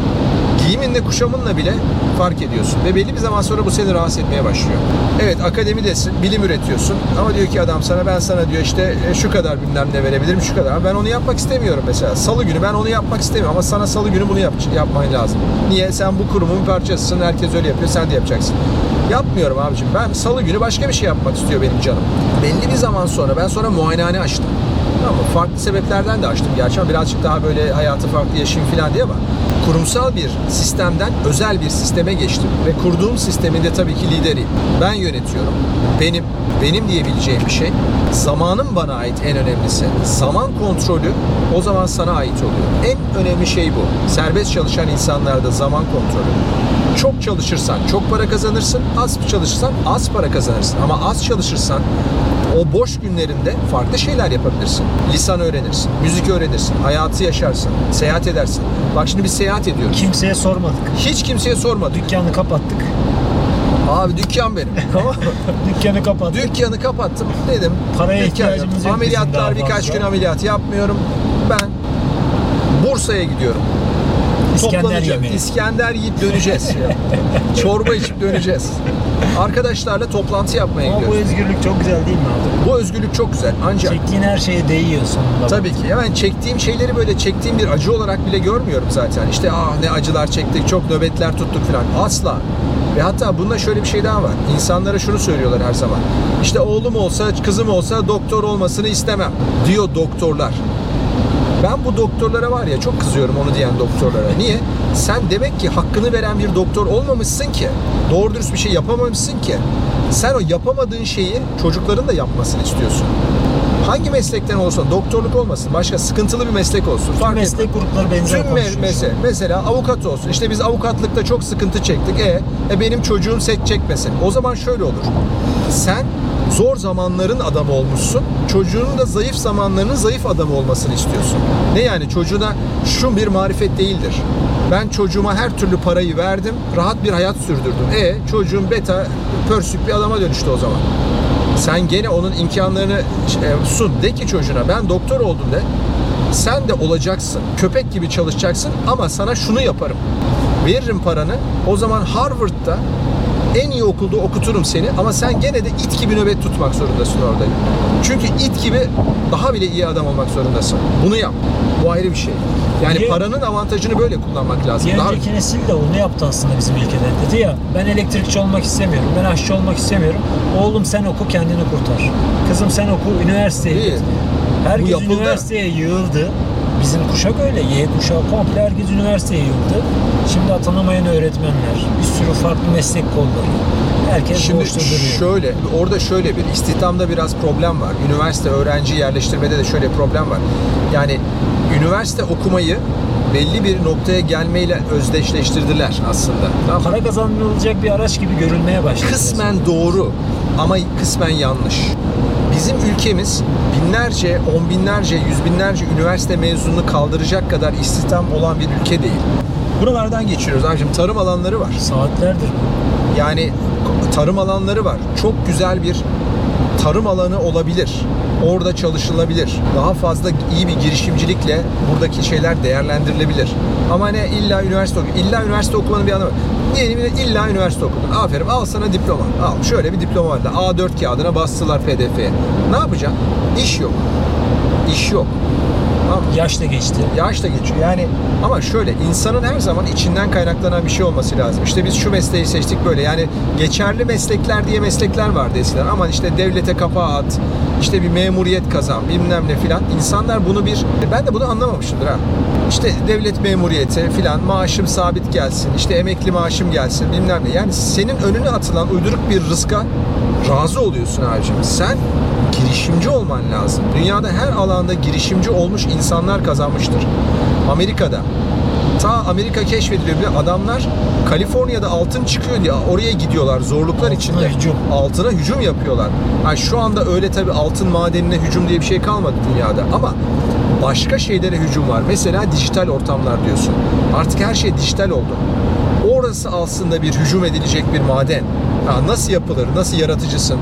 giyiminle kuşamınla bile fark ediyorsun. Ve belli bir zaman sonra bu seni rahatsız etmeye başlıyor. Evet akademidesin, bilim üretiyorsun ama diyor ki adam sana ben sana diyor işte e, şu kadar bilmem ne verebilirim şu kadar. Ben onu yapmak istemiyorum mesela. Salı günü ben onu yapmak istemiyorum ama sana salı günü bunu yap, yapman lazım. Niye? Sen bu kurumun parçasısın. Herkes öyle yapıyor. Sen de yapacaksın. Yapmıyorum abicim. Ben salı günü başka bir şey yapmak istiyor benim canım. Belli bir zaman sonra ben sonra muayenehane açtım. Ama farklı sebeplerden de açtım gerçi birazcık daha böyle hayatı farklı yaşayayım falan diye ama kurumsal bir sistemden özel bir sisteme geçtim ve kurduğum sistemin de tabii ki lideriyim. Ben yönetiyorum. Benim benim diyebileceğim bir şey. Zamanım bana ait en önemlisi. Zaman kontrolü o zaman sana ait oluyor. En önemli şey bu. Serbest çalışan insanlarda zaman kontrolü. Çok çalışırsan çok para kazanırsın. Az çalışırsan az para kazanırsın. Ama az çalışırsan o boş günlerinde farklı şeyler yapabilirsin. Lisan öğrenirsin, müzik öğrenirsin, hayatı yaşarsın, seyahat edersin. Bak şimdi biz seyahat ediyoruz. Kimseye sormadık. Hiç kimseye sormadık. Dükkanı kapattık. Abi dükkan benim. Tamam mı? Dükkanı kapattık. Dükkanı kapattım. Dedim. Paraya ihtiyacımız yok. Ameliyatlar birkaç gün ameliyat yapmıyorum. Ben Bursa'ya gidiyorum. İskender yemeği. İskender yiyip döneceğiz. Çorba içip döneceğiz. Arkadaşlarla toplantı yapmaya Ama bu özgürlük çok güzel değil mi abi? Bu özgürlük çok güzel. Ancak Çektiğin her şeye değiyor sonunda. Tabii ki. Yani çektiğim şeyleri böyle çektiğim bir acı olarak bile görmüyorum zaten. İşte ah ne acılar çektik, çok nöbetler tuttuk falan. Asla. Ve hatta bunda şöyle bir şey daha var. İnsanlara şunu söylüyorlar her zaman. İşte oğlum olsa, kızım olsa doktor olmasını istemem diyor doktorlar. Ben bu doktorlara var ya çok kızıyorum onu diyen doktorlara. Niye? Sen demek ki hakkını veren bir doktor olmamışsın ki. Doğru dürüst bir şey yapamamışsın ki. Sen o yapamadığın şeyi çocukların da yapmasını istiyorsun. Hangi meslekten olsa doktorluk olmasın, başka sıkıntılı bir meslek olsun. Tüm Fark etmez. meslek grupları benzer Tüm me- mesela, mesela avukat olsun. İşte biz avukatlıkta çok sıkıntı çektik. E, e benim çocuğum set çekmesin. O zaman şöyle olur. Sen zor zamanların adamı olmuşsun. Çocuğunun da zayıf zamanlarının zayıf adamı olmasını istiyorsun. Ne yani çocuğuna şu bir marifet değildir. Ben çocuğuma her türlü parayı verdim. Rahat bir hayat sürdürdüm. E çocuğum beta pörsük bir adama dönüştü o zaman. Sen gene onun imkanlarını e, sun. De ki çocuğuna ben doktor oldum de. Sen de olacaksın. Köpek gibi çalışacaksın ama sana şunu yaparım. Veririm paranı. O zaman Harvard'da en iyi okulda okuturum seni ama sen gene de it gibi nöbet tutmak zorundasın orada. Çünkü it gibi daha bile iyi adam olmak zorundasın. Bunu yap. Bu ayrı bir şey. Yani Bir- paranın avantajını böyle kullanmak lazım. Bir Daha önceki nesil de onu yaptı aslında bizim ülkede. Dedi ya ben elektrikçi olmak istemiyorum, ben aşçı olmak istemiyorum. Oğlum sen oku kendini kurtar. Kızım sen oku üniversiteye git. Herkes üniversiteye yığıldı. Bizim kuşak öyle. Y kuşağı komple herkes üniversiteye yığıldı. Şimdi atanamayan öğretmenler, bir sürü farklı meslek kolları. Herkes Şimdi şöyle, orada şöyle bir istihdamda biraz problem var. Üniversite öğrenci yerleştirmede de şöyle problem var. Yani üniversite okumayı belli bir noktaya gelmeyle özdeşleştirdiler aslında. Tamam? Para kazanılacak bir araç gibi görülmeye başladı. Kısmen doğru ama kısmen yanlış. Bizim ülkemiz binlerce, on binlerce, yüz binlerce üniversite mezununu kaldıracak kadar istihdam olan bir ülke değil. Buralardan geçiyoruz abicim. Tarım alanları var. Saatlerdir. Yani tarım alanları var. Çok güzel bir tarım alanı olabilir. Orada çalışılabilir. Daha fazla iyi bir girişimcilikle buradaki şeyler değerlendirilebilir. Ama ne illa üniversite oku. İlla üniversite okumanın bir anlamı. Diyelim illa üniversite okudun. Aferin al sana diploma. Al şöyle bir diploma var da A4 kağıdına bastılar PDF'ye. Ne yapacaksın? İş yok. İş yok. Tamam? Yaş da geçti. Yaş da geçiyor. Yani ama şöyle insanın her zaman içinden kaynaklanan bir şey olması lazım. İşte biz şu mesleği seçtik böyle. Yani geçerli meslekler diye meslekler vardı eskiden. Ama işte devlete kapağı at, işte bir memuriyet kazan, bilmem ne filan. İnsanlar bunu bir ben de bunu anlamamışımdır ha. İşte devlet memuriyeti filan maaşım sabit gelsin. işte emekli maaşım gelsin bilmem ne. Yani senin önüne atılan uyduruk bir rızka razı oluyorsun abicim. Sen girişimci olman lazım. Dünyada her alanda girişimci olmuş insanlar kazanmıştır. Amerika'da ta Amerika keşfediliyor bile adamlar Kaliforniya'da altın çıkıyor diye oraya gidiyorlar zorluklar içinde. hücum. Altına hücum yapıyorlar. Ha, şu anda öyle tabi altın madenine hücum diye bir şey kalmadı dünyada ama başka şeylere hücum var. Mesela dijital ortamlar diyorsun. Artık her şey dijital oldu. Orası aslında bir hücum edilecek bir maden. Ha, nasıl yapılır? Nasıl yaratıcısın?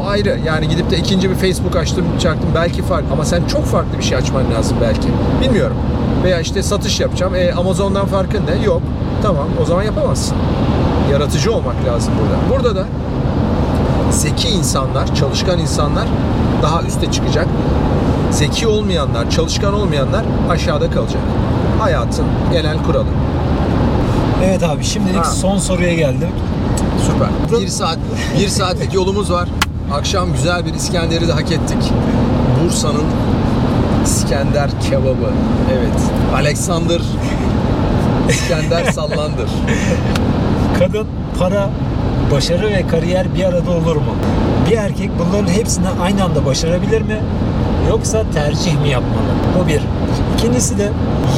O ayrı. Yani gidip de ikinci bir Facebook açtım, çaktım belki fark ama sen çok farklı bir şey açman lazım belki. Bilmiyorum. Veya işte satış yapacağım. E, Amazon'dan farkın ne? Yok. Tamam. O zaman yapamazsın. Yaratıcı olmak lazım burada. Burada da zeki insanlar, çalışkan insanlar daha üste çıkacak. Zeki olmayanlar, çalışkan olmayanlar aşağıda kalacak. Hayatın genel kuralı. Evet abi şimdilik Ha. son soruya geldim. Süper. Bir saat, bir saatlik yolumuz var. Akşam güzel bir İskender'i de hak ettik. Bursa'nın İskender kebabı. Evet. Alexander İskender sallandır. Kadın, para, başarı ve kariyer bir arada olur mu? Bir erkek bunların hepsini aynı anda başarabilir mi? Yoksa tercih mi yapmalı? Bu bir. İkincisi de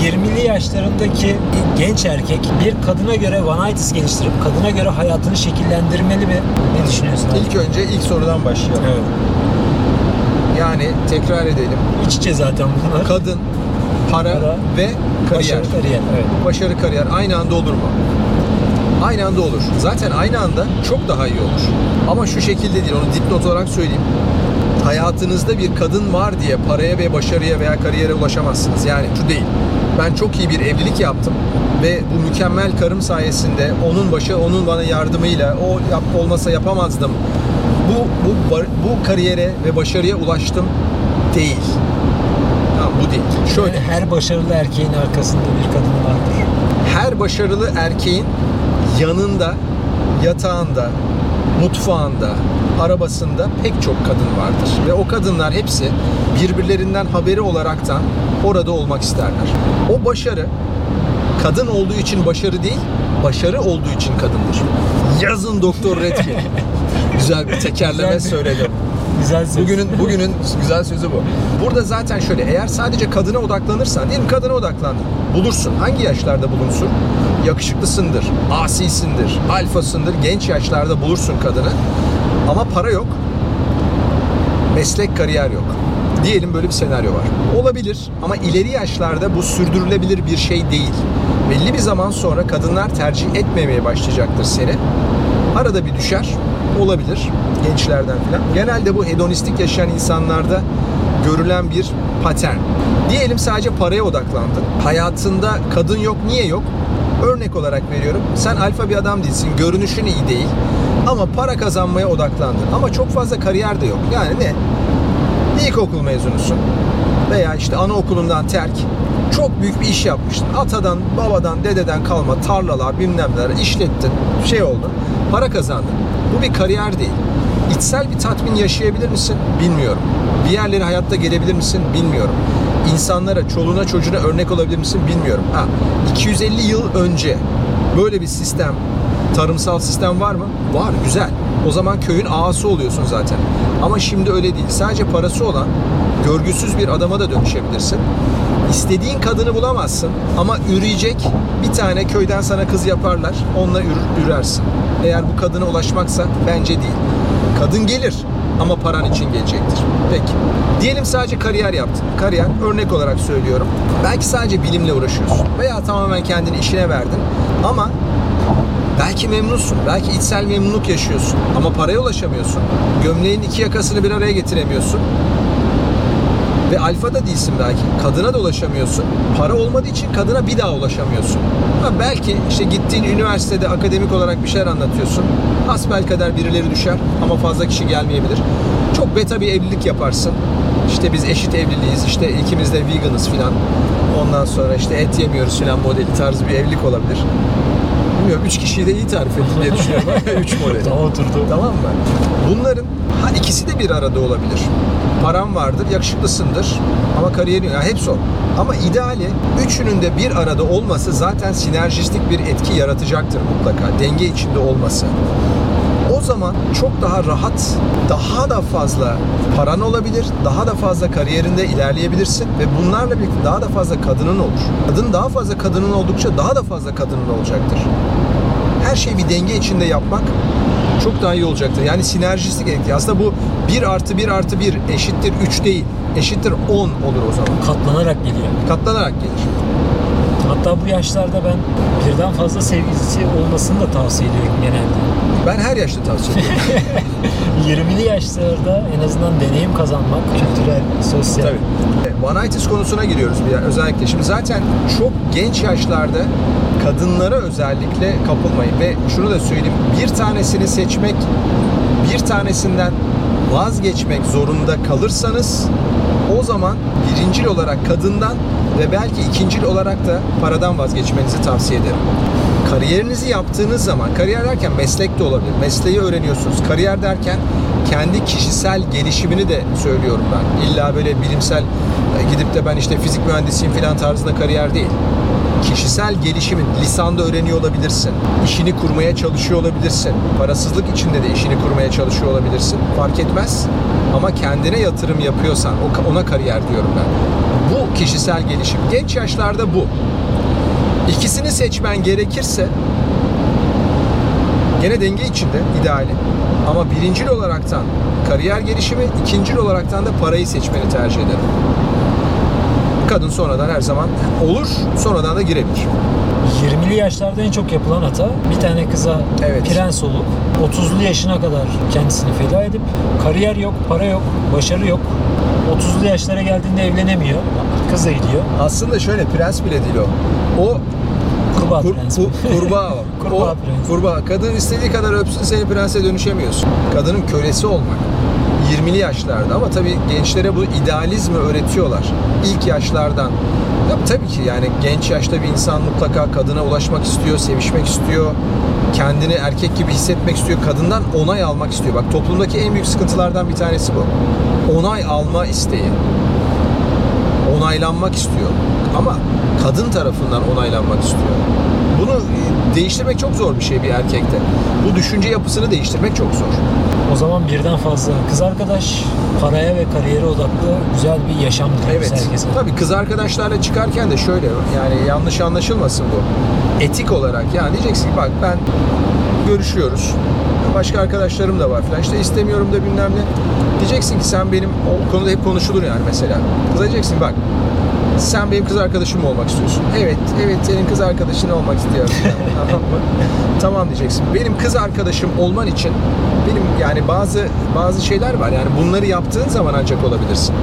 20'li yaşlarındaki genç erkek bir kadına göre vanitis geliştirip kadına göre hayatını şekillendirmeli mi? Ne düşünüyorsun abi? İlk önce ilk sorudan başlayalım. Evet. Yani tekrar edelim. İç içe zaten bunlar. Kadın, para, Para, ve kariyer. Başarı, kariyer. Evet. Başarı kariyer aynı anda olur mu? Aynı anda olur. Zaten aynı anda çok daha iyi olur. Ama şu şekilde değil, onu dipnot olarak söyleyeyim. Hayatınızda bir kadın var diye paraya ve başarıya veya kariyere ulaşamazsınız. Yani şu değil. Ben çok iyi bir evlilik yaptım ve bu mükemmel karım sayesinde onun başı onun bana yardımıyla o yap, olmasa yapamazdım. Bu bu bu kariyere ve başarıya ulaştım değil. Tamam bu değil. Şöyle Yani her başarılı erkeğin arkasında bir kadın vardır. her başarılı erkeğin yanında, yatağında, mutfağında, arabasında pek çok kadın vardır. Ve o kadınlar hepsi birbirlerinden haberi olaraktan orada olmak isterler. O başarı kadın olduğu için başarı değil, başarı olduğu için kadındır. Yazın Doktor Redkin. Güzel bir tekerleme söyledim. Güzel söz. Bugünün bugünün güzel sözü bu. Burada zaten şöyle eğer sadece kadına odaklanırsan diyelim kadına odaklandın. Bulursun. Hangi yaşlarda bulunsun? Yakışıklısındır, asisindir, alfasındır. Genç yaşlarda bulursun kadını. Ama para yok. Meslek kariyer yok. Diyelim böyle bir senaryo var. Olabilir ama ileri yaşlarda bu sürdürülebilir bir şey değil. Belli bir zaman sonra kadınlar tercih etmemeye başlayacaktır seni. Arada bir düşer. Olabilir. Gençlerden falan. Genelde bu hedonistik yaşayan insanlarda görülen bir patern. Diyelim sadece paraya odaklandın. Hayatında kadın yok. Niye yok? Örnek olarak veriyorum. Sen alfa bir adam değilsin. Görünüşün iyi değil. Ama para kazanmaya odaklandın. Ama çok fazla kariyer de yok. Yani ne? İlkokul mezunusun. Veya işte anaokulundan terk. Çok büyük bir iş yapmıştın. Atadan, babadan, dededen kalma tarlalar, bilmem neler işlettin. Şey oldu. Para kazandın. Bu bir kariyer değil. İçsel bir tatmin yaşayabilir misin? Bilmiyorum. Bir yerlere hayatta gelebilir misin? Bilmiyorum. İnsanlara, çoluğuna, çocuğuna örnek olabilir misin? Bilmiyorum. Ha, 250 yıl önce böyle bir sistem, tarımsal sistem var mı? Var, güzel. O zaman köyün ağası oluyorsun zaten. Ama şimdi öyle değil. Sadece parası olan görgüsüz bir adama da dönüşebilirsin. İstediğin kadını bulamazsın ama üreyecek bir tane köyden sana kız yaparlar. Onunla ür- ürersin. Eğer bu kadına ulaşmaksa bence değil. Kadın gelir ama paran için gelecektir. Peki. Diyelim sadece kariyer yaptın. Kariyer örnek olarak söylüyorum. Belki sadece bilimle uğraşıyorsun veya tamamen kendini işine verdin ama Belki memnunsun, belki içsel memnunluk yaşıyorsun ama paraya ulaşamıyorsun. Gömleğin iki yakasını bir araya getiremiyorsun. Ve alfa da değilsin belki. Kadına da ulaşamıyorsun. Para olmadığı için kadına bir daha ulaşamıyorsun. Ha belki işte gittiğin üniversitede akademik olarak bir şeyler anlatıyorsun. Hasbelkader birileri düşer ama fazla kişi gelmeyebilir. Çok beta bir evlilik yaparsın. İşte biz eşit evliliyiz, işte ikimiz de veganız filan. Ondan sonra işte et yemiyoruz filan modeli tarzı bir evlilik olabilir. Bilmiyorum üç kişiyi de iyi tarif ettim diye düşünüyorum. üç modeli. Tam oturdu. Tamam mı? Bunların ha ikisi de bir arada olabilir. Param vardır, yakışıklısındır ama kariyerin ya hepsi o. Ama ideali üçünün de bir arada olması zaten sinerjistik bir etki yaratacaktır mutlaka. Denge içinde olması. O zaman çok daha rahat, daha da fazla paran olabilir, daha da fazla kariyerinde ilerleyebilirsin ve bunlarla birlikte daha da fazla kadının olur. Kadın daha fazla kadının oldukça daha da fazla kadının olacaktır. Her şeyi bir denge içinde yapmak çok daha iyi olacaktır. Yani sinerjistik etki. Aslında bu 1 artı 1 artı 1 eşittir 3 değil. Eşittir 10 olur o zaman. Katlanarak geliyor. Katlanarak gelir. Hatta bu yaşlarda ben birden fazla sevgilisi olmasını da tavsiye ediyorum genelde. Ben her yaşta tavsiye ediyorum. 20'li yaşlarda en azından deneyim kazanmak, kültürel, sosyal. Tabii. Nights konusuna giriyoruz bir özellikle. Şimdi zaten çok genç yaşlarda kadınlara özellikle kapılmayın ve şunu da söyleyeyim. Bir tanesini seçmek, bir tanesinden vazgeçmek zorunda kalırsanız o zaman birincil olarak kadından ve belki ikincil olarak da paradan vazgeçmenizi tavsiye ederim. Kariyerinizi yaptığınız zaman, kariyer derken meslek de olabilir. Mesleği öğreniyorsunuz. Kariyer derken kendi kişisel gelişimini de söylüyorum ben. İlla böyle bilimsel e, gidip de ben işte fizik mühendisiyim falan tarzında kariyer değil. Kişisel gelişimin lisanda öğreniyor olabilirsin. İşini kurmaya çalışıyor olabilirsin. Parasızlık içinde de işini kurmaya çalışıyor olabilirsin. Fark etmez. Ama kendine yatırım yapıyorsan ona kariyer diyorum ben. Bu kişisel gelişim. Genç yaşlarda bu. İkisini seçmen gerekirse gene denge içinde ideali. Ama birincil olaraktan kariyer gelişimi, ikincil olaraktan da parayı seçmeni tercih ederim. Kadın sonradan her zaman olur, sonradan da girebilir. 20'li yaşlarda en çok yapılan hata bir tane kıza Evet. prens olup 30'lu yaşına kadar kendisini feda edip kariyer yok, para yok, başarı yok. 30'lu yaşlara geldiğinde evlenemiyor. Kız da gidiyor. Aslında şöyle prens bile değil o. O Kurbağa kur- prens. ku- kurbağa o. Kurbağa o prens. kurbağa. Kadın istediği kadar öpsün seni prense dönüşemiyorsun. Kadının kölesi olmak. 20'li yaşlarda ama tabii gençlere bu idealizmi öğretiyorlar. İlk yaşlardan. Ya tabii ki yani genç yaşta bir insan mutlaka kadına ulaşmak istiyor, sevişmek istiyor. Kendini erkek gibi hissetmek istiyor. Kadından onay almak istiyor. Bak toplumdaki en büyük sıkıntılardan bir tanesi bu. Onay alma isteği onaylanmak istiyor. Ama kadın tarafından onaylanmak istiyor. Bunu e, değiştirmek çok zor bir şey bir erkekte. Bu düşünce yapısını değiştirmek çok zor. O zaman birden fazla kız arkadaş paraya ve kariyere odaklı güzel bir yaşam diliyoruz Evet. herkese. Tabii kız arkadaşlarla çıkarken de şöyle yani yanlış anlaşılmasın bu. Etik olarak yani diyeceksin bak ben görüşüyoruz. Başka arkadaşlarım da var falan. İşte istemiyorum da bilmem ne. Diyeceksin ki sen benim o konuda hep konuşulur yani mesela. Kıza diyeceksin bak sen benim kız arkadaşım olmak istiyorsun? Evet, evet senin kız arkadaşın olmak istiyorum. tamam mı? Tamam diyeceksin. Benim kız arkadaşım olman için benim yani bazı bazı şeyler var. Yani bunları yaptığın zaman ancak olabilirsin.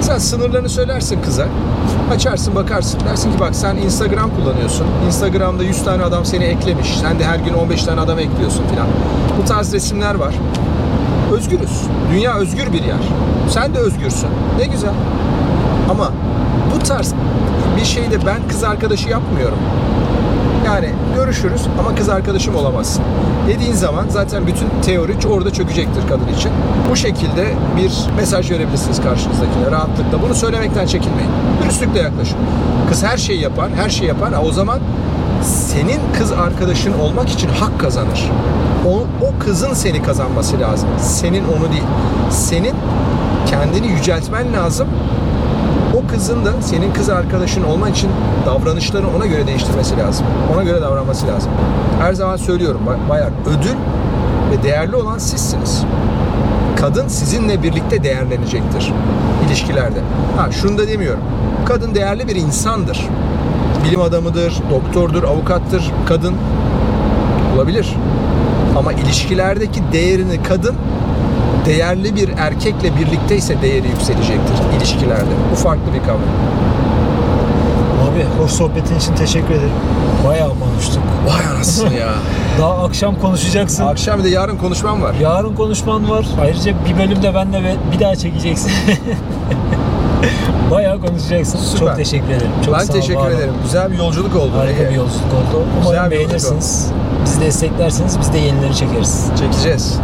Sen sınırlarını söylersin kıza. Açarsın bakarsın. Dersin ki bak sen Instagram kullanıyorsun. Instagram'da 100 tane adam seni eklemiş. Sen de her gün 15 tane adam ekliyorsun filan. Bu tarz resimler var. Özgürüz. Dünya özgür bir yer. Sen de özgürsün. Ne güzel. Ama tarz bir şeyde ben kız arkadaşı yapmıyorum. Yani görüşürüz ama kız arkadaşım olamazsın. Dediğin zaman zaten bütün teori orada çökecektir kadın için. Bu şekilde bir mesaj verebilirsiniz karşınızdakine rahatlıkla. Bunu söylemekten çekinmeyin. Dürüstlükle yaklaşın. Kız her şeyi yapar, her şeyi yapar. O zaman senin kız arkadaşın olmak için hak kazanır. O, o kızın seni kazanması lazım. Senin onu değil. Senin kendini yüceltmen lazım o kızın da senin kız arkadaşın olman için davranışlarını ona göre değiştirmesi lazım. Ona göre davranması lazım. Her zaman söylüyorum ba- bayağı ödül ve değerli olan sizsiniz. Kadın sizinle birlikte değerlenecektir ilişkilerde. Ha şunu da demiyorum. Kadın değerli bir insandır. Bilim adamıdır, doktordur, avukattır. Kadın olabilir. Ama ilişkilerdeki değerini kadın değerli bir erkekle birlikteyse değeri yükselecektir ilişkilerde. Bu farklı bir kavram. Abi hoş sohbetin için teşekkür ederim. Bayağı konuştuk. Vay anasını ya. Daha akşam konuşacaksın. Akşam bir de yarın konuşmam var. Yarın konuşman var. Ayrıca bir bölümde ben de bir daha çekeceksin. Bayağı konuşacaksın. Süper. Çok teşekkür ederim. Çok ben sağ teşekkür ol. ederim. Güzel bir yolculuk oldu. Harika bir yolculuk oldu. Güzel Umarım yolculuk beğenirsiniz. Bizi desteklerseniz biz de yenileri çekeriz. Çekeceğiz.